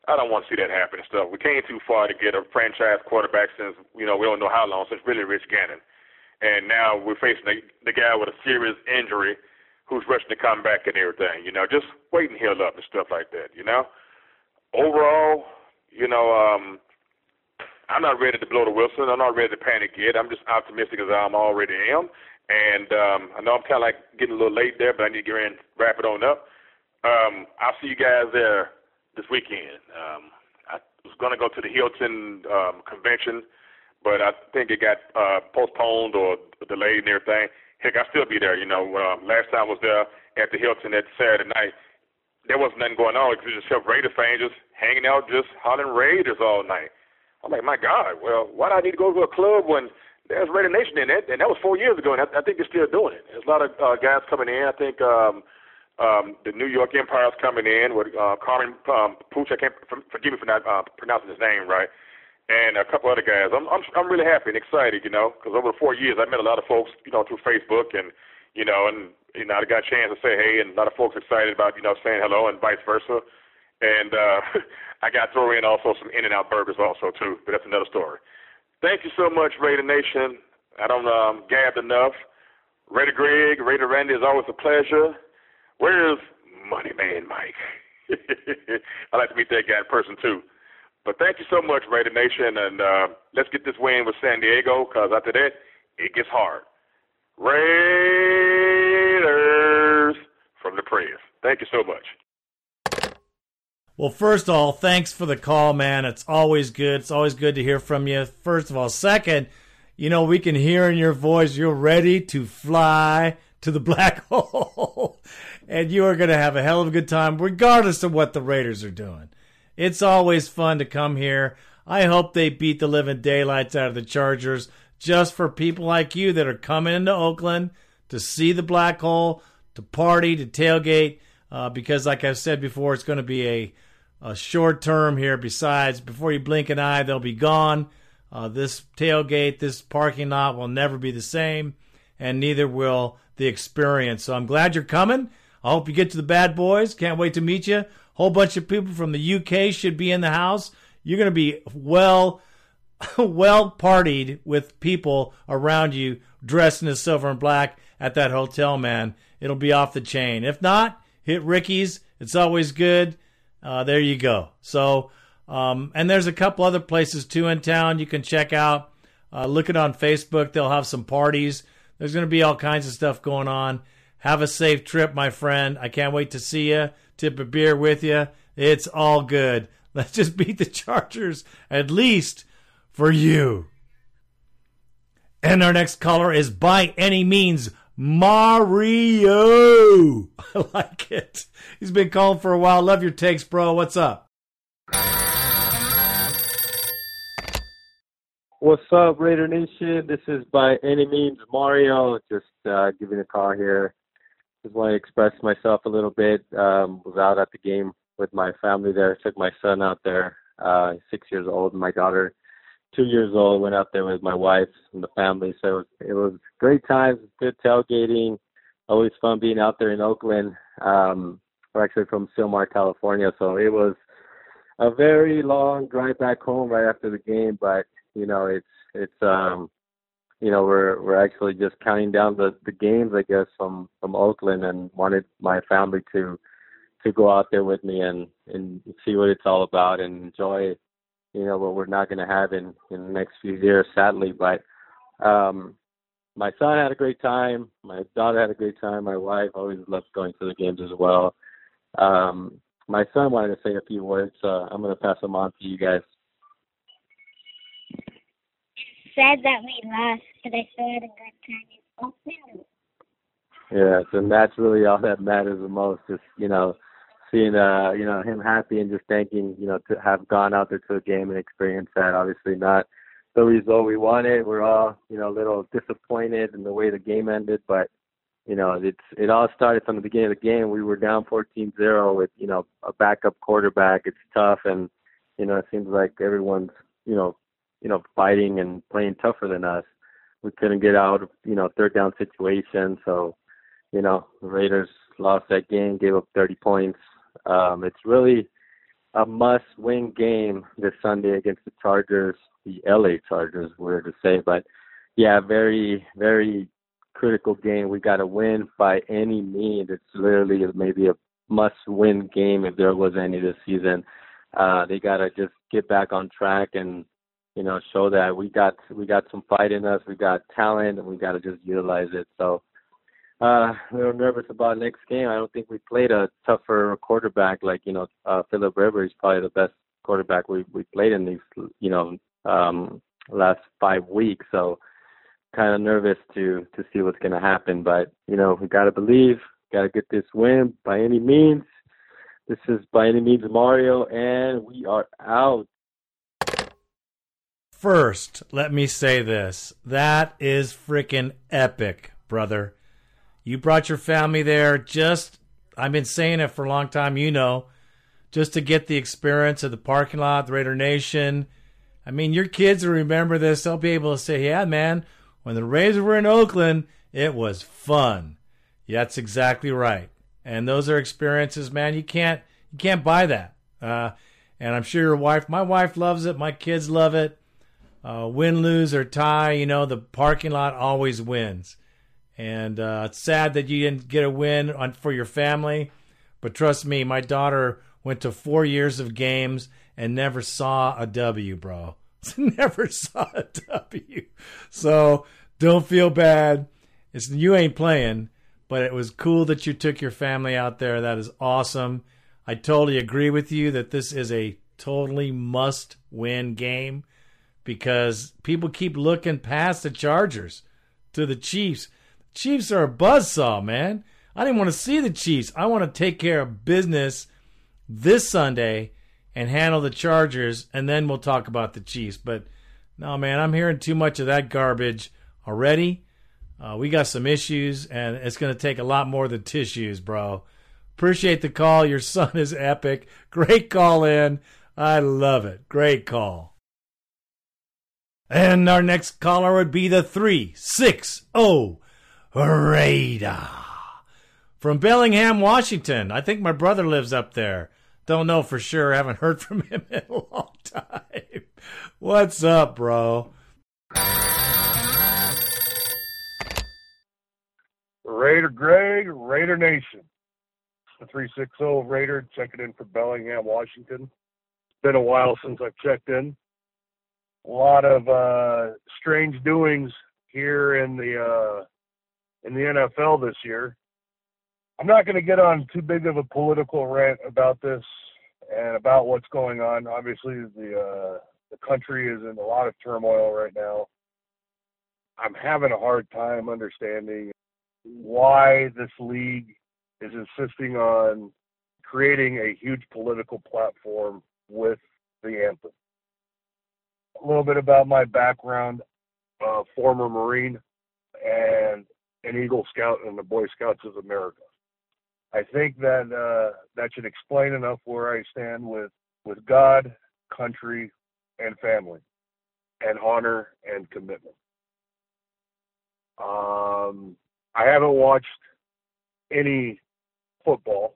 I don't want to see that happen and stuff. We came too far to get a franchise quarterback since you know we don't know how long since really Rich Gannon, and now we're facing the, the guy with a serious injury who's rushing to come back and everything. You know, just wait and heal up and stuff like that. You know, overall, you know. um I'm not ready to blow the whistle. I'm not ready to panic yet. I'm just optimistic as I'm already am. And um, I know I'm kind of like getting a little late there, but I need to get in, wrap it on up. Um, I'll see you guys there this weekend. Um, I was going to go to the Hilton um, convention, but I think it got uh, postponed or delayed and everything. Heck, I'll still be there. You know, um, last time I was there at the Hilton that Saturday night, there wasn't nothing going on. Because it was just Raider fans just hanging out, just hollering Raiders all night. I'm like, my God, well, why do I need to go to a club when there's Raider Nation in it? And that was four years ago, and I, I think they're still doing it. There's a lot of uh, guys coming in. I think um, um, the New York Empire's coming in with uh, Carmen um, Pooch. I can't forgive me for not uh, pronouncing his name right, and a couple other guys. I'm I'm I'm really happy and excited, you know, because over four years I met a lot of folks, you know, through Facebook and you know, and you know, I got a chance to say hey, and a lot of folks excited about you know saying hello and vice versa. And uh, I got to throw in also some In-N-Out burgers also too, but that's another story. Thank you so much, Raider Nation. I don't um, gabbed enough. Raider Greg, Raider Randy, is always a pleasure. Where's Money Man Mike? I like to meet that guy in person too. But thank you so much, Raider Nation, and uh, let's get this win with San Diego, because after that, it gets hard. Raiders from the press. Thank you so much. Well, first of all, thanks for the call, man. It's always good. It's always good to hear from you. First of all, second, you know, we can hear in your voice you're ready to fly to the black hole. and you are going to have a hell of a good time, regardless of what the Raiders are doing. It's always fun to come here. I hope they beat the living daylights out of the Chargers just for people like you that are coming into Oakland to see the black hole, to party, to tailgate. Uh, because, like I've said before, it's going to be a a short term here. Besides, before you blink an eye, they'll be gone. Uh, this tailgate, this parking lot will never be the same, and neither will the experience. So I'm glad you're coming. I hope you get to the bad boys. Can't wait to meet you. Whole bunch of people from the UK should be in the house. You're going to be well, well partied with people around you dressed in silver and black at that hotel, man. It'll be off the chain. If not, hit Ricky's. It's always good. Uh, there you go. So, um, and there's a couple other places too in town you can check out. Uh, look it on Facebook. They'll have some parties. There's going to be all kinds of stuff going on. Have a safe trip, my friend. I can't wait to see you. Tip a beer with you. It's all good. Let's just beat the Chargers, at least for you. And our next caller is by any means Mario. I like it. He's been calling for a while. Love your takes, bro. What's up? What's up, Raider Nation? This is by any means Mario. Just uh, giving a call here. Just want to express myself a little bit. Um, was out at the game with my family there. Took my son out there, uh, six years old, and my daughter two years old. Went out there with my wife and the family. So it was, great times, good tailgating. Always fun being out there in Oakland. Um, we're actually from Sylmar, California, so it was a very long drive back home right after the game. But you know, it's it's um, you know, we're we're actually just counting down the the games, I guess, from from Oakland, and wanted my family to to go out there with me and and see what it's all about and enjoy you know what we're not going to have in in the next few years, sadly. But um, my son had a great time. My daughter had a great time. My wife always loves going to the games as well. Um, my son wanted to say a few words. Uh, I'm going to pass them on to you guys. sad that we lost, but I still had a good time in Oakland. Yeah, so that's really all that matters the most. Just you know, seeing uh, you know, him happy and just thanking, you know, to have gone out there to a game and experienced that. Obviously not the result we wanted. We're all, you know, a little disappointed in the way the game ended, but you know, it's it all started from the beginning of the game. We were down 14-0 with, you know, a backup quarterback. It's tough and you know, it seems like everyone's, you know, you know, fighting and playing tougher than us. We couldn't get out of, you know, third down situation, so you know, the Raiders lost that game, gave up 30 points. Um, it's really a must-win game this Sunday against the Chargers, the LA Chargers, weird to say, but yeah, very, very critical game. We got to win by any means. It's literally maybe a must-win game if there was any this season. Uh, they got to just get back on track and you know show that we got we got some fight in us, we got talent, and we got to just utilize it. So uh, a little nervous about next game. I don't think we played a tougher quarterback like you know uh, Philip Rivers. Probably the best quarterback we we played in these you know um, last five weeks. So kind of nervous to to see what's going to happen. But you know we got to believe, got to get this win by any means. This is by any means Mario, and we are out. First, let me say this. That is freaking epic, brother. You brought your family there just, I've been saying it for a long time, you know, just to get the experience of the parking lot, the Raider Nation. I mean, your kids will remember this. They'll be able to say, yeah, man, when the Raiders were in Oakland, it was fun. Yeah, that's exactly right. And those are experiences, man. You can't you can't buy that. Uh, and I'm sure your wife, my wife loves it. My kids love it. Uh, win, lose, or tie, you know, the parking lot always wins. And uh, it's sad that you didn't get a win on, for your family. But trust me, my daughter went to four years of games and never saw a W, bro. never saw a W. So don't feel bad. It's you ain't playing, but it was cool that you took your family out there. That is awesome. I totally agree with you that this is a totally must win game because people keep looking past the Chargers to the Chiefs. Chiefs are a buzzsaw, man. I didn't want to see the Chiefs. I want to take care of business this Sunday and handle the Chargers, and then we'll talk about the Chiefs. But no, man, I'm hearing too much of that garbage already. Uh, we got some issues, and it's going to take a lot more than tissues, bro. Appreciate the call. Your son is epic. Great call in. I love it. Great call. And our next caller would be the 360 Raider. From Bellingham, Washington. I think my brother lives up there. Don't know for sure. Haven't heard from him in a long time. What's up, bro? Raider Greg, Raider Nation. The 360 Raider checking in for Bellingham, Washington. It's been a while since I've checked in. A lot of uh, strange doings here in the uh, in the NFL this year. I'm not going to get on too big of a political rant about this and about what's going on. Obviously, the uh, the country is in a lot of turmoil right now. I'm having a hard time understanding why this league is insisting on creating a huge political platform with the anthem. A little bit about my background, uh, former Marine and an Eagle Scout and the Boy Scouts of America. I think that uh, that should explain enough where I stand with with God, country, and family, and honor and commitment. Um, I haven't watched any football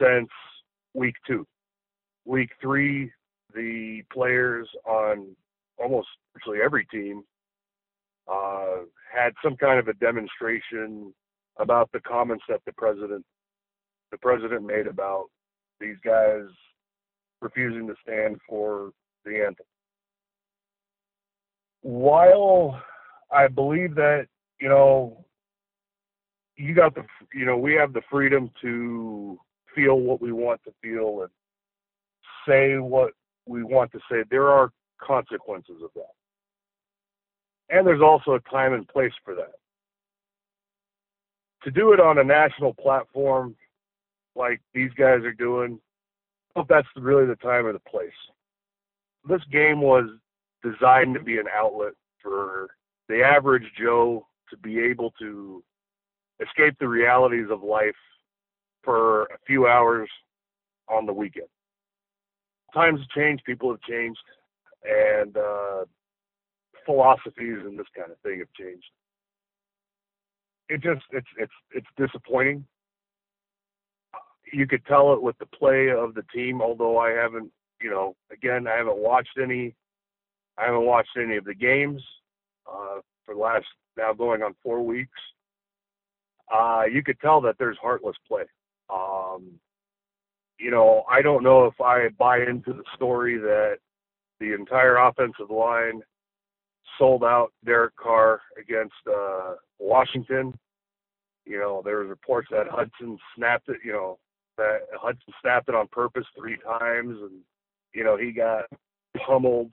since week two. Week three, the players on almost virtually every team uh, had some kind of a demonstration about the comments that the president the president made about these guys refusing to stand for the anthem. While I believe that you know you got the you know we have the freedom to feel what we want to feel and say what we want to say there are consequences of that And there's also a time and place for that. To do it on a national platform like these guys are doing, I hope that's really the time or the place. This game was designed to be an outlet for the average Joe to be able to escape the realities of life for a few hours on the weekend. Times have changed, people have changed, and uh, philosophies and this kind of thing have changed. It just it's it's it's disappointing. You could tell it with the play of the team, although I haven't, you know, again I haven't watched any I haven't watched any of the games uh, for the last now going on four weeks. Uh, you could tell that there's heartless play. Um, you know, I don't know if I buy into the story that the entire offensive line sold out Derek Carr against uh, Washington. You know, there was reports that Hudson snapped it. You know, that Hudson snapped it on purpose three times, and you know he got pummeled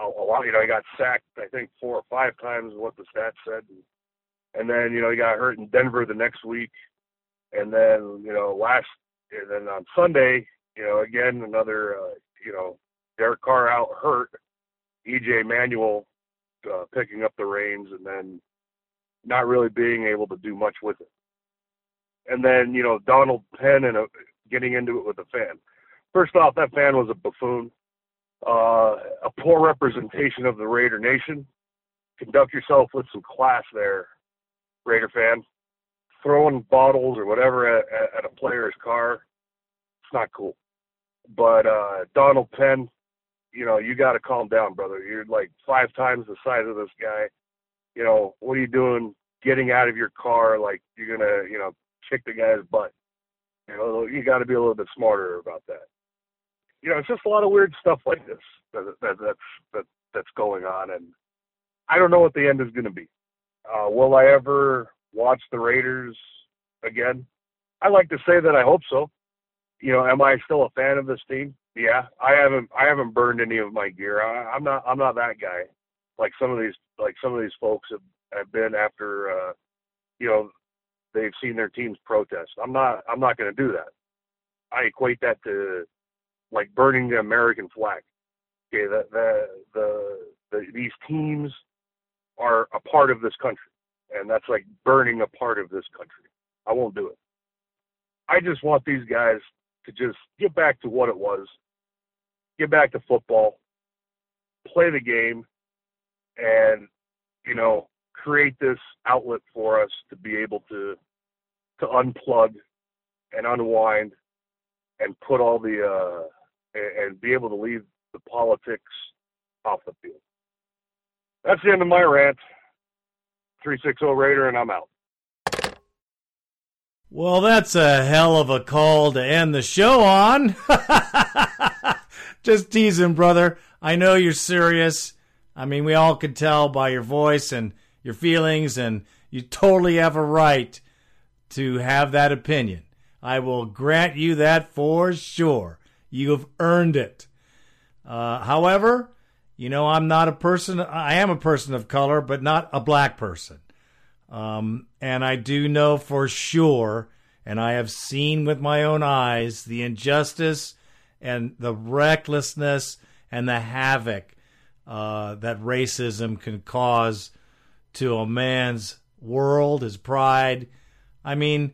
a, lot. You know, he got sacked I think four or five times, what the stats said, and, and then you know he got hurt in Denver the next week, and then you know last, and then on Sunday, you know again another, uh, you know Derek Carr out hurt, EJ Manuel uh, picking up the reins, and then not really being able to do much with it. And then you know Donald Penn and a, getting into it with a fan. First off, that fan was a buffoon uh, a poor representation of the Raider Nation. Conduct yourself with some class there, Raider fan. Throwing bottles or whatever at, at a player's car, it's not cool. But uh, Donald Penn, you know, you got to calm down, brother. You're like five times the size of this guy. You know, what are you doing getting out of your car like you're going to, you know, kick the guy's butt? You know, you got to be a little bit smarter about that you know, it's just a lot of weird stuff like this that, that that's that that's going on, and I don't know what the end is going to be. Uh, will I ever watch the Raiders again? I like to say that I hope so. You know, am I still a fan of this team? Yeah, I haven't I haven't burned any of my gear. I, I'm not I'm not that guy. Like some of these like some of these folks have, have been after uh, you know they've seen their teams protest. I'm not I'm not going to do that. I equate that to like burning the American flag. Okay, the, the, the, the, these teams are a part of this country, and that's like burning a part of this country. I won't do it. I just want these guys to just get back to what it was, get back to football, play the game, and you know create this outlet for us to be able to to unplug and unwind and put all the uh, and, and be able to leave the politics off the field. That's the end of my rant. 360 Raider, and I'm out. Well, that's a hell of a call to end the show on. Just teasing, brother. I know you're serious. I mean, we all could tell by your voice and your feelings, and you totally have a right to have that opinion. I will grant you that for sure. You've earned it. Uh, however, you know, I'm not a person, I am a person of color, but not a black person. Um, and I do know for sure, and I have seen with my own eyes, the injustice and the recklessness and the havoc uh, that racism can cause to a man's world, his pride. I mean,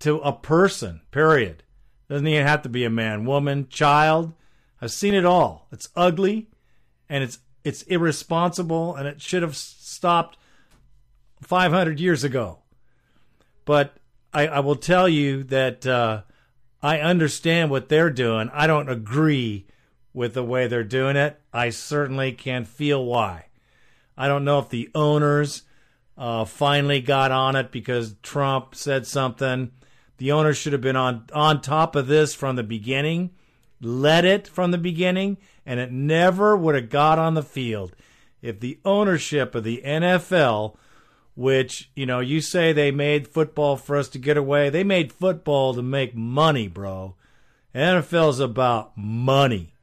to a person, period. Doesn't even have to be a man, woman, child. I've seen it all. It's ugly and it's it's irresponsible and it should have stopped 500 years ago. But I, I will tell you that uh, I understand what they're doing. I don't agree with the way they're doing it. I certainly can feel why. I don't know if the owners uh, finally got on it because Trump said something the owners should have been on on top of this from the beginning, led it from the beginning, and it never would have got on the field if the ownership of the NFL, which you know you say they made football for us to get away, they made football to make money, bro. NFL is about money.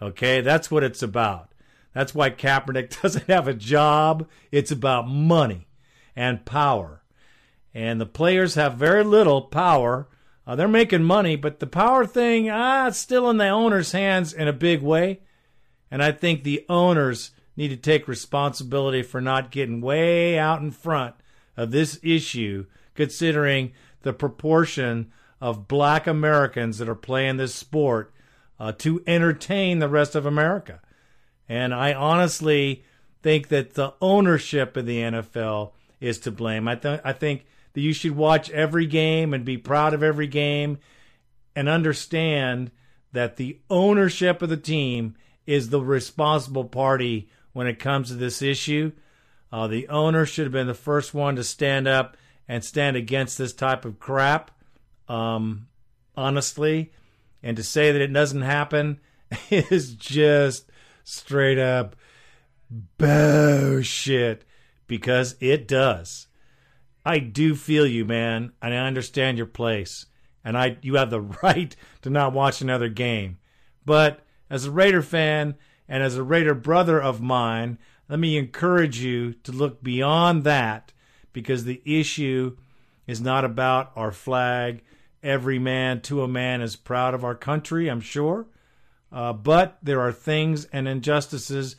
Okay, that's what it's about. That's why Kaepernick doesn't have a job. It's about money and power. And the players have very little power. Uh, they're making money, but the power thing, ah, it's still in the owner's hands in a big way. And I think the owners need to take responsibility for not getting way out in front of this issue, considering the proportion of black Americans that are playing this sport uh, to entertain the rest of America. And I honestly think that the ownership of the NFL is to blame. I, th- I think that you should watch every game and be proud of every game and understand that the ownership of the team is the responsible party when it comes to this issue. Uh, the owner should have been the first one to stand up and stand against this type of crap, um, honestly. And to say that it doesn't happen is just straight up bullshit because it does. I do feel you, man, and I understand your place. And I you have the right to not watch another game. But as a Raider fan and as a Raider brother of mine, let me encourage you to look beyond that because the issue is not about our flag. Every man to a man is proud of our country, I'm sure. Uh, but there are things and injustices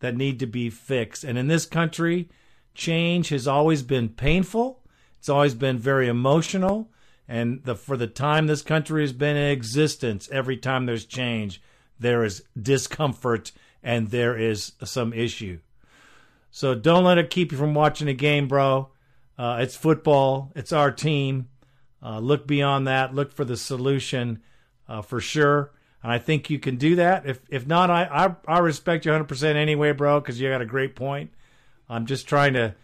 that need to be fixed. And in this country, change has always been painful. It's always been very emotional. And the, for the time this country has been in existence, every time there's change, there is discomfort and there is some issue. So don't let it keep you from watching a game, bro. Uh, it's football. It's our team. Uh, look beyond that. Look for the solution uh, for sure. And I think you can do that. If if not, I I, I respect you 100% anyway, bro, because you got a great point. I'm just trying to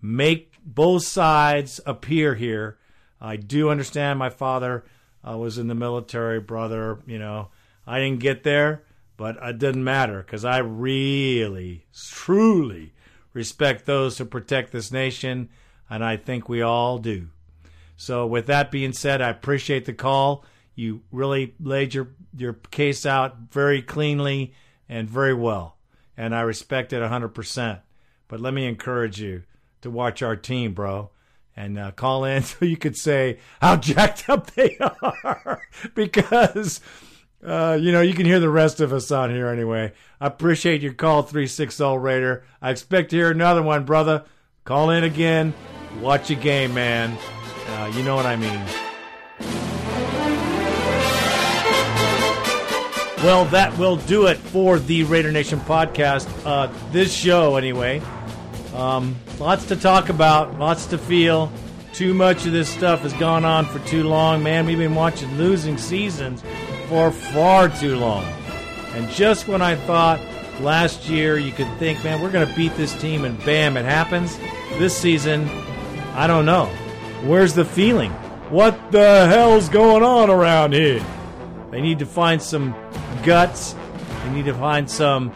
make both sides appear here. I do understand my father uh, was in the military, brother. You know, I didn't get there, but it didn't matter because I really, truly respect those who protect this nation, and I think we all do. So, with that being said, I appreciate the call. You really laid your, your case out very cleanly and very well, and I respect it 100%. But let me encourage you to watch our team, bro and uh, call in so you could say how jacked up they are because uh, you know, you can hear the rest of us on here anyway. I appreciate your call, 360 Raider. I expect to hear another one, brother. Call in again. Watch a game, man. Uh, you know what I mean. Well, that will do it for the Raider Nation podcast. Uh, this show, anyway. Um, lots to talk about, lots to feel. Too much of this stuff has gone on for too long. Man, we've been watching losing seasons for far too long. And just when I thought last year you could think, man, we're going to beat this team, and bam, it happens. This season, I don't know. Where's the feeling? What the hell's going on around here? They need to find some guts. They need to find some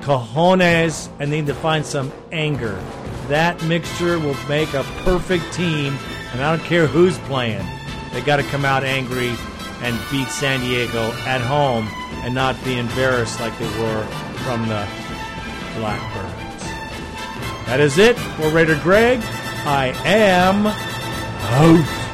cojones, and they need to find some anger. That mixture will make a perfect team, and I don't care who's playing. They got to come out angry and beat San Diego at home and not be embarrassed like they were from the Blackbirds. That is it for Raider Greg. I am out.